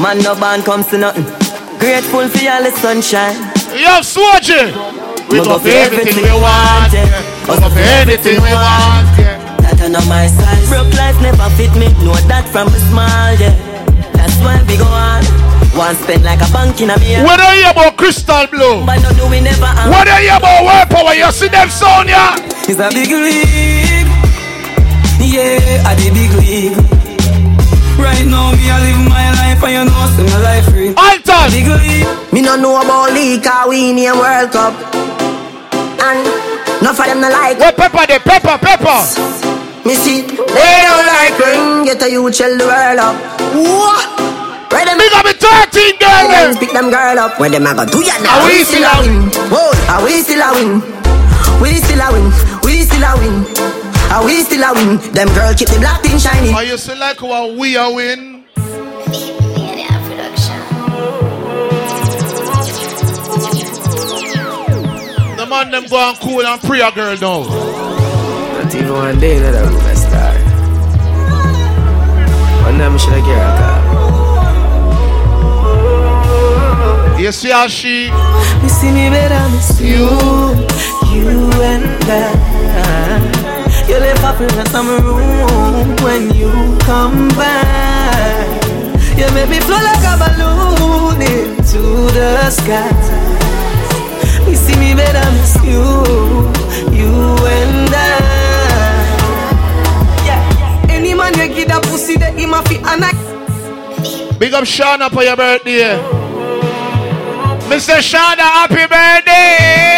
Man no band comes to nothing. Grateful for all the sunshine. Yo, Swoji! We go for everything we want. Yeah. We go for anything we want. Yeah. That on my side. Broke life never fit me. Know that from a small, yeah. That's why we go on. One spend like a bank in a me. What do you about Crystal Blue? But no do we never. Um, what do you about World Power? You see them sound, yeah? It's a big league. Yeah, a the big league. Right now, me I live my life and you know see my life free. Alton! Big league. Me no know about league, cause we in a World Cup. And enough of them no like. What pepper the pepper, pepper? Me see, they don't like when get a youth shell the world up. What? Where them Big up the 13 girl them eh? Pick them girl up Where them a go do ya now Are we still a win? Whoa, are we still a win? We still a win We still a win Are we still a win? Them girl keep the black thing shining Are you still like how we are win? The man them go and cool and pray a girl now. Not even one day that I will star. One time I should have get a car. You see how she Me see me better, miss you, you and I. You left up in the room when you come back. You make me flow like a balloon into the sky. Me see me better, miss you, you and I. Yeah, any man you give that pussy, that him a fi and Big up Shauna for your birthday. Mr. Shauna, happy birthday!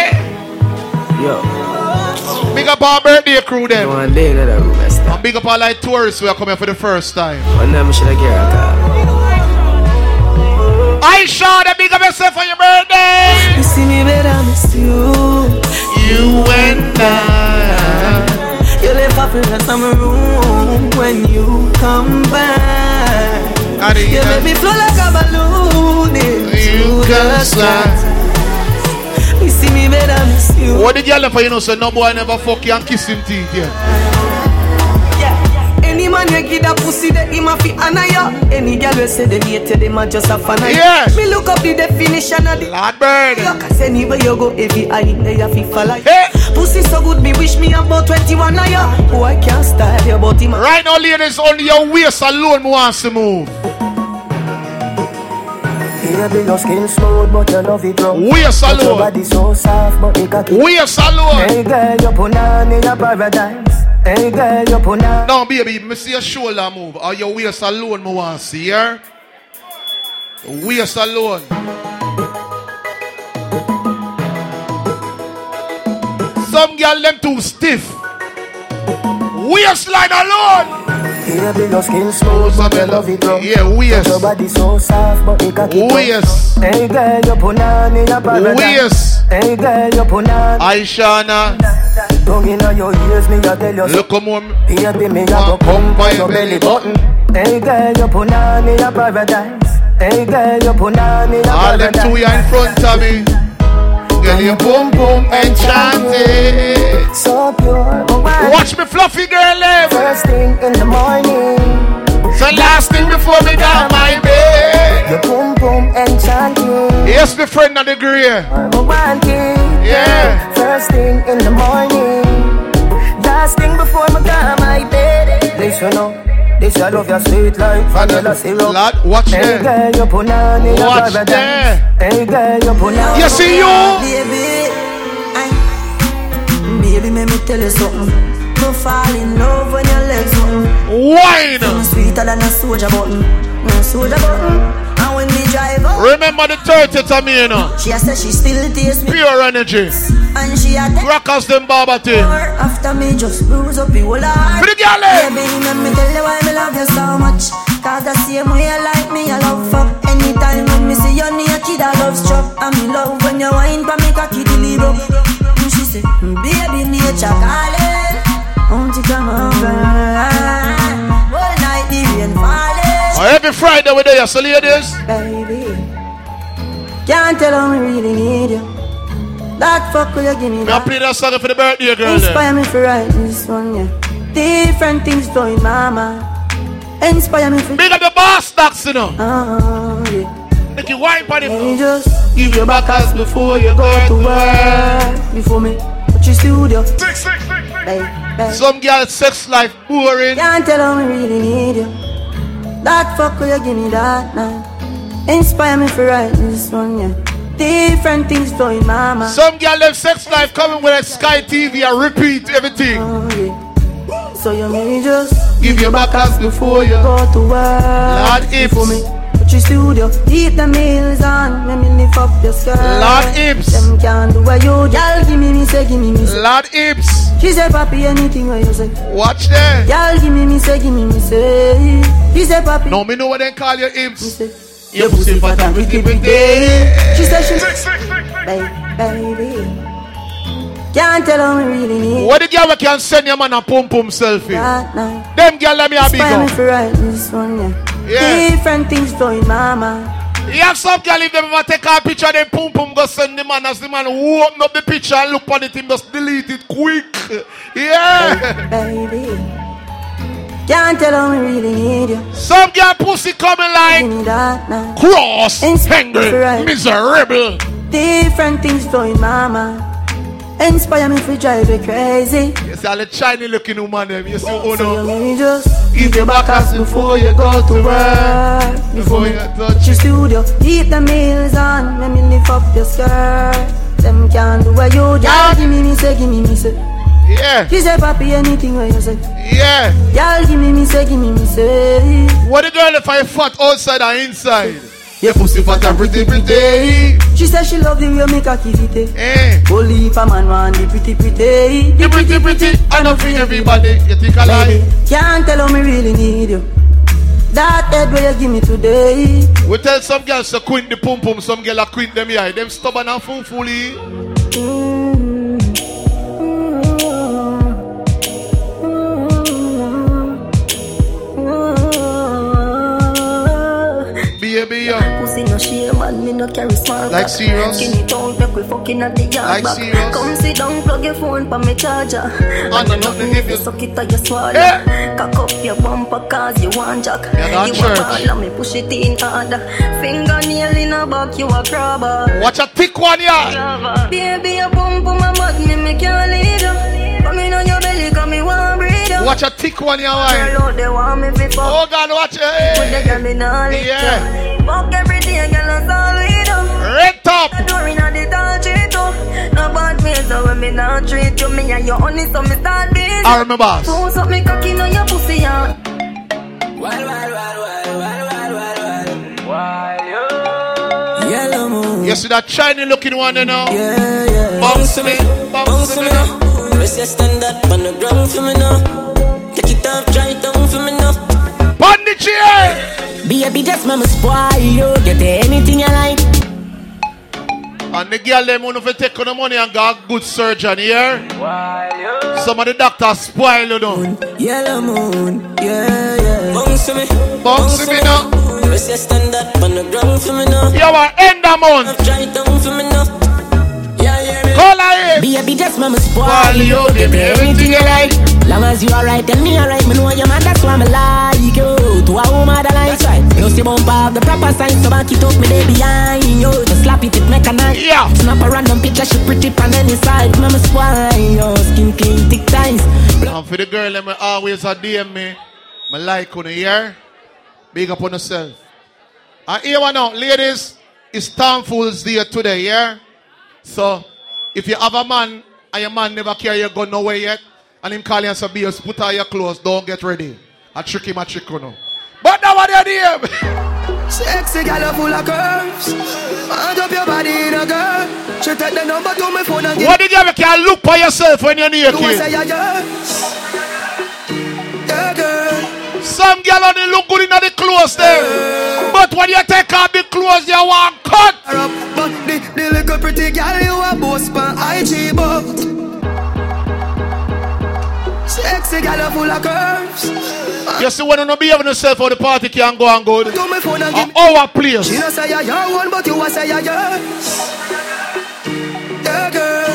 Big up our birthday crew then. One day that I will mess And big up all like tourists who are coming for the first time. One time I should have get a car. I Shauna, big up yourself for your birthday! You see me better, miss you. You and I. You left up in the summer room when you come back. You make me flow like a balloon into the sky. You see me better, miss you. What did you for you know say no boy never fuck you and kiss him teeth yeah? Any man you give that pussy, that him a fi honor ya. Any girl will say they hate you, them a just a fan of you. Yeah. Me look up the definition of the Lord bird. Cause anywhere you go, every eye they a fi follow you. Hey. Pussy so good, me wish me about 21 of ya. Oh, I can't style you, but him Right now, ladies, only your waist alone wants to move. Baby, your skin smooth, but you love it rough. Waist But Your body so soft, but it cocky. Waist alone. Hey girl, you put on in your paradise. Hey girl, you put on. No, baby, me see your shoulder move. Or your waist alone, me want to see her. Waist alone. Some girl them too stiff. Waistline alone. Baby, your skin smooth, but I love it rough. Yeah, oh, waist. Your body so soft, but it got it oh, Waist. Hey girl, you put on oh, in a paradise. Waist. Hey girl, you put on. Aishana. Tongue inna your ears, me a tell you. Look come on. Baby, me a go pump on your belly button. Hey girl, you put on in a paradise. Hey girl, you put on in a All them paradise. two you in front of me. Girl, you boom boom enchanted. So pure. Watch me fluffy girl live. First thing in the morning. So last thing before me down my bed. Your boom boom enchanting. Yes, my friend of the grey. Yeah. First thing in the morning. Last thing before me go my bed. You know. This I love your sweet like vanilla syrup. Lad, watch hey there. girl, you put on in a Watch paradise. there. Hey girl, you put on. You see you? Baby, I, baby, let me tell you something. Don't fall in love when your legs open. Wine. Feel sweeter than a soldier button. No soldier button. Remember the 30th of me, you know. she say she still taste me. Pure energy. And she take Rockers them barber thing. after me just bruise up your whole heart. For the girl, eh? Baby, let me tell you why me love you so much. Cause the same way you like me, I love fuck. Anytime when me see you naked, I love struck. And me love when you wine for me cocky deliver. And she say, baby, nature calling. Won't you come over? Every Friday we there, so ladies. Baby, can't tell how me really need you. That fuck will you give me Me I play that song for the birthday girl. Inspire There. me for write this one, yeah. Different things flowing, mama. Inspire me for Big up the boss stocks, you know. Oh, yeah. Make you wine on Can you it. just give your back as before you go to work? Before me, put your studio. Babe, babe. Some girl sex life boring. Can't tell how me really need you. That fuck you give me that now? Inspire me for write this one, yeah. Different things flowing, mama. Some girl them sex life coming with a Sky TV I repeat everything. Oh, yeah. So you may just Give your back as before you go to work. Lord hips. Before me, put studio. Keep the meals on. Let me lift up your skirt. Lord hips. Them can't do what you Y'all give me me say, give me me say. Lord hips. She say, papi, anything what you say. Watch there. Y'all give me me say, give me me say. She say, papi. No, me know what they call your hips. Your pussy fat and pretty pretty. She said she Baby, baby Can't tell how me really need What the girl we can send your man a pum pum selfie? Them girl let me big Inspire me up. for write this one, yeah Yeah. Different things flowing, mama You have some girl if them ever take a picture, them pum pum go send the man as the man who open up the picture and look on it, him just delete it quick. Yeah. Baby Can't tell how me really need you Some girl pussy coming like Give me that now cross, angry, miserable. Different things flowing, mama Inspire me for drive you crazy You see all the shiny looking woman eh, them. You see oh So you no. may just Give your back as before you go to work. Before you touch your studio. Keep the meals on. Let me lift up your skirt. Them can't do what you do. Y'all give me me say, give me me say. Yeah. She say, papi, anything what you say. Yeah. Y'all give me me say, give me me say. What the girl if I fat outside or inside? Your pussy fat and pretty pretty. She say she love the way me cocky fit. Eh. Only if a man want the pretty pretty. The pretty pretty. I know for everybody. You think I lie? Can't tell how me really need you. That head where you give me today. We tell some girls to quit the pum pum, some girls are quit them yeah. Them stubborn and fool fully. Baby, yeah. Pussy no shame and me no carry smart Like serious? Skin it out make we fucking at the yard Like back. serious? Come sit down plug your phone pa me charger And And nothing nothing if you- suck it or you swallow Eh. Cock up your bumper cause you want jack You're not You church. ball me push it in harder Fingernail in a back you a crabber Watch a thick one yeah. Baby pump on my butt me me can't you Come in on your belly cause me want breathe Watch a thick one yeah. Girl Wine. out they want me fi fuck Oh God, watch it. Hey. girl me nah lick Yeah. Fuck every day girl that's all we do Red top. the the tall tree too. No bad ways so when me not treat you, me a your honey, so me start busy. I remember. Force up me cocky on your pussy, yeah. Wild, wild, wild, wild, wild, wild, wild, wild. Yellow moon. You see that shiny looking one, you know? Yeah, yeah. Bounce me, bounce me now. Press your stand up on the ground for me now. Take it off, try it down for me now. Bandit chair. Baby, just mama spoil you. Get anything you like. And the girl them want to take on the money and got a good surgeon here. Some of the doctors spoil you know. Yellow moon, yeah, yeah. Bounce me, Bounce me now. Press your stand up on the ground for me now. You are end the month. Try it down for me now. Yeah, yeah, me. Call her in. Baby, just mama spoil you. Give me everything you like. Long as you alright, tell me alright. Me know your man, that's why me like you. To a woman that likes right. You see bump up the proper sign, so back it up, me they behind you. Just slap it, it make a night. Yeah. Snap a random picture, she pretty on any side. Mama spoil you. Skin clean, thick ties. And for the girl, them always a DM me. Me like on here. Big up on yourself. And here one now, ladies, it's Tom Fool's Day today, yeah? So, if you have a man and your man never carry your gun nowhere yet, and him call you and say, "Beers, put on your clothes, don't get ready. I trick him, I trick you now. But now what they DM? Sexy gal full of curves. Hand up your body in a girl. She take the number to my phone and give What did you ever can look for yourself when you're near You want say naked? yeah, yeah. Yeah, girl. Some girl only look good in the clothes there. But when you take off the clothes, you want cut. Her up, But the, the little pretty girl you a boss pan IG but Sexy gal full of curves. You see, when you not behave yourself how the party can go and good. To my phone and give Uh, our place. She no say yeah, yeah one, but you a say yeah, yeah. Yeah, girl.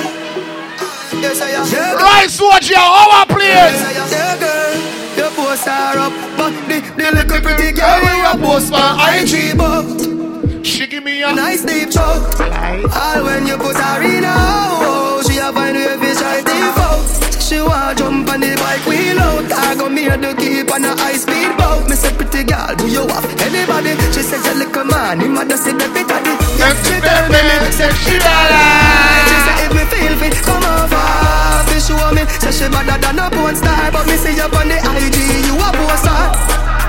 Yes, I am. Yeah, girl. Right, Swatch, our place. Yeah, girl. You post her up, but the, the little pretty girl you a post on IG, but she give me a nice deep choke. All when you put her in a hole, she a find way on the bike wheel out. I go me to keep on a high speed boat. Me say pretty girl, do you have anybody? She says a little man, just say baby daddy. Yes, she tell me, me say she bad. She say if me feel fit, come over. Fi show me, say she better than a porn star, but me see you on the IG, you a poster.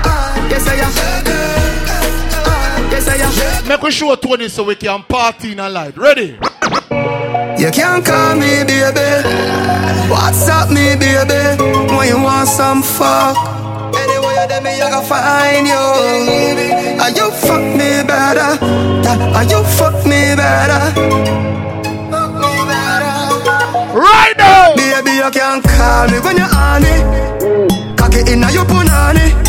Ah, Yes, I am. Yes, I am. Make we show Tony so we can party in a light. Ready? You can't call me baby. What's up, me baby? When you want some fuck. Anyway, you there, me, I can find you. Are you fuck me better? Are you fuck me better? Right now! Baby, you can't call me when you're on it. Cock it inna your punani.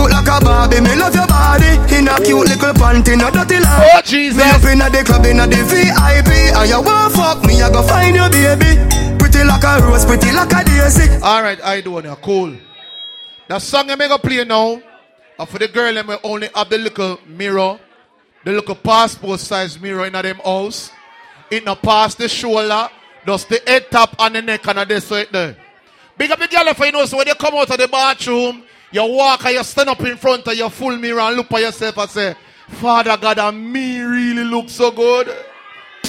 Cute like a Barbie, me love your body. In a cute little panty, no dirty line. Oh, Jesus. Me up inna the club, inna the VIP. And you want fuck me, I go find your baby. Pretty like a rose, pretty like a daisy. All right, I do it. Cool. The song I'm to play now, and for the girl, I'm only have the little mirror, the little passport size mirror in them house. It not past the shoulder, just the head top and the neck and this so it there. Big up the girl if you know, so when they come out of the bathroom, you walk and you stand up in front of your full mirror and look at yourself and say, Father God, and me really look so good.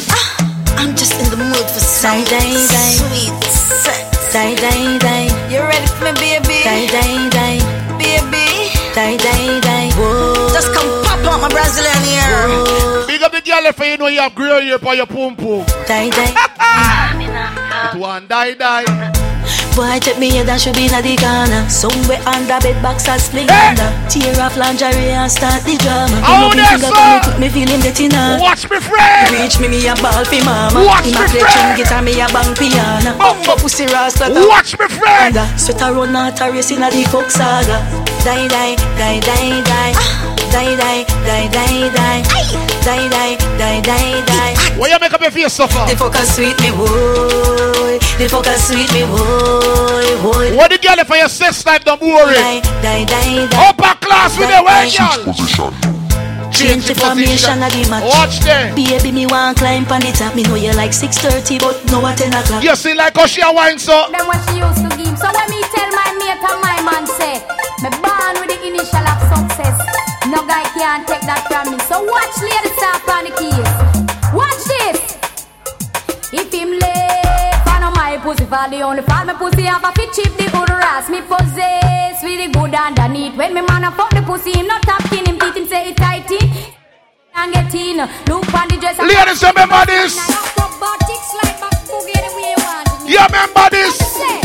Ah, I'm just in the mood for some sweet sex. Die, die, die. You ready for me, baby? Die, die, die. Baby. Die, die, die. Whoa. Just come pop on my Brazilian ear. Big up the girl if you know you have grey hair for your pum pum. Die, die. It one die die. Boy, take me head and should be in the corner. Somewhere under bed box and split under. Tear off lingerie and start the drama. Oh, You know, yes, finger sir. gun, put me feeling getting on. Watch me, friend. Reach me, me a ball for mama. Watch Him me, a play friend. guitar, me a bang piano. Bumbo pussy rasta. Watch me, friend. Sweater run out a race in a the fuck saga. Die, die, die, die, die. Ah. Die, die, die, die, die. Die, die, die, die, die. Why you make up your face suffer? The fucker sweet me, boy. The fucker sweet me, boy, boy. What the girl if your sex life don't worry? Die, die, die, die. Upper class with the way, girl. Change the formation of the match. Watch them. Baby, me want climb on the top. Me know you like 6.30, but no at 10 o'clock. You see like how she a wine so? Them what she used to give. So when me tell my mate and my man say, me born with the initial of success. No guy can take that from me. So watch lady stop on the keys. Watch this. If him I know my pussy fall, the only fall me pussy have a fit cheap the good ass. Me possess with the good underneath. When me man a fuck the pussy, him not tap him beat him say it tight in. And get in, look on the dress. Ladies, remember this. Yeah, remember this.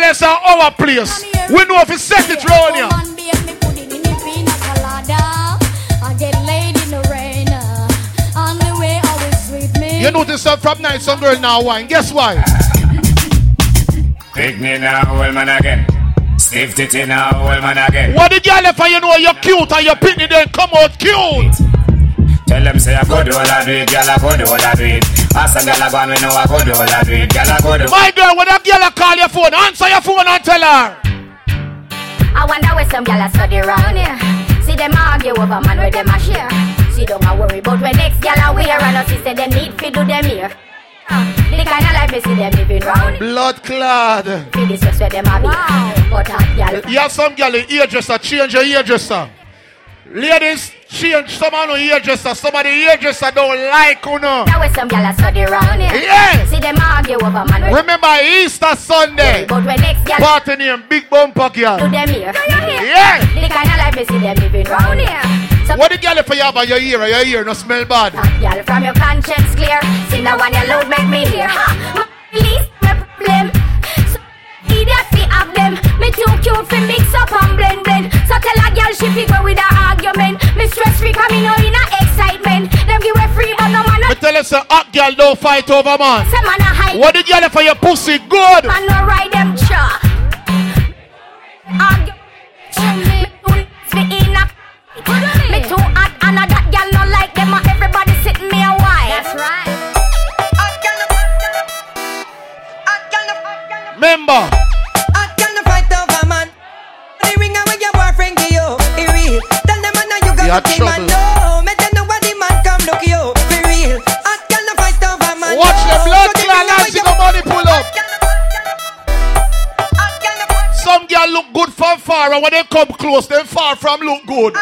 Well, Me tell you, it's our place. We know if it's set it round here. One day me put it in the pina colada. I get laid in the rain. Uh, On the way, always sweet me. You notice that from night some girl now wine. Guess why? Pick me now, well man again. Stiff titty now, well man again. What the girl if you know you're cute and your pitney then come out cute? Tell them say I go do all I do it, girl I go do all I do it. Ask a girl I go me know I go do all I do it, girl I go do. My girl, when that girl a call your phone, answer your phone and tell her. I wonder where some gyal a study round here. See them argue over man where them a share. See don't a worry about when next gyal a wear and us say them need fi do them here. Uh, The kind of life me see them living round. Blood clad. Fi this just where them a be. But hot gyal. You have some girl in hairdresser, change your hairdresser. Ladies, change some of the hairdresser. Some of the hairdresser don't like you know. Now where some gyal a study round here. Yeah. See them argue over man Remember Easter Sunday. But when next gyal Party name, big bumper girl. do them here. Yeah. The kind of life me see them living round here. So What the girl if you have on your ear? Your ear no smell bad. Y'all from your conscience clear. See the one you load make me hear. Ha! My least my problem. So idiot fi have them. Me too cute fi mix up and blend blend. So tell a girl she fi go with her argument. Me stress free come in in a excitement. Them give her free but no man Me tell you, say, hot girl don't fight over man. Say man a hide. What the girl if your pussy good? Man no ride them cha. Argue. Me too in a. Me too hot and a that girl no like them. Everybody sitting me a while. That's right. Member. Man. Watch the blood So the clot ring away Nancy your the money pull up. Some girl look good from far, and when they come close, them far from look good.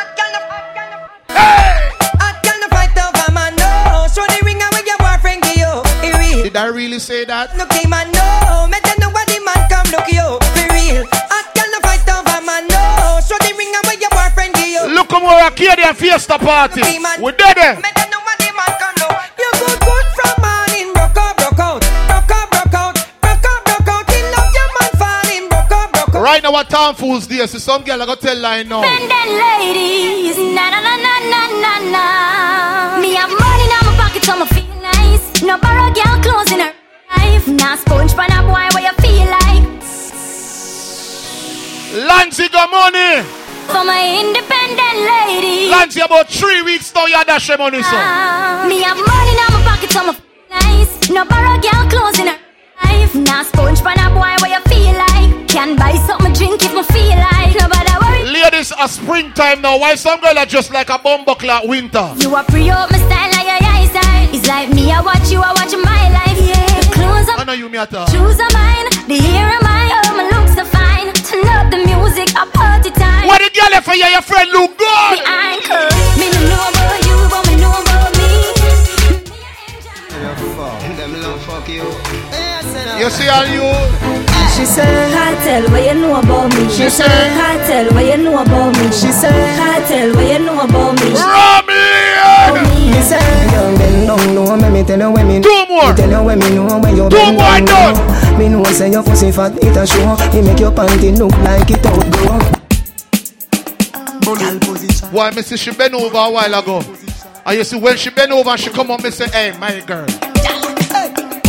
Hey! Hot girl fight over man no. Show the ring away your boyfriend give you, it real. Did I really say that? No keep man no. Make them know what the man come look you, give you. Look at more Fiesta party. We did it. You good, good from morning, broke out, broke out, broke out, broke out, broke out, broke out. In love, your man falling, broke out, broke out. Right now, what time fools there? So some girl I got tell line now. Bend ladies, na na na na na na na. Me have money in my pocket, so me feel nice. No borrow girl clothes in her life. Nah sponge pan a boy where you feel like. Lancy got money. For my independent lady. Lancy about three weeks now, you dash your money, so. Ah, me have money in my pocket, so feel nice. No borrow girl clothes in her life. Nah sponge pan a boy where you feel like. Can buy something drink if me feel like. Nobody worry. Ladies, a springtime now. Why some girl are just like a bumbo clock winter? You are pre up my style like your eyesight. It's like me, I watch you, I watch my life. Yeah, the clothes I know you me at all. shoes are mine, the hair are mine. The music, a party time. What the girl if you your friend look good? Me ain't cool. Me no know about you, but me know about me. You see all you? She said, Kartel, what you know about me? She said, Kartel, what you know about me? She said, Kartel, what you know about me? Romian! Oh, Me say, Young men don't know me, me tell you when me Two more. Me tell you when me know when you Two bend more down done. low. Me know say your pussy fat, it a show It make your panty look like it outgrow Why, me see she been over a while ago. And you see when she been over, she come up, me say, hey, my girl.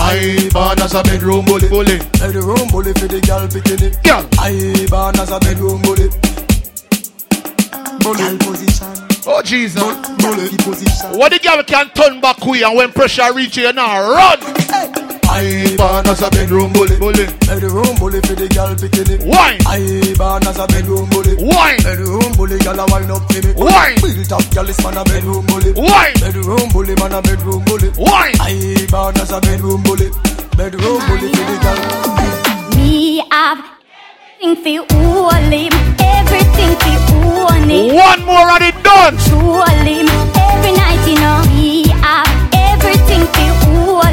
I born as a bedroom bully, bully. Bedroom bully for the girl bikini. Girl. I born as a bedroom bully. Bully position. Oh Jesus. Bully position. What the girl can turn back quick and when pressure reach you, now run. I born as a bedroom bully. Bully. Bedroom bully for the girl bikini. Wine. I born as a bedroom bully. Wine. Bedroom bully, girl a wine up to me. Wine. Built up, girl is man a bedroom bully. Wine. Bedroom bully, man a bedroom bully. Wine. I born as a bedroom bully. Bedroom bully for the girl. Me have everything for all him, everything Surely, One more and it done. Surely, every night you know we have everything to hold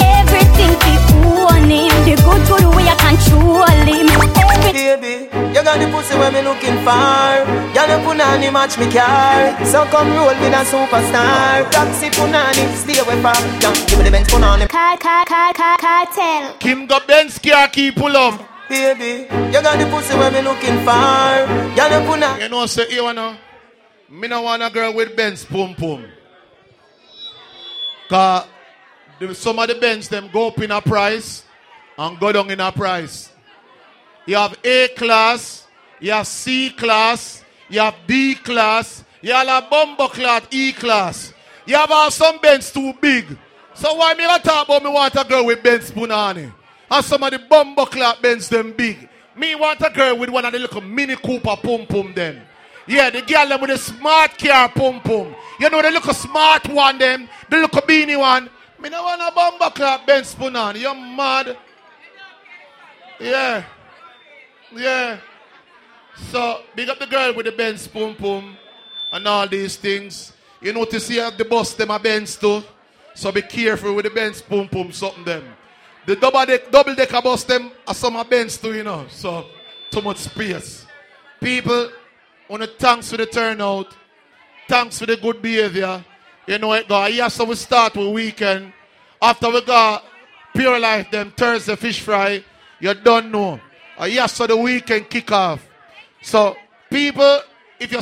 everything to hold. The good good way I can. him. Every- Baby, you got the pussy where me looking for. Y'all a punani match me car. So come roll with a superstar. Taxi punani, stay away from. Give me the Benz punani. Car, car, car, car, cartel. Kim got Benz car, keep pull up. Baby, you got the pussy where me looking for. Girl, you puna. You know, say you wanna. Me no want a girl with Benz pum pum. Cause some of the Benz them go up in a price and go down in a price. You have A class, you have C class, you have B class, you have a bumbo class E class. You have some Benz too big. So why me gonna talk about me want a girl with Benz punani? And some of the bumbo class Benz them big. Me want a girl with one of the little mini Cooper pum pum them. Yeah, the girl them with the smart car pum pum. You know the little smart one them, the little beanie one. Me no want a bumbo clap Benz punani. You mad? Yeah. Yeah. So, big up the girl with the Benz pum pum and all these things. You notice here the bus them a Benz too. So be careful with the Benz pum pum something them. The double deck double decker bus them are some Benz too, you know. So too much space. People, on the thanks for the turnout. Thanks for the good behavior. You know it go. Yes, so we start with weekend. After we got pure life them Thursday fish fry. You don't know. Uh, yes, so the weekend kick off. So people, if you're